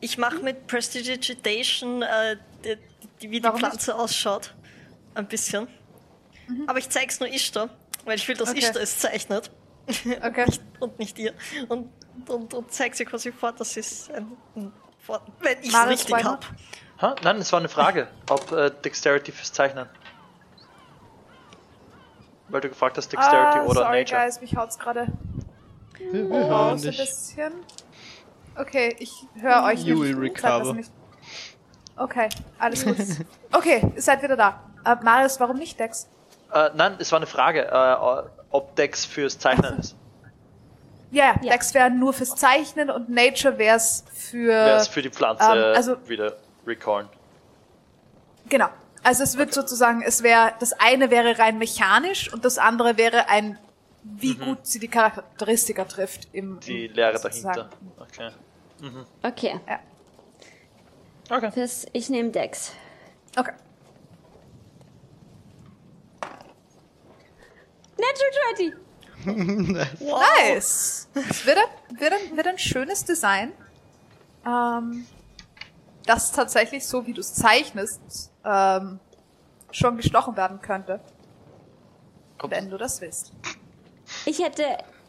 ich mache mit Prestidigitation, äh, die, die, wie die Warum Pflanze ausschaut. Ein bisschen. Aber ich zeig's nur Ishtar, weil ich will, dass Okay. Ishtar es zeichnet. Okay. (laughs) nicht, und nicht ihr. Und, und, und zeig sie quasi vor, dass es ein, ein vor, wenn ich es richtig Bäumer? Ha? Nein, es war eine Frage, ob äh, Dexterity fürs Zeichnen. Weil du gefragt hast, Dexterity Ah, oder sorry, Nature. guys, mich haut's gerade Wir, wir hören raus ein dich. bisschen. Okay, ich höre euch You nicht. will recover. nicht. Okay, alles gut. Okay, ihr seid wieder da. Äh, Marius, warum nicht Dex? Äh, nein, es war eine Frage, äh, ob Dex fürs Zeichnen ist. Ja, ja, Ja. Dex wäre nur fürs Zeichnen und Nature wär's für. Wer es für die Pflanze ähm, also- wieder recallen. Genau. Also es wird sozusagen, es wäre, das eine wäre rein mechanisch und das andere wäre ein, wie gut sie die Charakteristika trifft im Mhm. Die im- Lehre sozusagen. dahinter. Okay. Okay. Okay. Fürs, ich nehme Dex. Okay. Natural 20! (laughs) Nice. Es wird ein, wird ein, wird ein schönes Design. Ähm, das tatsächlich so, wie du es zeichnest, ähm, schon gestochen werden könnte, Kommt- wenn du das willst. Ich hätte.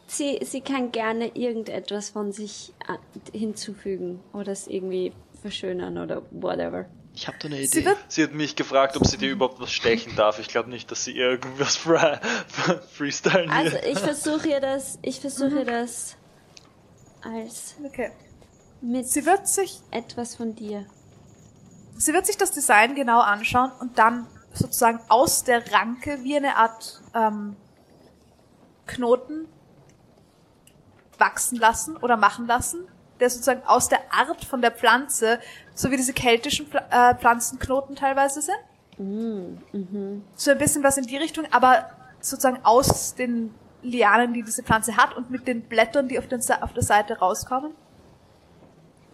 Sie, sie kann gerne irgendetwas von sich an- hinzufügen oder es irgendwie verschönern oder whatever. Ich hab da eine Sie Idee. wird Sie hat mich gefragt, ob sie dir überhaupt was stechen darf. Ich glaube nicht, dass sie irgendwas fre (laughs) freestylen Also will. ich versuche ihr das. Ich versuche ihr das als okay. Mit Sie wird sich etwas von dir. Sie wird sich das Design genau anschauen und dann sozusagen aus der Ranke wie eine Art ähm, Knoten wachsen lassen oder machen lassen, der sozusagen aus der Art von der Pflanze, so wie diese keltischen Pfl äh, Pflanzenknoten teilweise sind. So ein bisschen was in die Richtung, aber sozusagen aus den Lianen, die diese Pflanze hat und mit den Blättern, die auf, den, auf der Seite rauskommen.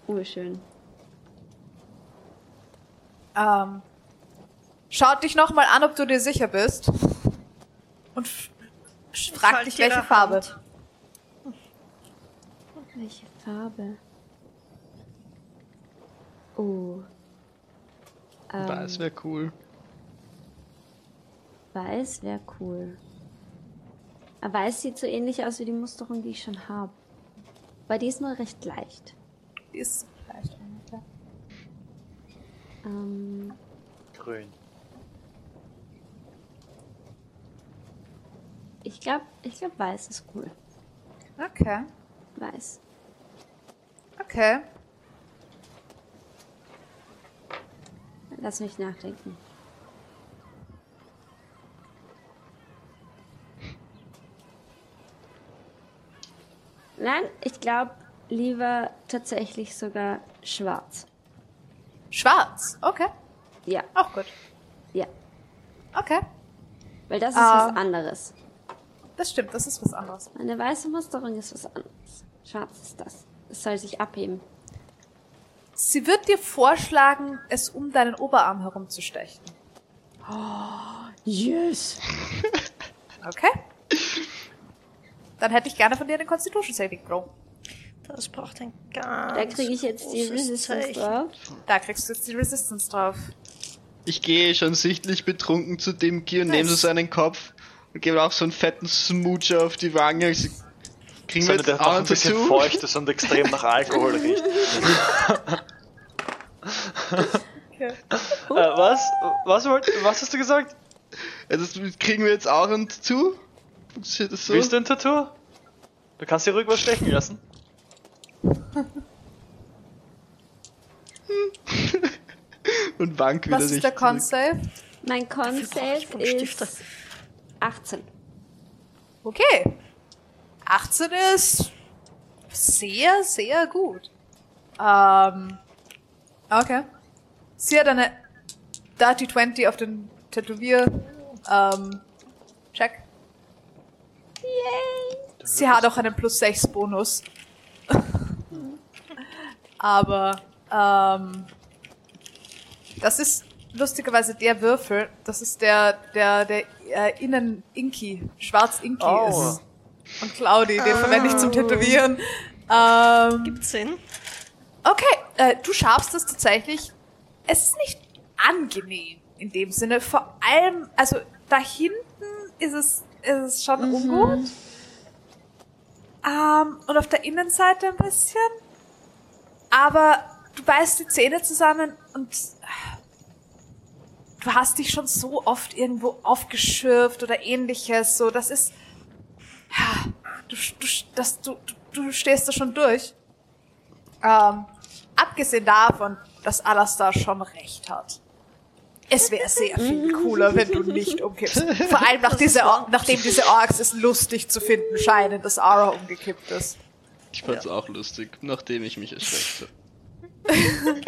Urschön. Ähm, schaut dich nochmal an, ob du dir sicher bist. Und frag dich, welche Farbe. Hand. Welche Farbe? Oh. Ähm, Das wäre cool. Weiß wäre cool. Aber Weiß sieht so ähnlich aus wie die Musterung, die ich schon habe. Weil die ist nur recht leicht. Ist vielleicht auch klar. Ähm, Grün. ich glaube, ich glaub, Weiß ist cool. Okay, Weiß. okay. Lass mich nachdenken. Nein, ich glaube lieber tatsächlich sogar schwarz. Schwarz, okay. Ja, Auch gut. ja. Okay, Weil das ist Ah. was anderes. das stimmt, das ist was anderes. Eine weiße Musterung ist was anderes. Schwarz ist das. Es soll sich abheben. Sie wird dir vorschlagen, es um deinen Oberarm herumzustechen. Yes! Okay? Dann hätte ich gerne von dir einen Constitution Saving Throw. Das braucht ein ganz Da kriege ich jetzt die Resistance Zeichen. drauf. Da kriegst du jetzt die Resistance drauf. Ich gehe schon sichtlich betrunken zu dem Kier und nehme so seinen Kopf und gebe auch so einen fetten Smoocher auf die Wange. Ich so, kriegen wir Sondern jetzt der auch ein bisschen Tattoo? feucht ist und extrem nach Alkohol riecht. (laughs) Okay. Äh, was? Was, wollt, was hast du gesagt? Ja, das kriegen wir jetzt auch ein Tattoo? Funktioniert das so? Willst du ein Tattoo? Du kannst dir ruhig was stechen lassen. (laughs) Und wank wieder Was ist der Con zurück. Save? Mein Con Dafür brauche ich Save Buntstifte. ist 18. Okay. 18 ist sehr, sehr gut. Ähm, okay. Sie hat eine Dirty 20 auf den Tätowier, ähm, Check. Yay! Sie hat auch einen plus 6 Bonus. Aber, ähm, das ist lustigerweise der Würfel, das ist der, der, der äh, innen Inky, schwarz Inky Oh. ist. Und Claudi, den verwende ich zum Tätowieren. Ähm, Gibt's Sinn? okay, äh, du schaffst es tatsächlich. Es ist nicht angenehm in dem Sinne. Vor allem, also da hinten ist es, ist es schon ungut. Ähm, und auf der Innenseite ein bisschen. Aber du beißt die Zähne zusammen und du hast dich schon so oft irgendwo aufgeschürft oder ähnliches. So, das ist. Ja, du, du, das, du, du, stehst da schon durch. Ähm, abgesehen davon, dass Alastar schon recht hat. Es wäre (laughs) sehr viel cooler, wenn du nicht umkippst. Vor allem nach dieser, nachdem diese Orks es lustig zu finden scheinen, dass Ara umgekippt ist. Ich fand's auch lustig, nachdem ich mich erschreckt habe. (laughs)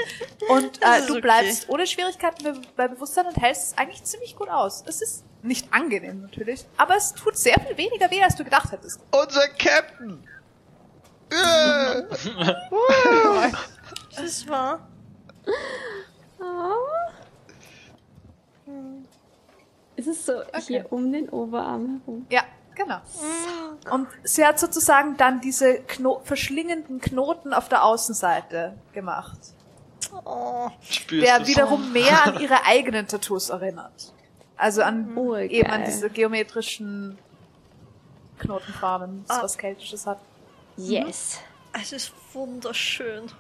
Und äh, du okay. bleibst ohne Schwierigkeiten be bei Bewusstsein und hältst es eigentlich ziemlich gut aus. Es ist nicht angenehm natürlich, aber es tut sehr viel weniger weh, als du gedacht hättest. Unser Captain! Das ist wahr. Ist es so hier um den Oberarm herum? Ja, genau. Und sie hat sozusagen dann diese Kno verschlingenden Knoten auf der Außenseite gemacht, Oh, spürst der wiederum (laughs) mehr an ihre eigenen Tattoos erinnert. Also an Oh, eben an diese geometrischen Knotenformen, das Ah. was Keltisches hat. Yes. es ist wunderschön.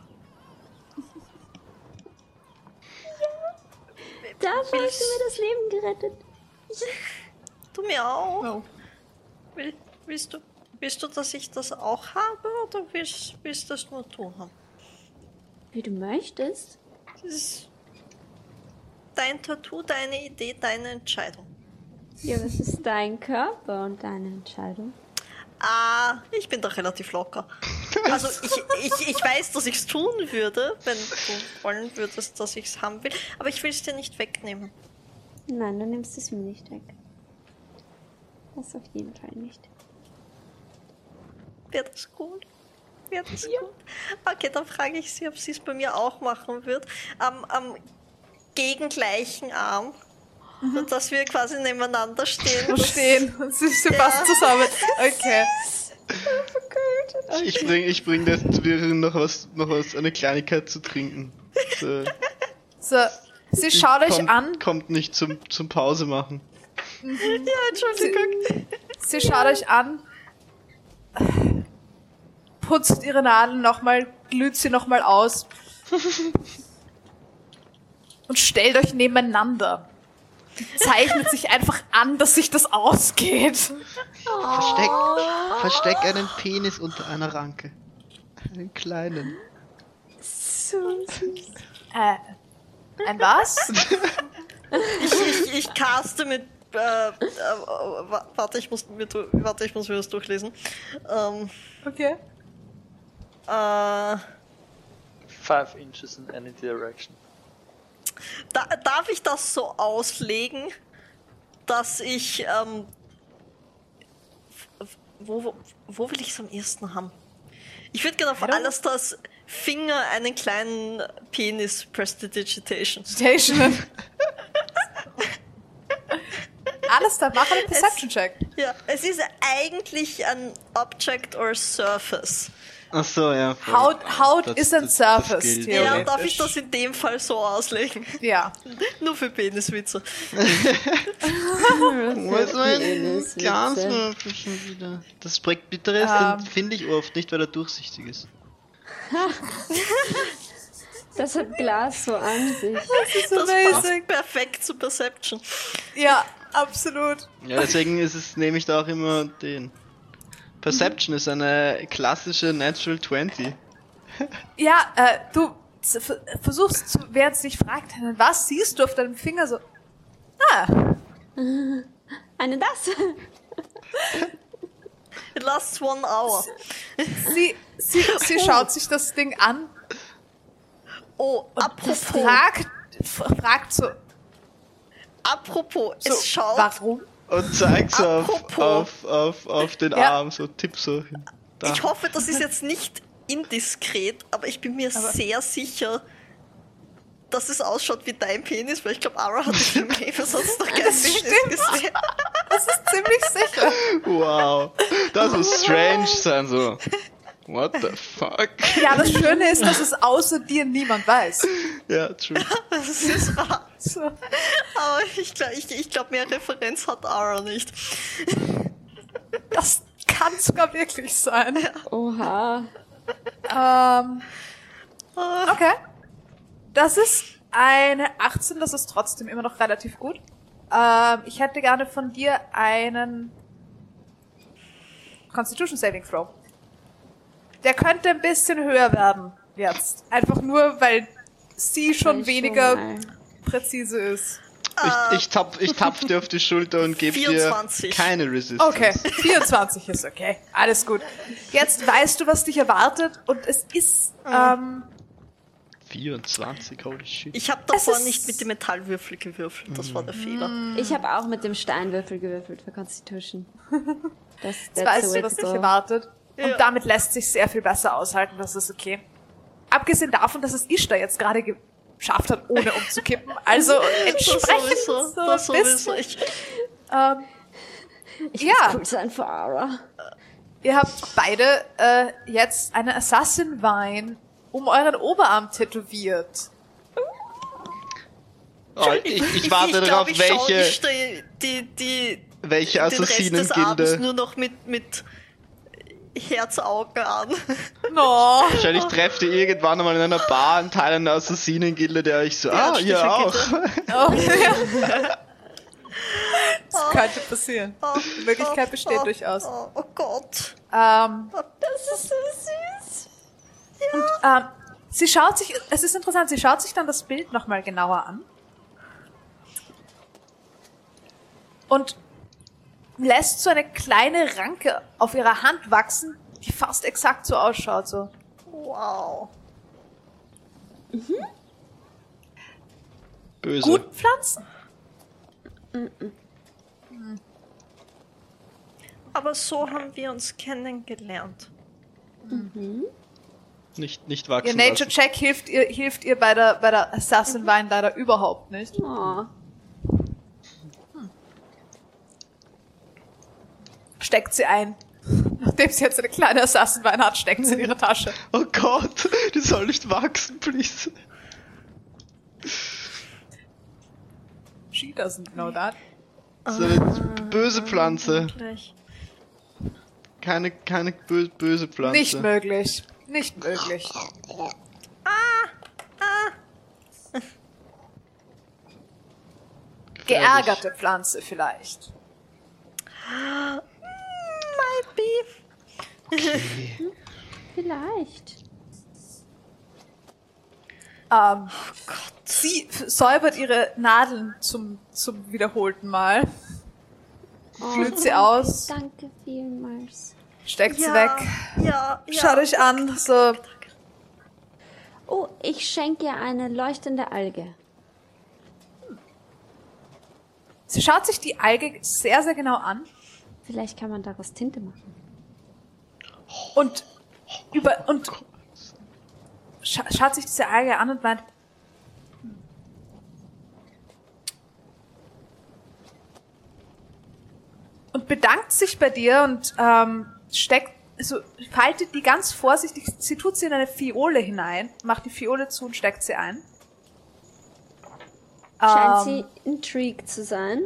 Dafür hast du mir das Leben gerettet. Du mir auch. Oh. Will, willst, du, willst du, dass ich das auch habe oder willst, willst du das nur du haben? Wie du möchtest. Das ist dein Tattoo, deine Idee, deine Entscheidung. Ja, aber es ist dein Körper und deine Entscheidung. Ah, ich bin doch relativ locker. Also ich, ich, ich weiß, dass ich es tun würde, wenn du wollen würdest, dass ich es haben will, aber ich will es dir nicht wegnehmen. Nein, du nimmst es mir nicht weg. Das auf jeden Fall nicht. Wäre das gut? Wäre das gut? Okay, dann frage ich sie, ob sie es bei mir auch machen wird. Am, am gegengleichen Arm. Dass wir quasi nebeneinander stehen. Stehen und sie, sie passen zusammen. Okay. Ich bring, ich bring der Wirren noch was, noch was, eine Kleinigkeit zu trinken. So, So, sie schaut euch kommt, an, Kommt nicht zum, zum Pause machen. Ja, Entschuldigung. sie schaut euch an, putzt ihre Nadeln nochmal, glüht sie nochmal aus und stellt euch nebeneinander. Zeichnet sich einfach an, dass sich das ausgeht. Versteck, versteck einen Penis unter einer Ranke. Einen kleinen. So süß. Äh, ein was? Ich, ich, ich caste mit. Äh, äh, wa- warte, ich muss mir, warte, ich muss mir das durchlesen. Ähm, Okay. äh, Five inches in any direction. da, darf ich das so auslegen, dass ich. Ähm, wo, wo, wo will ich es am ehesten haben? Ich würde gerne auf alles das Finger einen kleinen Penis Prestidigitation. Station. Alles da, mach einen (laughs) Perception-Check. Ja, es ist eigentlich ein Object or Surface. Ach so, ja. voll. Haut, Haut Das- ist ein das- das Surface, gilt. Ja, darf ich das in dem Fall so auslegen? Ja. (laughs) Nur für Peniswitze. Wo ist mein Peniswitze. Glaswürfel schon wieder? Das Projekt Bitteres, Ähm. den finde ich oft nicht, weil er durchsichtig ist. (laughs) Das hat Glas so an sich. Das passt perfekt zu Perception. Ja, absolut. Ja, deswegen ist es, nehme ich da auch immer den. Perception ist eine klassische Natural 20. Ja, äh, du versuchst, zu, während sie dich fragt, was siehst du auf deinem Finger so? Ah, (laughs) Eine das. (laughs) It lasts one hour. sie, sie, sie schaut sich das Ding an Oh, und apropos, fragt, fragt so, apropos, so es schaut, warum? Und zeigt so auf, auf, auf, auf den Ja. Arm, so tipp so hin. Da. ich hoffe, das ist jetzt nicht indiskret, aber ich bin mir Aber- sehr sicher, dass es ausschaut wie dein Penis, weil ich glaube, Ara hat dich im (laughs) Leben sonst noch kein Penis gesehen. Das ist ziemlich sicher. Wow. Das muss (laughs) strange sein, so. What the fuck? Ja, das Schöne ist, dass es außer dir niemand weiß. (laughs) Ja, true. (laughs) Das ist wahr. So. Aber ich glaube, ich, ich glaub, mehr Referenz hat Ara nicht. Das kann sogar wirklich sein. Oha. Ähm, okay. Das ist eine 18, das ist trotzdem immer noch relativ gut. Ähm, ich hätte gerne von dir einen Constitution Saving Throw. Der könnte ein bisschen höher werden jetzt. Einfach nur, weil sie schon weniger mal. präzise ist. Ich, ich, tapp, ich tapp dir auf die Schulter und gebe dir 24. keine Resistance. Okay, 24 ist okay. Alles gut. Jetzt weißt du, was dich erwartet und es ist, ähm, 24, holy shit. Ich habe davor nicht mit dem Metallwürfel gewürfelt, das war der Fehler. Ich habe auch mit dem Steinwürfel gewürfelt für Constitution. (laughs) Das Jetzt weißt du, was dich erwartet. Ja. Und damit lässt sich sehr viel besser aushalten, das ist okay. Abgesehen davon, dass es Ishtar jetzt gerade geschafft hat, ohne umzukippen. (laughs) Also Das entsprechend sowieso, so das ein sowieso. bisschen. Ich, Ähm, Ich Ja. muss cool sein für Ara. ihr habt beide äh, jetzt eine Assassin Wein um euren Oberarm tätowiert. Oh, ich, ich warte ich darauf, glaub, welche, die, die, welche den Rest des Abends Assassinengilde. nur noch mit, mit Herzaugen an. No. Wahrscheinlich trefft ihr irgendwann einmal in einer Bar einen Teil einer Assassinengilde, der euch so, ah, ihr auch. Oh, ja. (laughs) Das könnte passieren. Die Möglichkeit besteht oh, durchaus. Oh, oh Gott. Ähm, Das ist so süß. Ähm, sie schaut sich, es ist interessant, sie schaut sich dann das Bild nochmal genauer an. Und lässt so eine kleine Ranke auf ihrer Hand wachsen, die fast exakt so ausschaut, so. Wow. Böse. Guten Pflanzen? Aber so haben wir uns kennengelernt. Nicht, nicht Ihr wachsen Nature lassen. Check hilft ihr, hilft ihr bei der, bei der Assassin Wein leider überhaupt nicht. Oh. Steckt sie ein. Nachdem sie jetzt eine kleine Assassin Wein hat, steckt sie in ihre Tasche. Oh Gott, die soll nicht wachsen, please. She doesn't know that. So eine böse Pflanze. Gleich. Keine, keine bö böse Pflanze. Nicht möglich. Nicht möglich. Geärgerte Pflanze vielleicht. Might be. Vielleicht. Ähm, sie f- säubert ihre Nadeln zum, zum wiederholten Mal. Flüht sie aus, Danke vielmals. steckt sie Ja, weg. ja, ja. Schaut euch an, so. Oh, ich schenke ihr eine leuchtende Alge. Sie schaut sich die Alge sehr, sehr genau an Vielleicht kann man daraus Tinte machen. und über, und scha schaut sich diese Alge an und meint, "Hm. und bedankt sich bei dir und ähm, steckt, also faltet die ganz vorsichtig, sie tut sie in eine Fiole hinein, macht die Fiole zu und steckt sie ein. Scheint Ähm, sie intrigued zu sein.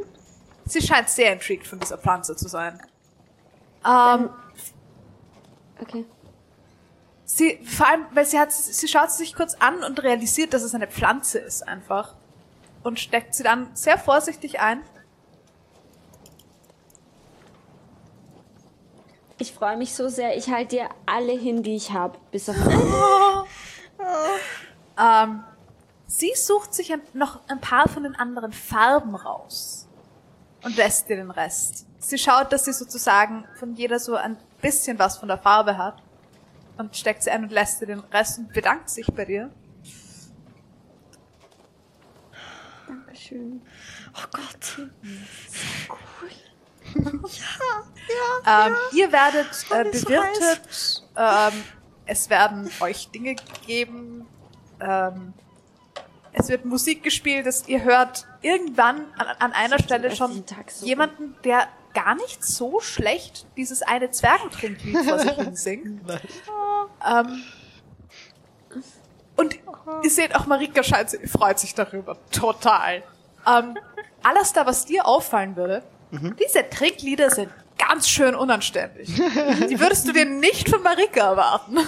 Sie scheint sehr intrigued von dieser Pflanze zu sein. Ähm, Okay. Sie, vor allem, weil sie hat, sie schaut sie sich kurz an und realisiert, dass es eine Pflanze ist einfach. Und steckt sie dann sehr vorsichtig ein. Ich freue mich so sehr. Ich halte dir alle hin, die ich habe. Bis auf (laughs) Ähm, sie sucht sich ein, noch ein paar von den anderen Farben raus. Und lässt dir den Rest. Sie schaut, dass sie sozusagen von jeder so ein bisschen was von der Farbe hat. Und steckt sie ein und lässt dir den Rest und bedankt sich bei dir. Dankeschön. Oh Gott. Ähm, ihr werdet äh, mir so bewirtet. ähm, es werden euch Dinge gegeben. Ähm, es wird Musik gespielt, es, ihr hört irgendwann an, an einer Stelle schon so jemanden, der gar nicht so schlecht dieses eine Zwergentrinklied vor sich hin singt. (laughs) Ähm, und ihr seht auch, Marika scheint, sie freut sich darüber. Total. Ähm, alles da, was dir auffallen würde, diese Trinklieder sind ganz schön unanständig. (laughs) Die würdest du dir nicht von Marika erwarten.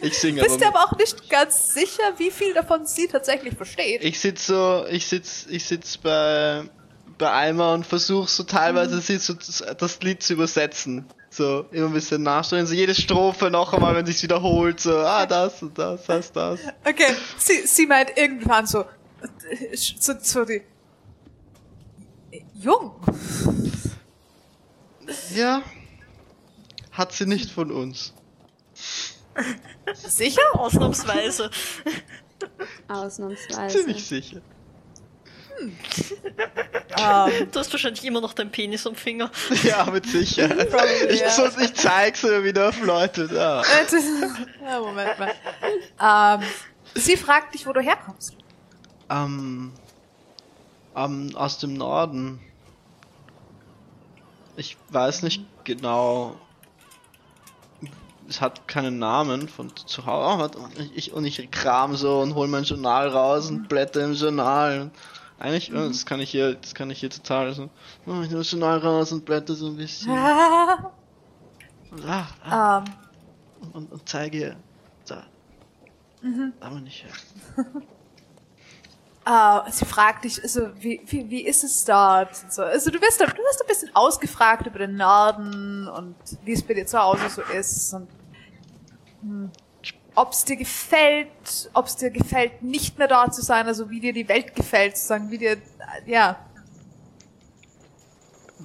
Ich singe Bist dir aber. aber auch nicht ganz sicher, wie viel davon sie tatsächlich versteht. Ich sitz so, ich sitz, ich sitz bei, bei Eimer und versuch so teilweise sie so das, Lied zu übersetzen. So, immer ein bisschen nachstellen, so jede Strophe noch einmal, wenn sich's wiederholt, so, ah, das und das, das, das. Okay, sie, sie meint irgendwann so, so, so die, jung. Ja. Hat sie nicht von uns. (laughs) Sicher? Ausnahmsweise. Ausnahmsweise. Ziemlich sicher. Ähm, Du hast wahrscheinlich immer noch deinen Penis am Finger. (laughs) Ja, mit Sicherheit. Probably, Ich, ja. sonst, ich zeig's immer wieder auf Leute. Ja. ja, Moment mal. Ähm, sie fragt dich, wo du herkommst. Ähm, ähm, aus dem Norden. Ich weiß nicht genau. Es hat keinen Namen von zu Hause. Oh, ich, und ich kram so und hol mein Journal raus und blätter im Journal. Eigentlich, äh, das kann ich hier, das kann ich hier total so. Oh, ich nehme das Journal raus und blätter so ein bisschen. Ah, Ah, ah, ähm, und, und zeige ihr. Da. Da bin ich her. (laughs) äh, sie fragt dich, also, wie, wie, wie ist es dort? Und So, also, du wirst, du wirst ein bisschen ausgefragt über den Norden und wie es bei dir zu Hause so ist und ob es dir gefällt, ob es dir gefällt, nicht mehr dort zu sein, also wie dir die Welt gefällt, sozusagen, wie dir, äh, ja,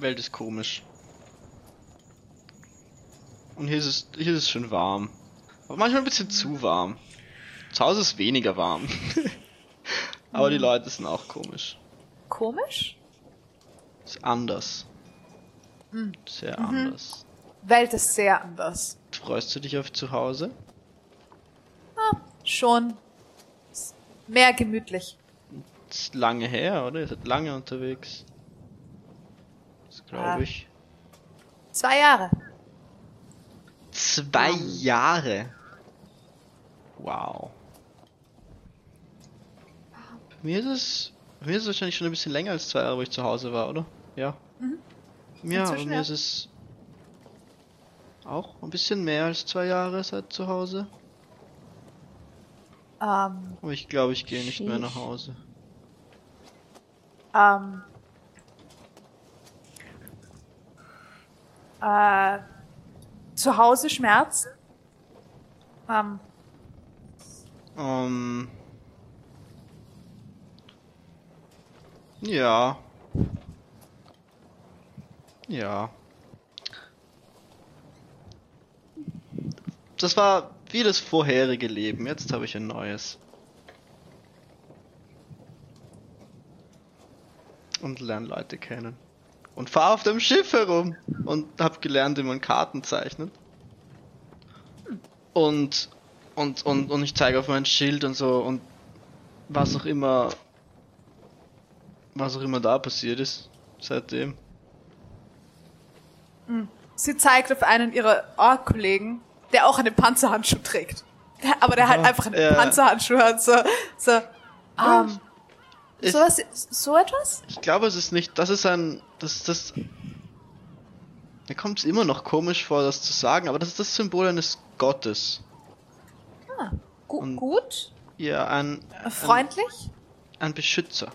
Welt ist komisch. Und hier ist es, hier ist es schon warm. Aber manchmal ein bisschen zu warm. Zu Hause ist weniger warm. (laughs) Aber die Leute sind auch komisch. komisch. Ist anders. Sehr anders. Welt ist sehr anders. Freust du dich auf zu Hause? Schon ist mehr gemütlich. ist lange her, oder? Ihr seid lange unterwegs. Das Ah. glaube ich. Zwei Jahre. Zwei Jahre. Wow. Bei mir ist es. Bei mir ist es wahrscheinlich schon ein bisschen länger als zwei Jahre, wo ich zu Hause war, oder? Ja. Ja, bei mir ja. ist es auch ein bisschen mehr als zwei Jahre seit zu Hause. Ähm, Aber ich glaube, ich gehe nicht mehr nach Hause. ähm, äh, zu Hause Schmerz. Ähm, Ähm. Ja. Ja. Das war wie das vorherige Leben. Jetzt habe ich ein neues. Und lerne Leute kennen. Und fahr auf dem Schiff herum. Und hab gelernt, wie man Karten zeichnet. Und und, und, und ich zeige auf mein Schild und so und was auch immer was auch immer da passiert ist seitdem. sie zeigt auf einen ihrer Ork-Kollegen, der auch einen Panzerhandschuh trägt. Aber der halt einfach einen ja. Panzerhandschuh hat, so, so, ähm, Ich, sowas, so etwas? ich glaube, es ist nicht, das ist ein, das, das, mir kommt es immer noch komisch vor, das zu sagen, aber das ist das Symbol eines Gottes. Gu Und- gut? Ja, ein, ein, Freundlich? ein Beschützer.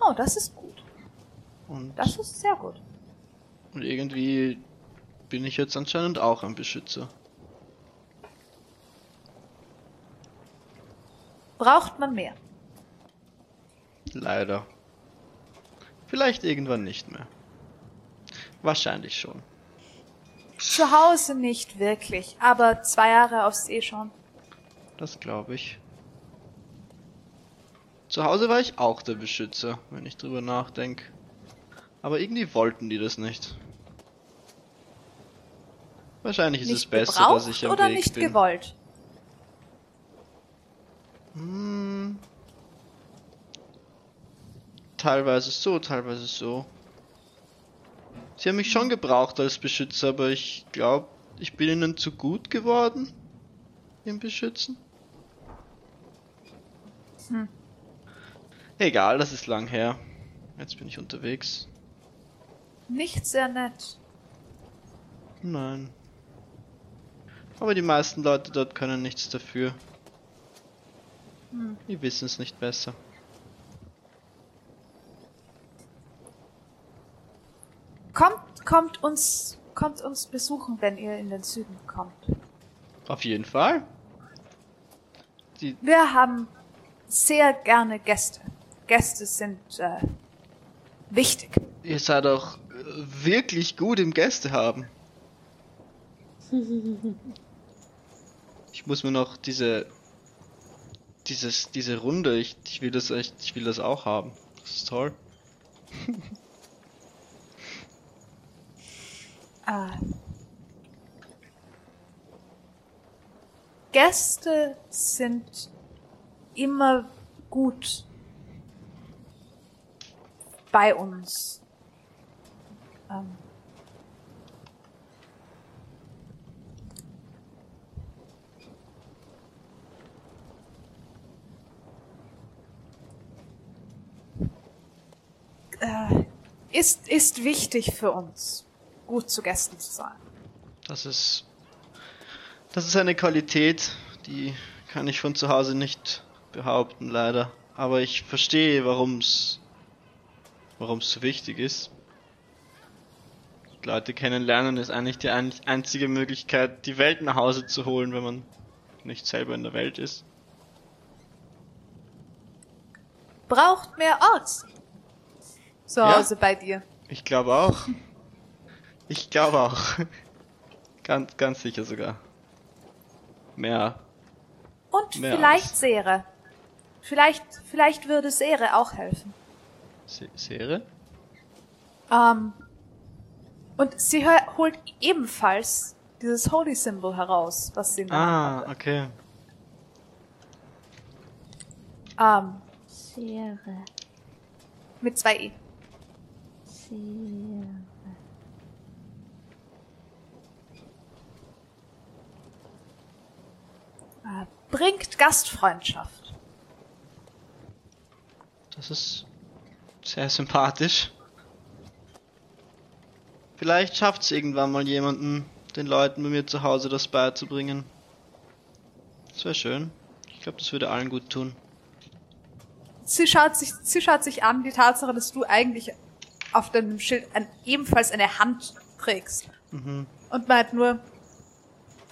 Oh, das ist gut. Und, Das ist sehr gut. und irgendwie bin ich jetzt anscheinend auch ein Beschützer. Braucht man mehr? Leider. Vielleicht irgendwann nicht mehr. Wahrscheinlich schon. Zu Hause nicht wirklich, aber zwei Jahre auf See schon. Das glaube ich. Zu Hause war ich auch der Beschützer, wenn ich drüber nachdenke. Aber irgendwie wollten die das nicht. Wahrscheinlich ist nicht es besser, dass ich am oder Weg nicht bin. gewollt. Hm. Teilweise so, teilweise so. Sie haben mich schon gebraucht als Beschützer, aber ich glaube, ich bin ihnen zu gut geworden im Beschützen. Hm. Egal, das ist lang her. Jetzt bin ich unterwegs. Nicht sehr nett. Nein. Aber die meisten Leute dort können nichts dafür. Hm. Die wissen es nicht besser. Kommt, kommt uns, kommt uns besuchen, wenn ihr in den Süden kommt. Auf jeden Fall. Die, Wir haben sehr gerne Gäste. Gäste sind äh, wichtig. ihr seid auch äh, wirklich gut im Gäste haben. (laughs) Ich muss mir noch diese dieses diese Runde, ich, ich will das echt, ich will das auch haben. Das ist toll. Äh, (laughs) Gäste sind immer gut bei uns. Ähm, äh, ist, ist wichtig für uns, gut zu Gästen zu sein. Das ist das ist eine Qualität, die kann ich von zu Hause nicht behaupten, leider. Aber ich verstehe, warum's warum's so wichtig ist. Leute kennenlernen ist eigentlich die ein einzige Möglichkeit, die Welt nach Hause zu holen, wenn man nicht selber in der Welt ist. Braucht mehr Orts. Zu Ja? Hause bei dir. Ich glaube auch. Ich glaube auch. Ganz, ganz sicher sogar. Mehr. Und Mehr vielleicht als- Sere. Vielleicht, vielleicht würde Sere auch helfen. Se Serie? Ähm, und sie holt ebenfalls dieses Holy Symbol heraus, was sie Ah, okay. hat. Ähm, Sere. mit zwei E. Sere. Äh, bringt Gastfreundschaft. Das ist sehr sympathisch. Vielleicht schafft es irgendwann mal jemanden, den Leuten bei mir zu Hause das beizubringen. Das wäre schön. Ich glaube, das würde allen gut tun. Sie schaut sich, sie schaut sich an, die Tatsache, dass du eigentlich auf deinem Schild ein, ebenfalls eine Hand trägst. Mhm. Und meint nur,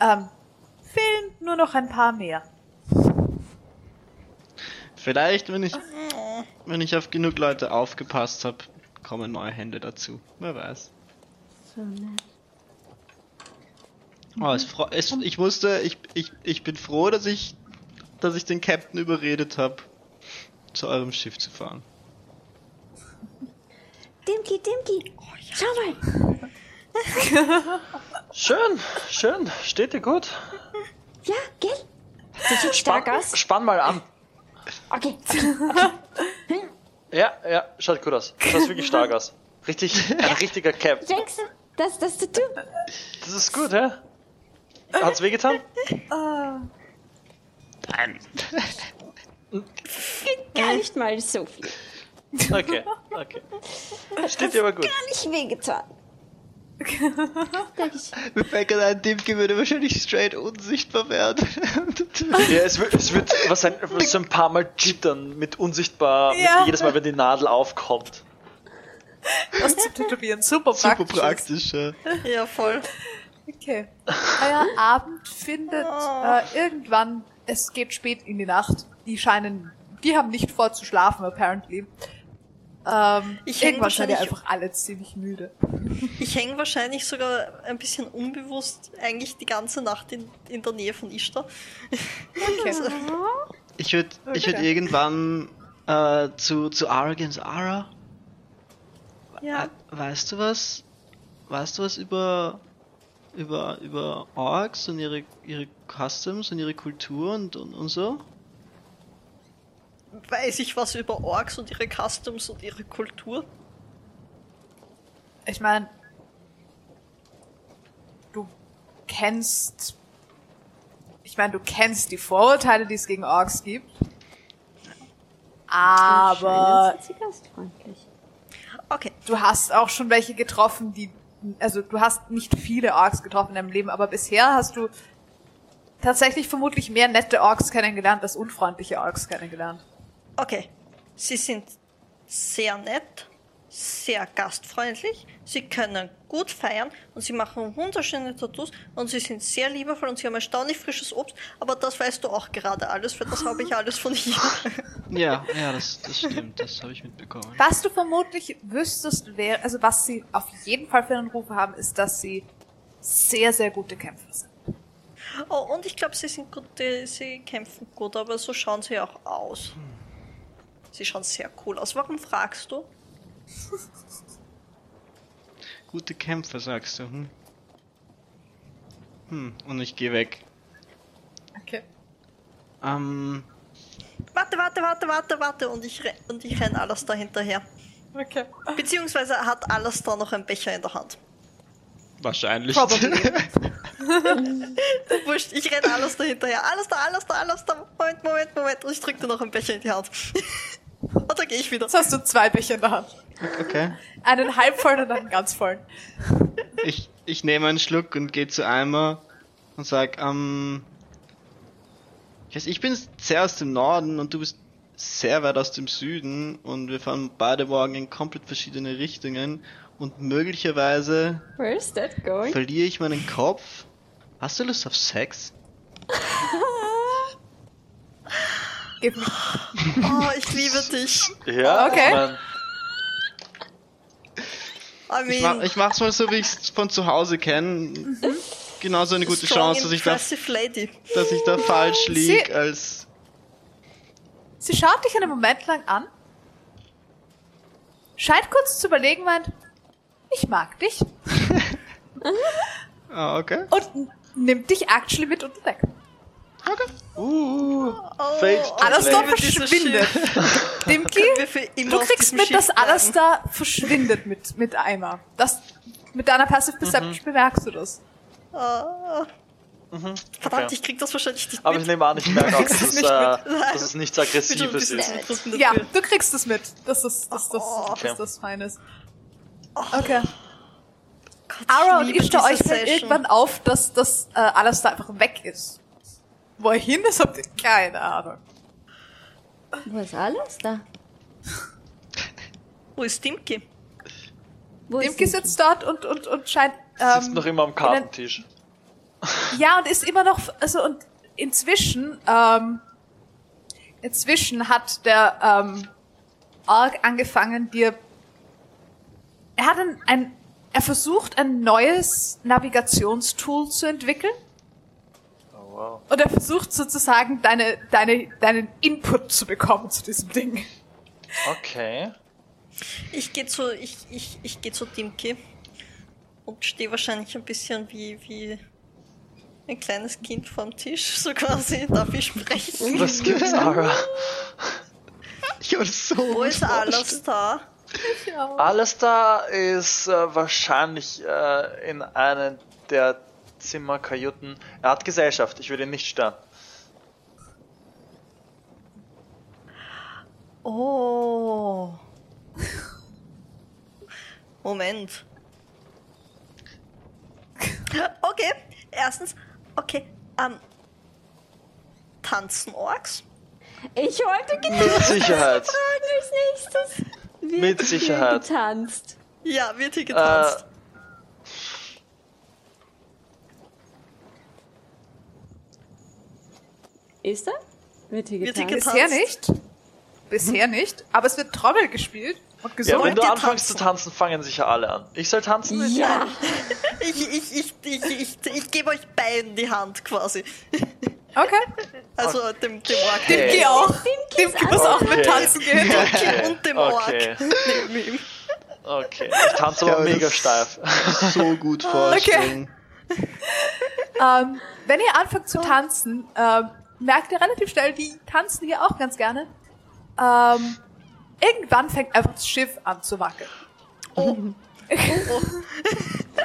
ähm, fehlen nur noch ein paar mehr. Vielleicht, wenn ich, wenn ich auf genug Leute aufgepasst habe, kommen neue Hände dazu. Wer weiß. So nett. Oh, es, es, ich musste, ich, ich, ich bin froh, dass ich, dass ich den Captain überredet habe, zu eurem Schiff zu fahren. (laughs) Dimki, Dimki. Schau mal. (laughs) Schön, schön. Steht dir gut. Ja, gell? Das sieht stark aus. Spann mal an. Okay. Ja, ja, schaut gut aus. Schaut wirklich stark aus. Richtig, ein richtiger Cap. Denkst du, das, das du tun? Das ist gut, hä? Hat's wehgetan? Nein. Gar nicht mal so viel. Okay, okay. Steht dir aber gut. Gar nicht wehgetan. Rebecca, dein Dimke würde wahrscheinlich straight unsichtbar werden. Ja, es wird, es wird was ein, was so ein paar Mal jittern mit unsichtbar, Ja. mit jedes Mal, wenn die Nadel aufkommt. Das zu tätowieren, super Super praktisch. praktisch, ja. Ja, voll. Okay. Euer Abend findet äh, irgendwann, es geht spät in die Nacht. Die scheinen, die haben nicht vor zu schlafen, apparently. Ähm, Ich häng irgendwann seid ihr wahrscheinlich- einfach alle ziemlich müde. (laughs) Ich hänge wahrscheinlich sogar ein bisschen unbewusst eigentlich die ganze Nacht in, in der Nähe von Ishtar. Okay. (laughs) Ich würde ich würd Okay. irgendwann äh, zu, zu Arrogance Ara. Ja. Äh, weißt du was? Weißt du was über über über Orks und ihre ihre Customs und ihre Kultur und, und, und so? Weiß ich was über Orks und ihre Customs und ihre Kultur? Ich meine, du kennst. Ich meine, du kennst die Vorurteile, die es gegen Orks gibt. Aber. Okay. du hast auch schon welche getroffen, die. Also du hast nicht viele Orks getroffen in deinem Leben, aber bisher hast du tatsächlich vermutlich mehr nette Orks kennengelernt als unfreundliche Orks kennengelernt. Okay. Sie sind sehr nett, sehr gastfreundlich, sie können gut feiern und sie machen wunderschöne Tattoos und sie sind sehr liebevoll und sie haben erstaunlich frisches Obst, aber das weißt du auch gerade alles, für das habe ich (laughs) alles von hier. Ja, ja, das, das stimmt, das habe ich mitbekommen. Was du vermutlich wüsstest, wäre, also was sie auf jeden Fall für einen Ruf haben, ist, dass sie sehr, sehr gute Kämpfer sind. Oh, und ich glaube, sie sind gute, sie kämpfen gut, aber so schauen sie auch aus. Sie schauen sehr cool aus. Warum fragst du? (laughs) Gute Kämpfer, sagst du, hm? Hm, und ich gehe weg. Okay. Ähm, Warte, warte, warte, warte, warte und ich, und ich renn alles da hinterher. Okay. Beziehungsweise hat alles da noch einen Becher in der Hand. wahrscheinlich. (laughs) Wurscht, ich renne alles da hinterher. Alles da, alles da, alles da. Moment, Moment, Moment. Und ich drück dir noch einen Becher in die Hand. (laughs) und dann gehe ich wieder. Jetzt hast du zwei Becher in der Hand. Okay. Einen halbvollen und einen ganz vollen. Ich, ich nehme einen Schluck und gehe zu Eimer und sag, ähm, ich, weiß, ich bin sehr aus dem Norden und du bist sehr weit aus dem Süden und wir fahren beide morgen in komplett verschiedene Richtungen und möglicherweise Where is that going? verliere ich meinen Kopf. Hast du Lust auf Sex? (laughs) Gib mir. Oh, ich liebe dich. Ja, Okay. ich mein, I Ich, mach, mean, ich mach's mal so, wie ich's von zu Hause kenne. Genauso eine gute strong, Chance, dass ich da, lady. dass ich da falsch lieg, Sie- als Sie schaut dich einen Moment lang an, scheint kurz zu überlegen, meint, ich mag dich (laughs) Ah, okay. und nimmt dich actually mit unter Deck. Uh, Oh, oh, ich dieses verschwindet. (laughs) Schiff. Dimki, du kriegst mit, dass. Alastar verschwindet mit, mit Eimer. Das, mit deiner Passive Perception bemerkst du das. Ah. Verdammt, okay. ich krieg das wahrscheinlich nicht aber ich mit. nehme an, ich merke auch, dass es, äh, nicht dass es nichts Ich Aggressives ist. Ja, du kriegst es mit, dass das, dass das, Oh, okay. dass das fein ist. Okay. Gott, Ara und diese euch fällt irgendwann auf, dass das äh, Alastar einfach weg ist. Wohin ist, habt ihr keine Ahnung. Wo ist alles da? Wo ist Dimki? Wo Dimki ist sitzt dort und, und, und scheint. Sitzt Ähm, noch immer am Kartentisch. ja, und ist immer noch. Also, und inzwischen. Ähm, inzwischen hat der ähm, Org angefangen, dir. Er hat ein, ein. Er versucht, ein neues Navigationstool zu entwickeln. Wow. Und er versucht sozusagen deine, deine, deinen Input zu bekommen zu diesem Ding. Okay. Ich gehe zu, ich, ich, ich geh zu Dimki und stehe wahrscheinlich ein bisschen wie, wie ein kleines Kind vorm Tisch, so quasi. Darf ich sprechen? Was gibt's, Ara? ich (laughs) so Wo ist da? Alles da ist äh, wahrscheinlich äh, in einem der Zimmerkajüten. Er hat Gesellschaft, ich will ihn nicht stören. Oh. Moment. Okay, erstens, okay, ähm, tanzen Orks? Ich wollte genau Mit Sicherheit. fragen als nächstes. Wird Mit hier Sicherheit. getanzt. Ja, wird hier getanzt. Ist er? Wird hier Wird hier getanzt? getanzt? Bisher nicht. Bisher nicht. Aber es wird Trommel gespielt und Ja, gesungen. wenn du anfängst zu tanzen, fangen sicher alle an. Ich soll tanzen? Ja. (laughs) Ich, ich, ich, ich, ich, ich gebe euch beiden die Hand quasi. Okay. Also dem, dem Ork. Okay. Dimki auch. Dimki muss auch Okay. mit tanzen gehen. Okay. Und dem Okay. Ork. Neben ihm. Okay. Ich tanze aber Ja, mega steif. so gut (laughs) vorstellen. Ähm, wenn ihr anfangt zu tanzen, ähm, merkt ihr relativ schnell, die tanzen hier auch ganz gerne. ähm, irgendwann fängt einfach das Schiff an zu wackeln. (laughs)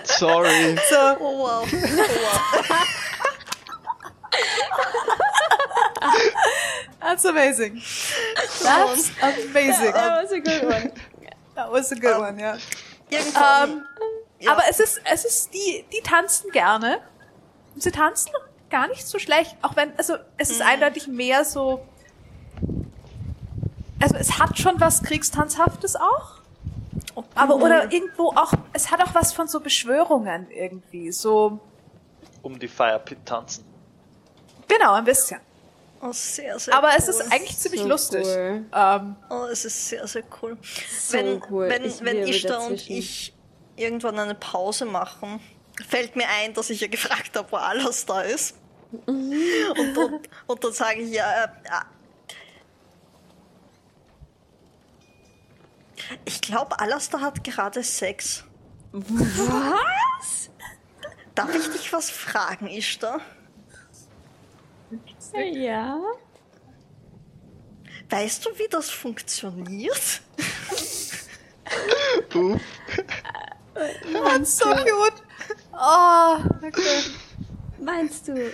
Sorry. So, Oh wow. Oh, wow. that's amazing. That's amazing. That was a good one. That was a good one, ja. Irgendwann. Ähm, Ja. Aber es ist, es ist, die, die tanzen gerne. Sie tanzen gar nicht so schlecht, auch wenn, also, es ist eindeutig mehr so, also, es hat schon was Kriegstanzhaftes auch. Aber, oder irgendwo auch, es hat auch was von so Beschwörungen irgendwie, so, Um die Firepit tanzen. genau, ein bisschen. Oh, sehr, sehr Aber cool. es ist eigentlich ziemlich So lustig. cool. Ähm, Oh, es ist sehr, sehr cool. So wenn cool. wenn, Ich wenn Ishtar und ich irgendwann eine Pause machen, fällt mir ein, dass ich ja gefragt habe, wo alles da ist. Und, und, und dann sage ich ja, äh, äh, ich glaube, Alastair hat gerade Sex. Was? Darf ich dich was fragen, Ishtar? Ja. Weißt du, wie das funktioniert? Uff. that's so cute. Oh, okay. Meinst du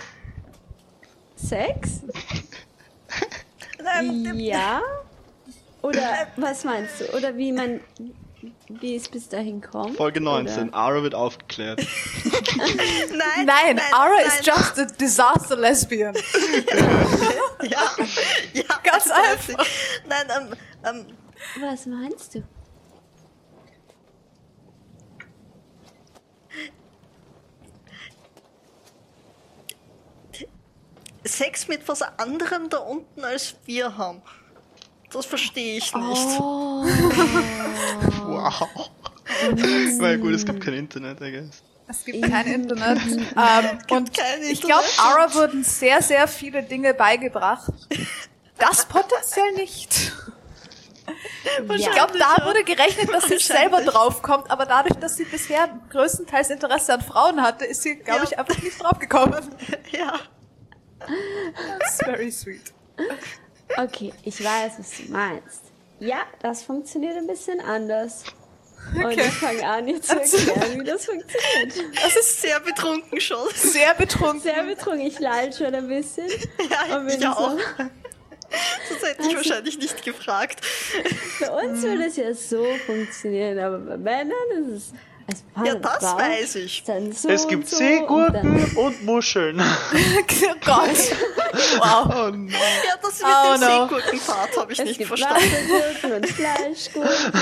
Sex? Ja. Oder was meinst du? Oder wie man, wie es bis dahin kommt? Folge 19. Oder? Ara wird aufgeklärt. (laughs) nein, Nein, Ara nein. is just a disaster lesbian. (laughs) Ja, ja Ganz einfach. Nein, ähm, ähm, Was meinst du? Sex mit was anderem da unten als wir haben. Das verstehe ich nicht. Oh. (laughs) Wow. Na gut, es gibt kein Internet, I guess. Es gibt kein Internet. (laughs) ähm, und kein ich glaube, Internet. Ara wurden sehr, sehr viele Dinge beigebracht. (laughs) Das potenziell nicht. Ich glaube, da wurde gerechnet, dass sie selber draufkommt, aber dadurch, dass sie bisher größtenteils Interesse an Frauen hatte, ist sie, glaube Ja. ich, einfach nicht draufgekommen. Ja. That's very sweet. Okay, ich weiß, was du meinst. Ja, das funktioniert ein bisschen anders. Und ich fange an, jetzt zu erklären, wie das funktioniert. Das ist sehr betrunken schon. Sehr betrunken. Sehr betrunken, ich lall schon ein bisschen. Ja, ich auch. so, Das hätte ich wahrscheinlich nicht gefragt. Für uns würde es ja so funktionieren, aber bei Männern ist es Ja, das Frau weiß ich. So Es gibt so Seegurken und und Muscheln. (laughs) oh Gott. Wow. Oh no. Ja, das mit Oh, dem no. Seegurkenpart habe ich es nicht gibt verstanden. Wassergurken und Fleischgurken. (laughs)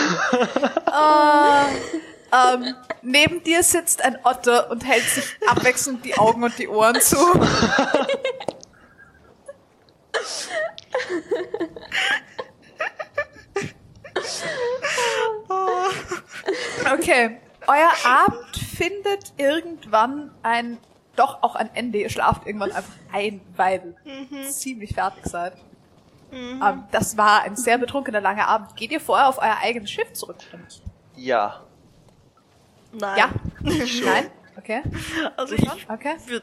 Ähm, neben dir sitzt ein Otter und hält sich abwechselnd die Augen und die Ohren zu. (laughs) Okay, euer Abend findet irgendwann ein, doch auch ein Ende. Ihr schlaft irgendwann einfach ein, weil ihr ziemlich fertig seid. Ähm, das war ein sehr betrunkener langer Abend. Geht ihr vorher auf euer eigenes Schiff zurück? Ja. Nein. Ja? (laughs) Nein? Okay. Also ich Okay. würd,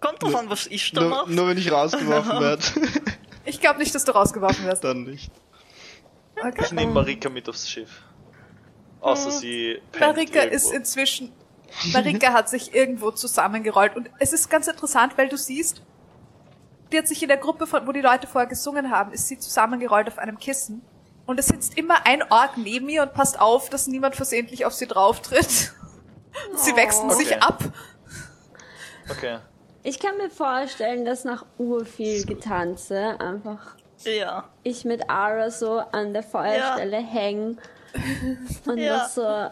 kommt drauf an, was ich da Nur, mache. nur wenn ich rausgeworfen (laughs) werde, Ich glaube nicht, dass du rausgeworfen wirst. dann nicht. Ich nehme Marika mit aufs Schiff. Außer sie pennt Marika ist irgendwo. inzwischen. Marika hat sich irgendwo zusammengerollt und es ist ganz interessant, weil du siehst, die hat sich in der Gruppe, von, wo die Leute vorher gesungen haben, ist sie zusammengerollt auf einem Kissen. Und es sitzt immer ein Ork neben ihr und passt auf, dass niemand versehentlich auf sie drauftritt. Und (laughs) sie wechseln sich Okay. ab. Okay. Ich kann mir vorstellen, dass nach urviel Getanze einfach Ja. ich mit Ara so an der Feuerstelle hängen (laughs) und Ja. noch so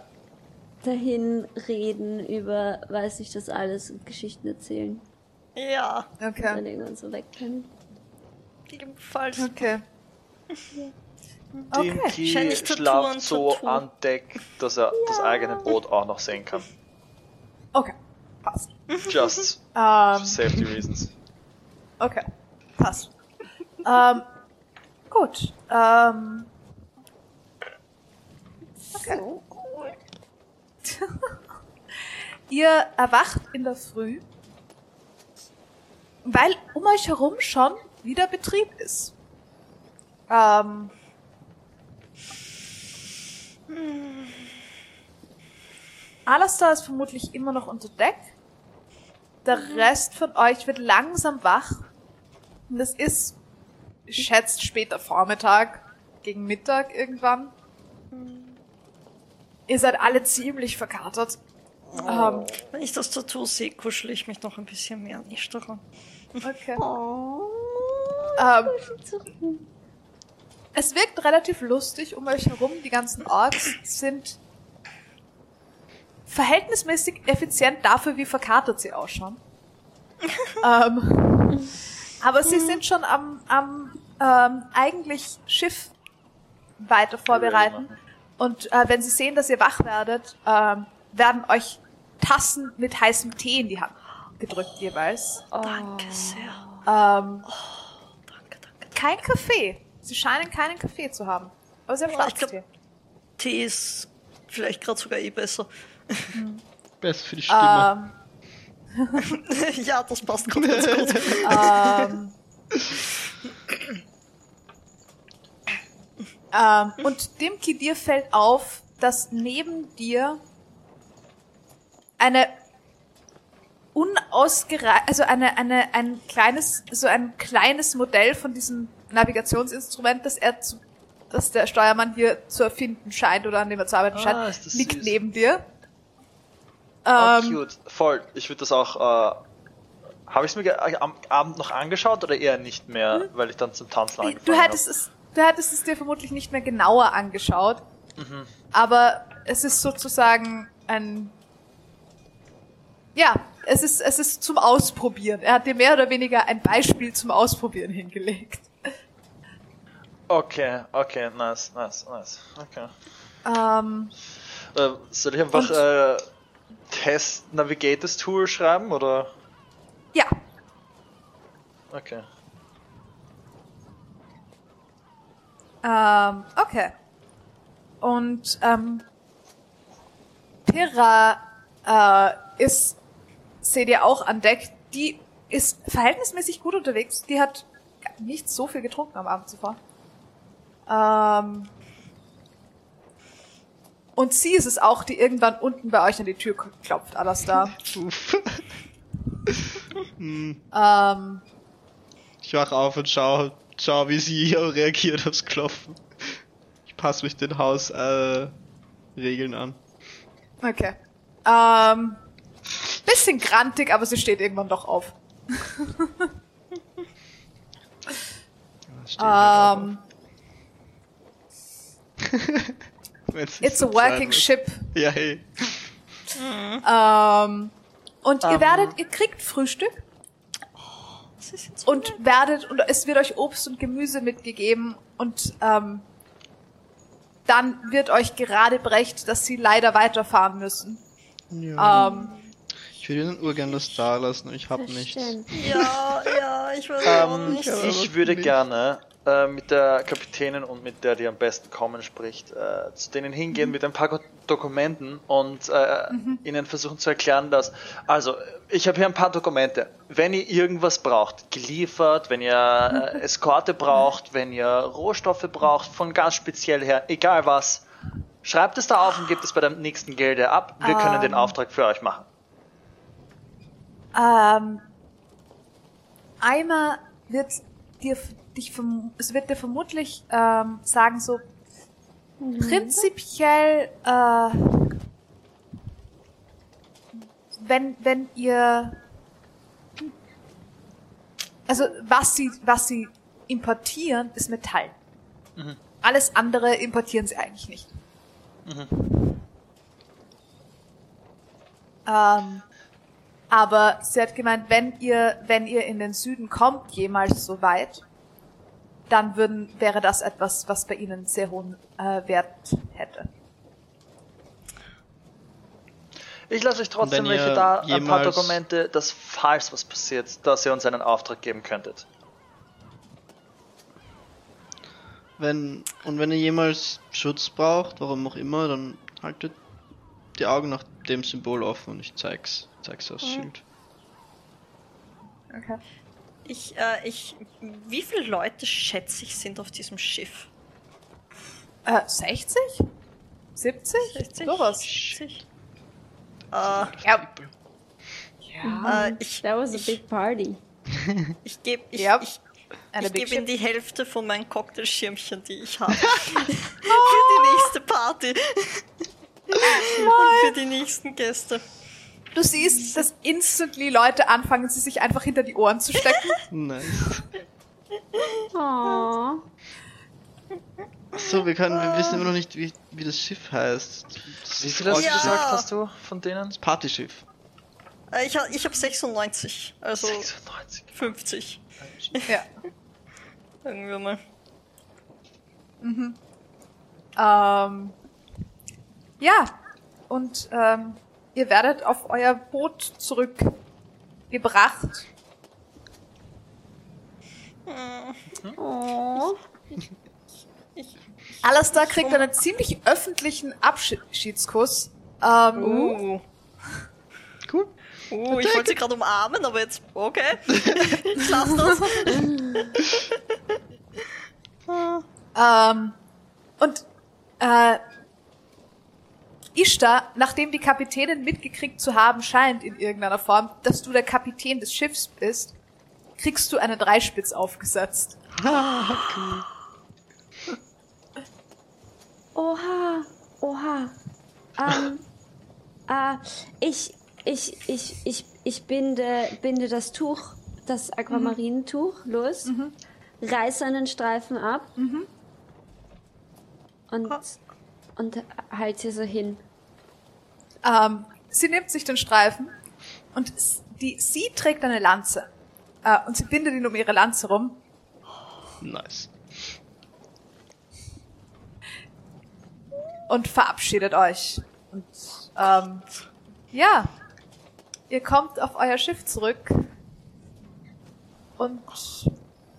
dahin reden über, weiß ich das alles und Geschichten erzählen. Ja. Dann Okay. irgendwann so wegpennen. Ebenfalls. Okay. Okay. Dimki Tattoo schlaft und so an Deck, dass er das eigene Boot auch noch sehen kann. Okay. Passt. Just (laughs) Ähm, safety reasons. Okay, passt. ähm, gut. Ähm, okay. (laughs) Ihr erwacht in der Früh, weil um euch herum schon wieder Betrieb ist. Ähm, Alastar ist vermutlich immer noch unter Deck. Der Rest von euch wird langsam wach. Und es ist, schätzt später Vormittag, gegen Mittag irgendwann. Ihr seid alle ziemlich verkatert. Ähm, Wenn ich das Tattoo sehe, kuschel ich mich noch ein bisschen mehr nicht daran. okay. Oh. Ähm, es wirkt relativ lustig um euch herum. Die ganzen Orks sind verhältnismäßig effizient dafür, wie verkatert sie ausschauen. (laughs) ähm, aber sie sind schon am, am ähm, eigentlich Schiff weiter vorbereiten. Und äh, wenn sie sehen, dass ihr wach werdet, ähm, werden euch Tassen mit heißem Tee in die Hand gedrückt jeweils. Danke sehr. Ähm, Danke, danke. kein Kaffee. Sie scheinen keinen Kaffee zu haben. Aber sie haben Oh, Schwarztee. Tee ist vielleicht gerade sogar eh besser. (laughs) Best für die Stimme. Ähm, (laughs) ja, das passt gerade ganz gut. (laughs) ähm, ähm, und Dimki, dir fällt auf, dass neben dir eine unausgereift, also eine, eine, ein kleines, so ein kleines Modell von diesem Navigationsinstrument, das er zu, das der Steuermann hier zu erfinden scheint oder an dem er zu arbeiten Ah, scheint, das liegt süß. neben dir. Oh, Ähm, cute. Voll. Ich würde das auch. Äh, Habe ich es mir am Abend noch angeschaut oder eher nicht mehr, weil ich dann zum Tanzen Du angefangen hättest es, du hättest es dir vermutlich nicht mehr genauer angeschaut. Aber es ist sozusagen ein, ja, es ist, es ist zum Ausprobieren. Er hat dir mehr oder weniger ein Beispiel zum Ausprobieren hingelegt. Okay, okay, nice, nice, nice. Okay. Ähm, Äh, soll ich einfach Und- äh, Test Navigators Tool schreiben oder? ja, Okay. Ähm, okay. Und ähm, Pyrrha äh, ist, seht ihr auch an Deck, die ist verhältnismäßig gut unterwegs. Die hat nicht so viel getrunken am Abend zuvor. Ähm, und sie ist es auch, die irgendwann unten bei euch an die Tür klopft, Alastar. (laughs) Uff. ähm, Ich wach auf und schau, schau wie sie (laughs) reagiert aufs Klopfen. Ich passe mich den Hausregeln äh, Regeln an. okay. Ähm, bisschen grantig, aber sie steht irgendwann doch auf. (laughs) Ähm, (laughs) it's a working ship. Ja, hey. Ähm, und ihr Ähm. werdet, ihr kriegt Frühstück und werdet, und es wird euch Obst und Gemüse mitgegeben und ähm, dann wird euch gerade berecht, dass sie leider weiterfahren müssen. Ja. Ähm, Ich würde ihnen urgern das da lassen, ich hab nichts. Ja, ja, ich auch Ähm, nicht. ich würde gerne äh, mit der Kapitänin und mit der, die am besten kommen spricht, äh, zu denen hingehen mit ein paar Dokumenten und äh, ihnen versuchen zu erklären, dass, also ich habe hier ein paar Dokumente. Wenn ihr irgendwas braucht, geliefert, wenn ihr äh, (laughs) Eskorte braucht, wenn ihr Rohstoffe braucht, von ganz speziell her, egal was, schreibt es da auf und gebt es bei der nächsten Gilde ab. Wir können den Ähm. Auftrag für euch machen. ähm, Eimer wird dir, dich, verm- es wird dir vermutlich ähm, sagen so, prinzipiell, äh, wenn, wenn ihr, also was sie, was sie importieren, ist Metall. Alles andere importieren sie eigentlich nicht. Ähm, aber sie hat gemeint, wenn ihr, wenn ihr in den Süden kommt, jemals so weit, dann würden, wäre das etwas, was bei ihnen sehr hohen äh, Wert hätte. Ich lasse euch trotzdem welche da, ein paar Dokumente, dass falls was passiert, dass ihr uns einen Auftrag geben könntet. Wenn, und wenn ihr jemals Schutz braucht, warum auch immer, dann haltet die Augen nach dem Symbol offen und ich zeig's. Zeig's aufs Schild. Okay. Ich, äh, ich, wie viele Leute schätze ich sind auf diesem Schiff? Äh, 60? 70? 60? Sowas. 60? Äh, Ja. ja. äh, ich That was a big party. (laughs) ich gebe ich, Ja. ich, ich gebe ihm die Hälfte von meinen Cocktailschirmchen, die ich habe. (laughs) für die nächste Party. (laughs) Und für die nächsten Gäste. Du siehst, dass instantly Leute anfangen, sie sich einfach hinter die Ohren zu stecken. (laughs) Nice. Aww. So, wir können, wir wissen immer noch nicht, wie, wie das Schiff heißt. Das Wie viel hast Ja. du gesagt, hast du von denen? Partyschiff. Äh, ich ich habe 96, also 96. 50. ja. (laughs) Sagen wir mal. Ähm, ja, und ähm, ihr werdet auf euer Boot zurückgebracht. Oh. Alistair kriegt einen ziemlich öffentlichen Abschiedskuss. Ähm, Uh. Cool. Uh, ich wollte sie gerade umarmen, aber jetzt, okay. (laughs) Ich lass das. Ähm, und äh, Ishtar, nachdem die Kapitänin mitgekriegt zu haben scheint in irgendeiner Form, dass du der Kapitän des Schiffs bist, kriegst du einen Dreispitz aufgesetzt. (laughs) Oha. Oha. Ähm. äh, ich, ich, ich, ich, ich binde, binde das Tuch, das Aquamarinentuch los, reiße einen Streifen ab und, und halt sie so hin. Ähm, sie nimmt sich den Streifen und die, sie trägt eine Lanze. Äh, und sie bindet ihn um ihre Lanze rum. Nice. und verabschiedet euch. Und ähm, ja, ihr kommt auf euer Schiff zurück und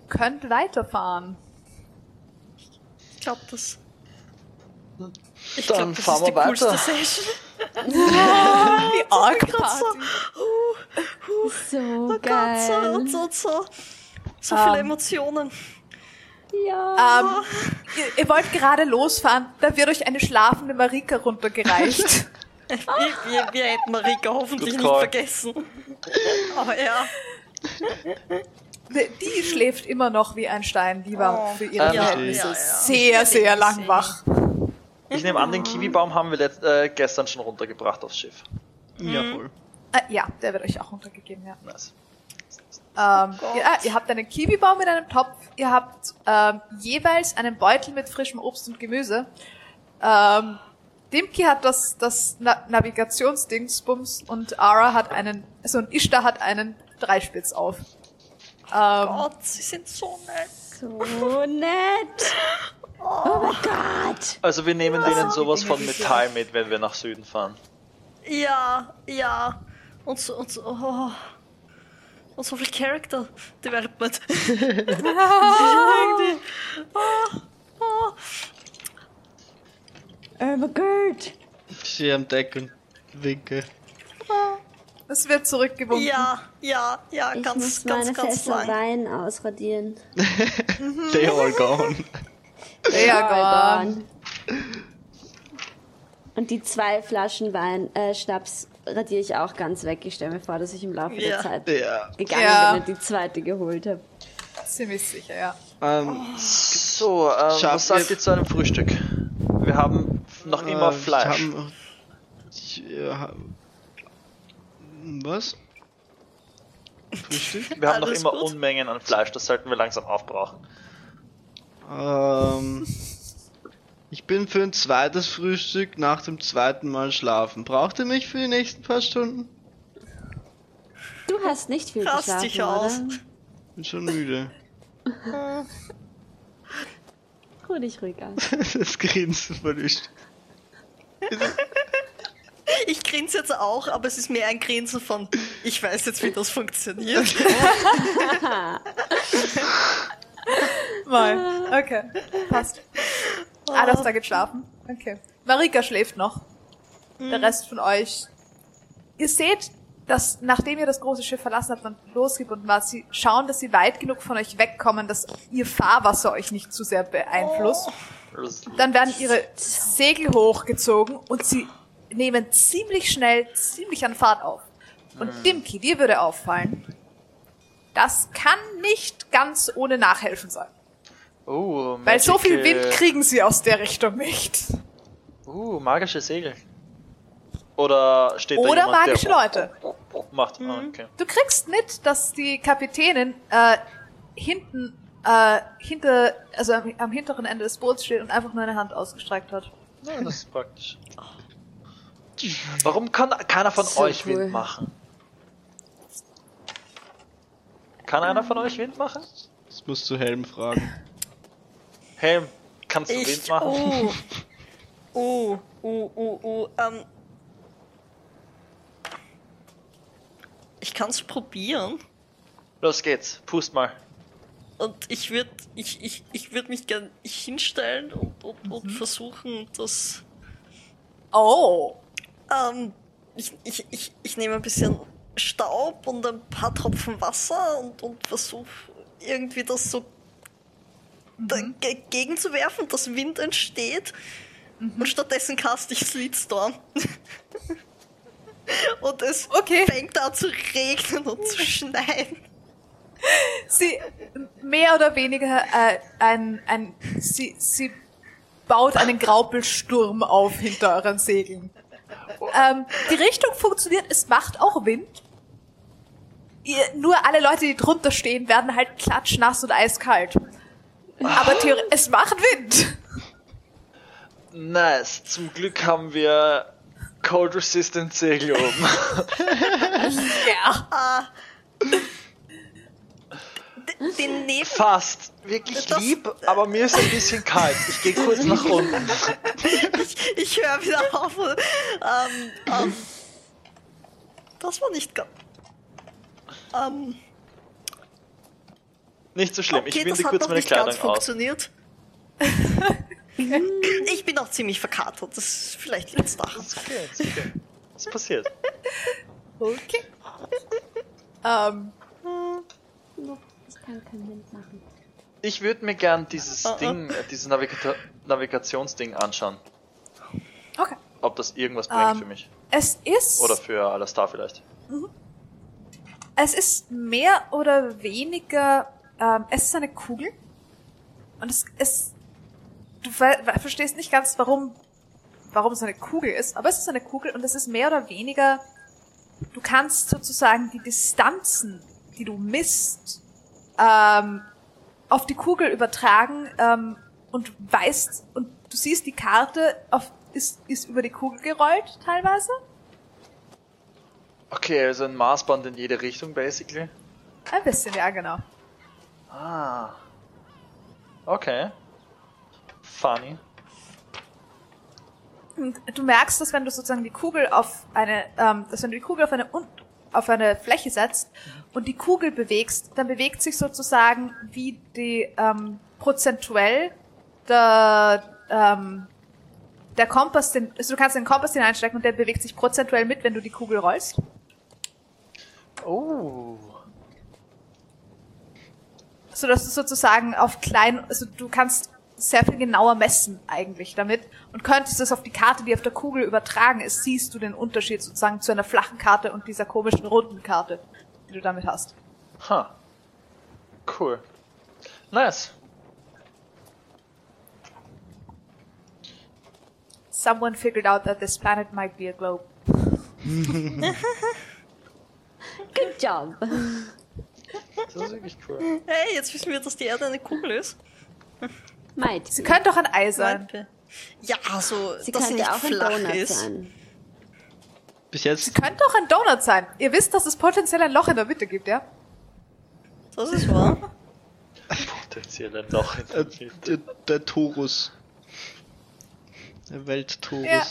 könnt weiterfahren. Ich glaube, das. Ich Dann glaube, das fahren ist die coolste weiter. Session. Die Org Grad so, Party. uh, So oh Gott, so geil. und so so. So viele Ähm. Emotionen. Ja. Ähm, ihr, ihr wollt gerade losfahren, da wird euch eine schlafende Marika runtergereicht. (laughs) Wir, wir, wir hätten Marika hoffentlich Good nicht call. vergessen. Aber ja. Die- schläft immer noch wie ein Stein, die war Oh. für ihre Ähm, Verhältnisse ja, ja. sehr, sehr lang wach. Ich nehme an, den Kiwibaum haben wir letzt, äh, gestern schon runtergebracht aufs Schiff. Jawohl. Äh, ja, der wird euch auch runtergegeben, ja. Nice. Ähm, ja, ihr habt einen Kiwibaum in einem Topf, ihr habt ähm, jeweils einen Beutel mit frischem Obst und Gemüse. Ähm, Dimki hat das, das Na Navigationsdingsbums und Ara hat einen, also und Ishtar hat einen Dreispitz auf. Ähm, Gott, sie sind so nett. (laughs) So nett. Oh mein Gott. Also wir nehmen denen sowas von Metall mit, wenn wir nach Süden fahren. Ja, ja. Und so, und so, oh. Und so viel Character Development. (laughs) Oh, oh. Oh mein Gott. Ich stehe am Deck und winke. es wird zurückgewunken. Ja, ja, ja, Ich ganz, muss ganz, meine ganz Fässer. Wein ausradieren. (laughs) They all gone. (laughs) Ja, gone. Und die zwei Flaschen Wein, äh, Schnaps radiere ich auch ganz weg. Ich stelle mir vor, dass ich im Laufe Ja. der Zeit Ja. gegangen Ja. bin und die zweite geholt habe. ziemlich sicher, ja. Ähm, So, ähm, was sagt ihr zu einem Frühstück? Wir haben noch immer äh, Fleisch. Ich hab, ich, äh, hab- was? Frühstück? Wir haben noch immer gut? Unmengen an Fleisch, das sollten wir langsam aufbrauchen. Ähm, ich bin für ein zweites Frühstück nach dem zweiten Mal schlafen. Braucht ihr mich für die nächsten paar Stunden? Du hast nicht viel Rast geschlafen, dich aus. oder? Bin schon müde. (laughs) Ruh dich ruhig an. (laughs) das Grinsen verlischt. Ich grinse jetzt auch, aber es ist mehr ein Grinsen von, ich weiß jetzt, wie das funktioniert. (laughs) (laughs) Mal. Okay, passt. Alles da geht schlafen. Okay. Marika schläft noch. Der Rest von euch. Ihr seht, dass nachdem ihr das große Schiff verlassen habt und losgebunden wart, sie schauen, dass sie weit genug von euch wegkommen, dass ihr Fahrwasser euch nicht zu sehr beeinflusst. Dann werden ihre Segel hochgezogen und sie nehmen ziemlich schnell, ziemlich an Fahrt auf. Und Dimki, dir würde auffallen, das kann nicht ganz ohne Nachhelfen sein. Oh, Weil so viel Wind kriegen sie aus der Richtung nicht. Uh, magische Segel. Oder steht da Oder jemand, magische der Leute. macht? Ah, okay. Du kriegst mit, dass die Kapitänin äh, hinten, äh, hinter, also am, am hinteren Ende des Boots steht und einfach nur eine Hand ausgestreckt hat. Ja, das ist praktisch. Warum kann keiner von So euch cool. Wind machen? Kann einer von euch Wind machen? Das musst du Helm fragen. Helm, kannst du Wind Ich. machen? Oh. (laughs) Oh, oh, oh, oh. Ähm. Ich kann's probieren. Los geht's, pust mal. Und ich würde ich, ich, ich würd mich gern hinstellen und, und, und versuchen, das. Oh. Ähm, ich, ich, ich, ich nehme ein bisschen Staub und ein paar Tropfen Wasser und, und versuche irgendwie das so dagegen zu werfen, dass Wind entsteht. Und stattdessen cast ich Sleetstorm. (laughs) und es Okay. fängt an zu regnen und zu (laughs) schneien. Sie mehr oder weniger äh, ein, ein sie, sie baut einen Graupelsturm auf hinter euren Segeln. (laughs) Ähm, die Richtung funktioniert, es macht auch Wind. Ihr, nur alle Leute, die drunter stehen, werden halt klatschnass und eiskalt. Aber es macht Wind. Nice, zum Glück haben wir Cold Resistant Segel oben. (laughs) Ja. D- Den Neben Fast. Wirklich Das- lieb, aber mir ist ein bisschen kalt. Ich gehe kurz nach unten. ich, ich höre wieder auf. Ähm, ähm, das war nicht ganz. Ähm, Nicht so schlimm, ich okay, das winde hat kurz meine nicht ganz Kleidung aus. funktioniert. (laughs) ich bin auch ziemlich verkatert. Das vielleicht liegt's da. Ist okay, ist okay. Was passiert? Okay. (laughs) Ähm, Ich kann keinen Wind machen. Ich würde mir gern dieses Ah, ah. Ding, äh, dieses Navigata Navigationsding anschauen. okay. Ob das irgendwas bringt Ähm, für mich. Es ist. Oder für Alastar vielleicht. Es ist mehr oder weniger, ähm, es ist eine Kugel. Und es ist, du ver ver- verstehst nicht ganz, warum, warum es eine Kugel ist, aber es ist eine Kugel und es ist mehr oder weniger, du kannst sozusagen die Distanzen, die du misst, ähm, auf die Kugel übertragen ähm, und weißt, und du siehst die Karte auf, ist, ist über die Kugel gerollt teilweise. Okay, also ein Maßband in jede Richtung, basically. Ein bisschen, ja, genau. Ah. Okay. Funny. Und du merkst, dass wenn du sozusagen die Kugel auf eine, ähm, dass wenn du die Kugel auf eine auf eine Fläche setzt und die Kugel bewegst, dann bewegt sich sozusagen wie die ähm, prozentuell der ähm, der Kompass, den, also du kannst den Kompass hineinstecken und der bewegt sich prozentuell mit, wenn du die Kugel rollst. Oh. So dass du sozusagen auf klein, also du kannst sehr viel genauer messen eigentlich damit und könntest es auf die Karte, die auf der Kugel übertragen ist, siehst du den Unterschied sozusagen zu einer flachen Karte und dieser komischen runden Karte, die du damit hast. Ha. Cool. Nice. Someone figured out that this planet might be a globe. (laughs) Good job. Das ist wirklich cool. Hey, jetzt wissen wir, dass die Erde eine Kugel ist. Might. Sie könnte auch ein Ei sein. Ja, so, Sie dass sie könnte nicht auch ein flach Donut ist. sein. Bis jetzt Könnte auch ein Donut sein. Ihr wisst, dass es potenziell ein Loch in der Mitte gibt, ja? Das ist wahr. (laughs) Potenziell ein Loch in äh, der Mitte. der, der Torus. Der Welttorus. Ja.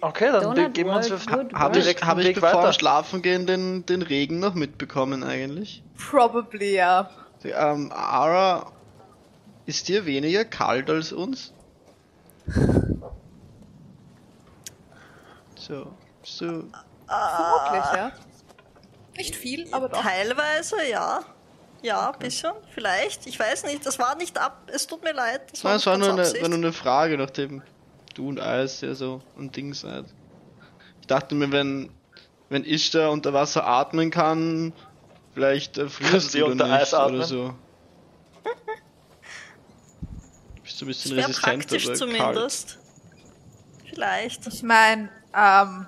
Okay, dann Donut geben wir uns für Good Habe ich, hab ich bevor weiter. Schlafen gehen den, den Regen noch mitbekommen eigentlich? Probably, ja. Die, Ähm, Ara, ist dir weniger kalt als uns? (laughs) So, so. Vermutlich, ja. Nicht viel, aber doch. Teilweise, ja. Ja, ein bisschen, vielleicht. Ich weiß nicht. Das war nicht ab. Es tut mir leid. Das war, Nein, es war nur, eine, war nur eine Frage, nachdem du und Eis ja so ein Ding seid. Ich dachte mir, wenn, wenn ich da unter Wasser atmen kann, vielleicht äh, frierst du unter nicht Eis atmen? oder so. (laughs) Bist du ein bisschen Das resistent praktisch oder kalt? zumindest. Vielleicht. Ich meine, ähm,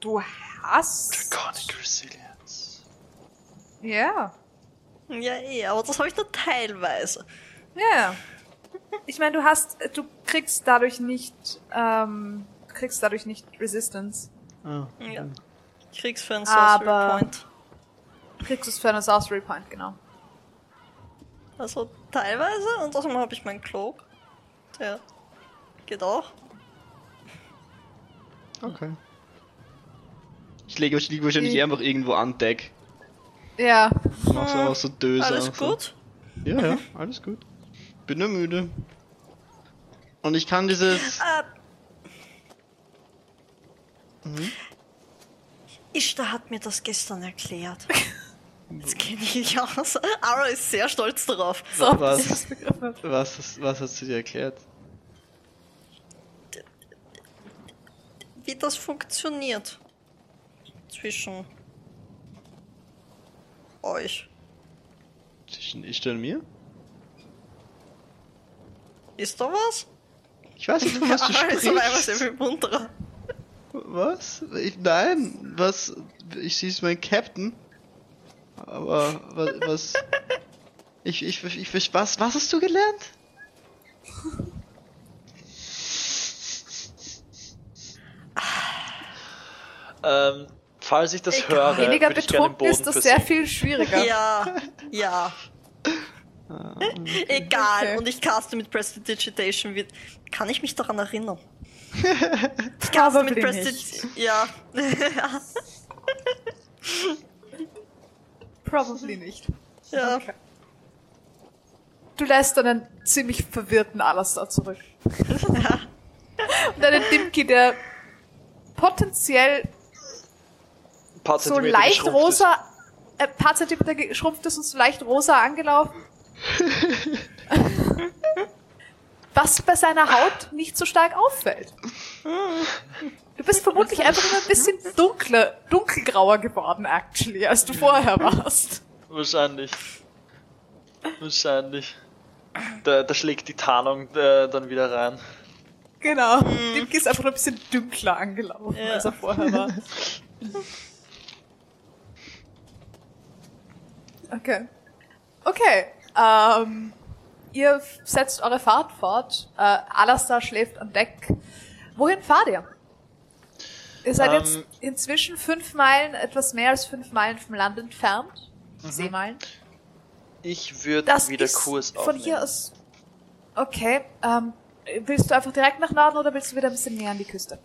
du hast. Draconic Resilience. Ja. Ja, eh, aber das habe ich nur teilweise. Ja. Ich meine, du hast, du kriegst dadurch nicht, ähm, du kriegst dadurch nicht Resistance. Ah. Ja. Ich krieg's für einen Sorcery Aber- Point. Du kriegst es für einen Sorcery Point, genau. Also teilweise und außerdem habe ich meinen Cloak. Der geht auch. Okay. Ich lege ich liege wahrscheinlich Ich- einfach irgendwo an Deck. Ja. Mach so auch so Döser. Alles und so. gut? Ja, ja, alles gut. Bin nur müde. Und ich kann dieses. Äh, Mhm. Ishtar hat mir das gestern erklärt. Das kenne ich aus. Ara ist sehr stolz darauf. So, Was? Was, was hast du dir erklärt? Wie das funktioniert. Zwischen euch. Zwischen ich und mir? Ist da was? Ich weiß nicht, von was du Ara ist aber einfach sehr sprichst. viel munterer. Was? Ich, nein, was? Ich sie ist mein Captain. Aber was? was (laughs) ich, ich, ich, ich, was, was hast du gelernt? Ähm, falls ich das Egal. höre, Weniger würde ich gerne den betrunken Boden ist das für sehr viel schwieriger. Ja, ja. Egal. Okay. Und ich caste mit Prestidigitation. Wie- Kann ich mich daran erinnern? (laughs) Ich caste Probably mit. Prestidigitation. Ja. (laughs) Probably nicht. ja. Okay. (laughs) Du lässt dann einen ziemlich verwirrten Alastair zurück. Und einen Dimki, der potenziell paar so Zentimeter leicht rosa, äh, paar Zentimeter geschrumpft ist und so leicht rosa angelaufen. (laughs) Was bei seiner Haut nicht so stark auffällt. Du bist vermutlich einfach nur ein bisschen dunkler, dunkelgrauer geworden, actually, als du vorher warst. Wahrscheinlich. Wahrscheinlich. Da, da schlägt die Tarnung äh, dann wieder rein. Genau. Dimki ist einfach nur ein bisschen dunkler angelaufen, Ja. als er vorher war. (laughs) Okay. Okay. Ähm, ihr setzt eure Fahrt fort. Äh, Alastar schläft an Deck. Wohin fahrt ihr? Ihr seid Ähm, jetzt inzwischen fünf Meilen, etwas mehr als fünf Meilen vom Land entfernt. Seemeilen. Ich würde Das wieder ist Kurs von aufnehmen. hier aus. Okay. Ähm, willst du einfach direkt nach Norden oder willst du wieder ein bisschen näher an die Küste?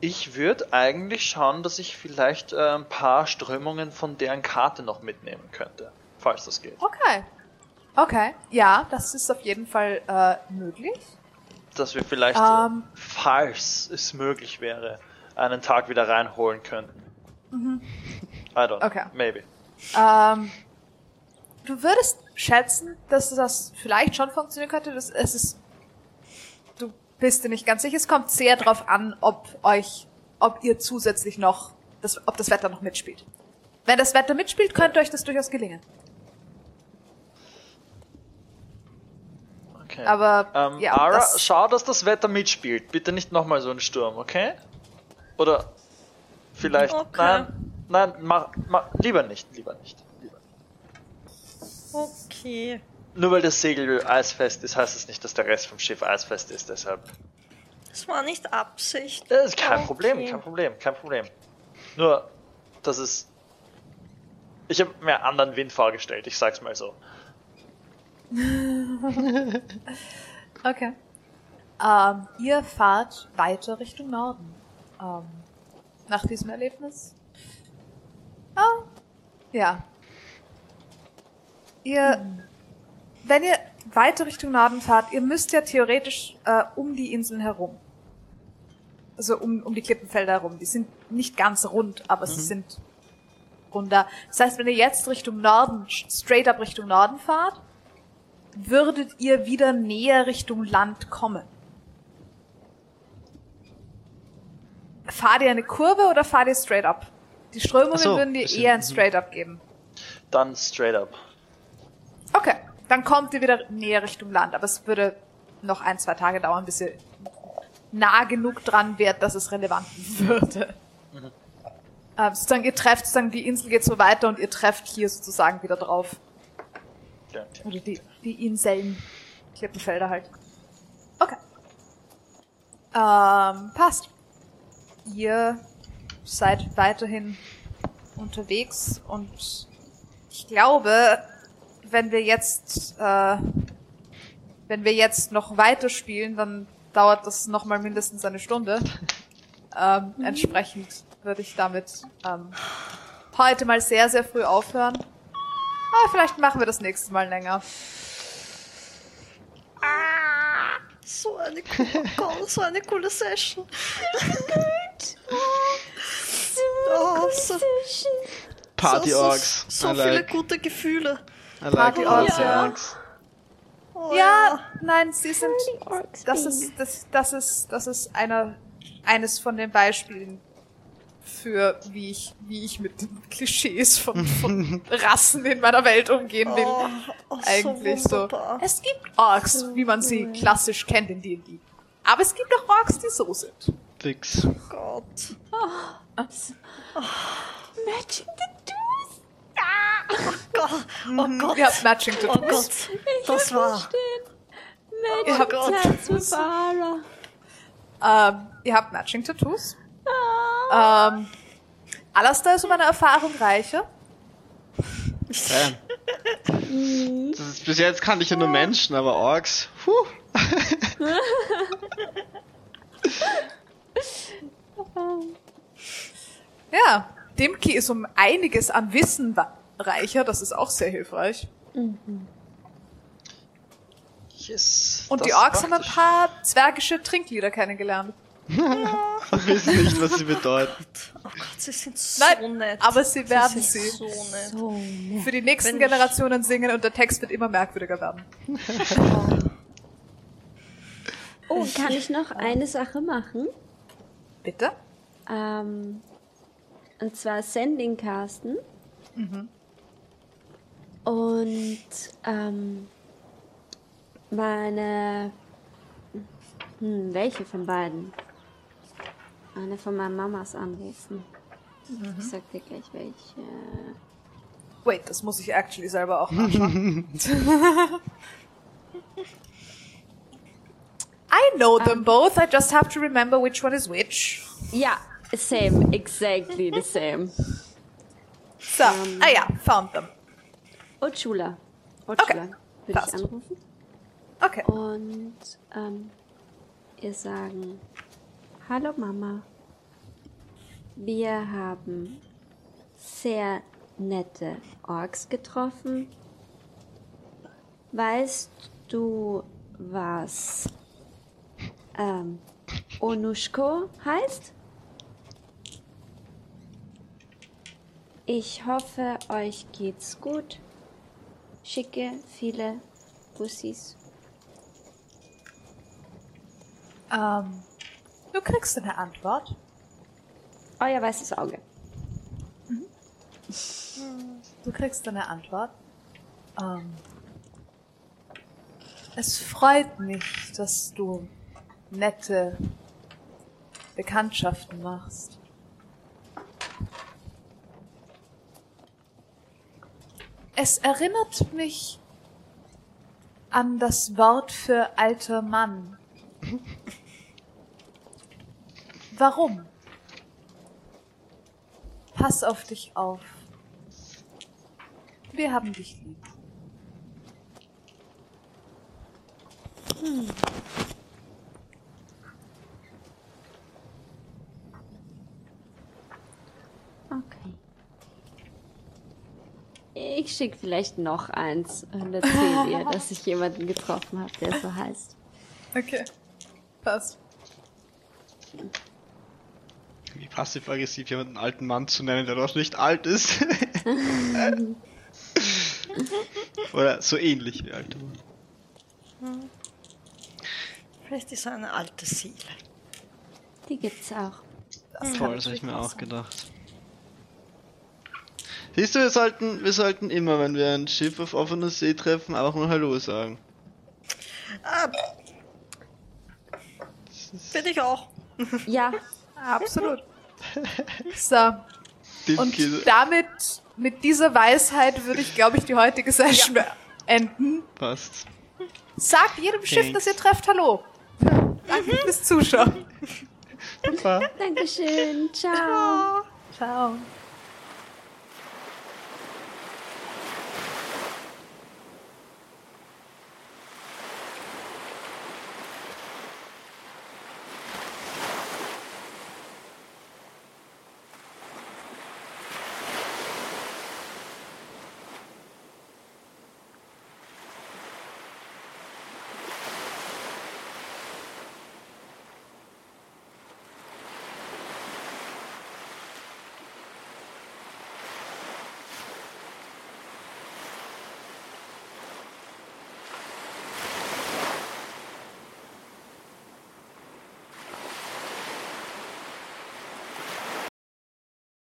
Ich würde eigentlich schauen, dass ich vielleicht äh, ein paar Strömungen von deren Karte noch mitnehmen könnte, falls das geht. Okay. Okay. Ja, das ist auf jeden Fall äh, möglich. Dass wir vielleicht, Ähm. äh, falls es möglich wäre, einen Tag wieder reinholen könnten. I don't know. Mhm. Okay. Maybe. Ähm, du würdest schätzen, dass das vielleicht schon funktionieren könnte. Das, es ist, bist dir nicht ganz sicher. Es kommt sehr drauf an, ob euch, ob ihr zusätzlich noch, das, ob das Wetter noch mitspielt. Wenn das Wetter mitspielt, könnte euch das durchaus gelingen. Okay. Aber ähm, ja, Ara, das, schau, dass das Wetter mitspielt. Bitte nicht nochmal so ein Sturm, okay? Oder vielleicht. Okay. Nein, nein, mach, mach, lieber nicht, lieber nicht. Lieber. Okay. Nur weil das Segel eisfest ist, heißt es nicht, dass der Rest vom Schiff eisfest ist, deshalb. Das war nicht Absicht. Das ist kein Okay. Problem, kein Problem, kein Problem. Nur, dass es. Ich habe mir anderen Wind vorgestellt, ich sag's mal so. (laughs) okay. Ähm, ihr fahrt weiter Richtung Norden. Ähm, nach diesem Erlebnis. Ah, ja. Ihr, wenn ihr weiter Richtung Norden fahrt, ihr müsst ja theoretisch äh, um die Inseln herum. Also um, um die Klippenfelder herum. Die sind nicht ganz rund, aber sie sind runter. Das heißt, wenn ihr jetzt Richtung Norden, straight up Richtung Norden fahrt, würdet ihr wieder näher Richtung Land kommen. Fahrt ihr eine Kurve oder fahrt ihr straight up? Die Strömungen so, würden dir eher ein mhm. straight up geben. Dann straight up. Okay, dann kommt ihr wieder näher Richtung Land, aber es würde noch ein, zwei Tage dauern, bis ihr nah genug dran wärt, dass es relevant (laughs) würde. Ähm, sozusagen, ihr trefft, sozusagen, die Insel geht so weiter und ihr trefft hier sozusagen wieder drauf. Okay. Oder die, die Inseln, Klippenfelder halt. Okay. Ähm, passt. Ihr seid weiterhin unterwegs und ich glaube, wenn wir jetzt, äh, wenn wir jetzt noch weiter spielen, dann dauert das nochmal mindestens eine Stunde. Ähm, Entsprechend würde ich damit ähm, heute mal sehr, sehr früh aufhören. Aber vielleicht machen wir das nächste Mal länger. So eine coole, (laughs) so eine coole Session. Oh, so, Party so, Orks. So, so I viele gute Gefühle. I like Orks, ja. Oh, Ja, nein, sie sind. Das ist, das, das ist, das ist einer, eines von den Beispielen für, wie ich, wie ich mit den Klischees von, von (laughs) Rassen in meiner Welt umgehen will. Oh, oh, Eigentlich so so. Es gibt Orks, wie man sie klassisch kennt in D&D. Aber es gibt auch Orks, die so sind. Fix. Gott. Magic the Gott. Oh Gott. Ihr habt Matching Oh Tattoos. Gott. Das war. Ihr Magic habt, Gott. Tattoos ähm, ihr habt Matching Tattoos. Ähm, Alastair ist um eine Erfahrung reicher. Das ist, bis jetzt kannte ich ja nur Menschen, aber Orks. Puh. (laughs) Ja, Dimki ist um einiges an Wissen reicher, das ist auch sehr hilfreich. Yes. Und die Orks haben ein paar zwergische Trinklieder kennengelernt. (laughs) Wir wissen nicht, was sie bedeuten. Oh Gott, sie sind so Nein, nett. aber sie werden sind sie So nett. So für die nächsten Wenn Generationen singen und der Text wird immer merkwürdiger werden. (laughs) Oh, kann ich noch eine Sache machen? Bitte? Ähm, und zwar Sending Casten. Und ähm, meine. Hm, welche von beiden? Eine von meinen Mamas anrufen. Ich sag dir gleich welche. Wait, das muss ich actually selber auch anschauen. (laughs) I know them both, I just have to remember which one is which. Ja, same, exactly the same. So, ah ja, found them. Ochula. Okay, Ochula würde ich anrufen. Okay. Und ähm, ihr sagen, hallo Mama, wir haben sehr nette Orks getroffen. Weißt du, was ähm, Onushko heißt? Ich hoffe, euch geht's gut. Schicke viele Bussis. Ähm, du kriegst eine Antwort. Euer weißes Auge. Du kriegst eine Antwort. Ähm, es freut mich, dass du nette Bekanntschaften machst. Es erinnert mich an das Wort für alter Mann. Warum? Pass auf dich auf. Wir haben dich lieb. Okay. Ich schicke vielleicht noch eins und erzähle ihr, dass ich jemanden getroffen habe, der so heißt. Okay. Passt. Wie passiv-aggressiv, jemanden alten Mann zu nennen, der doch nicht alt ist. (laughs) Oder so ähnlich wie alter Mann. Vielleicht ist er eine alte Seele. Die gibt's auch. Toll, das habe ich mir auch gedacht. Siehst du, wir sollten, wir sollten immer, wenn wir ein Schiff auf offener See treffen, auch mal Hallo sagen. Ah, finde ich auch. Ja, (laughs) Absolut. So, und damit, mit dieser Weisheit würde ich, glaube ich, die heutige Session beenden. passt. Sagt jedem Schiff, das ihr trefft, Hallo. Danke fürs Zuschauen. Super. Dankeschön. Ciao. Ciao.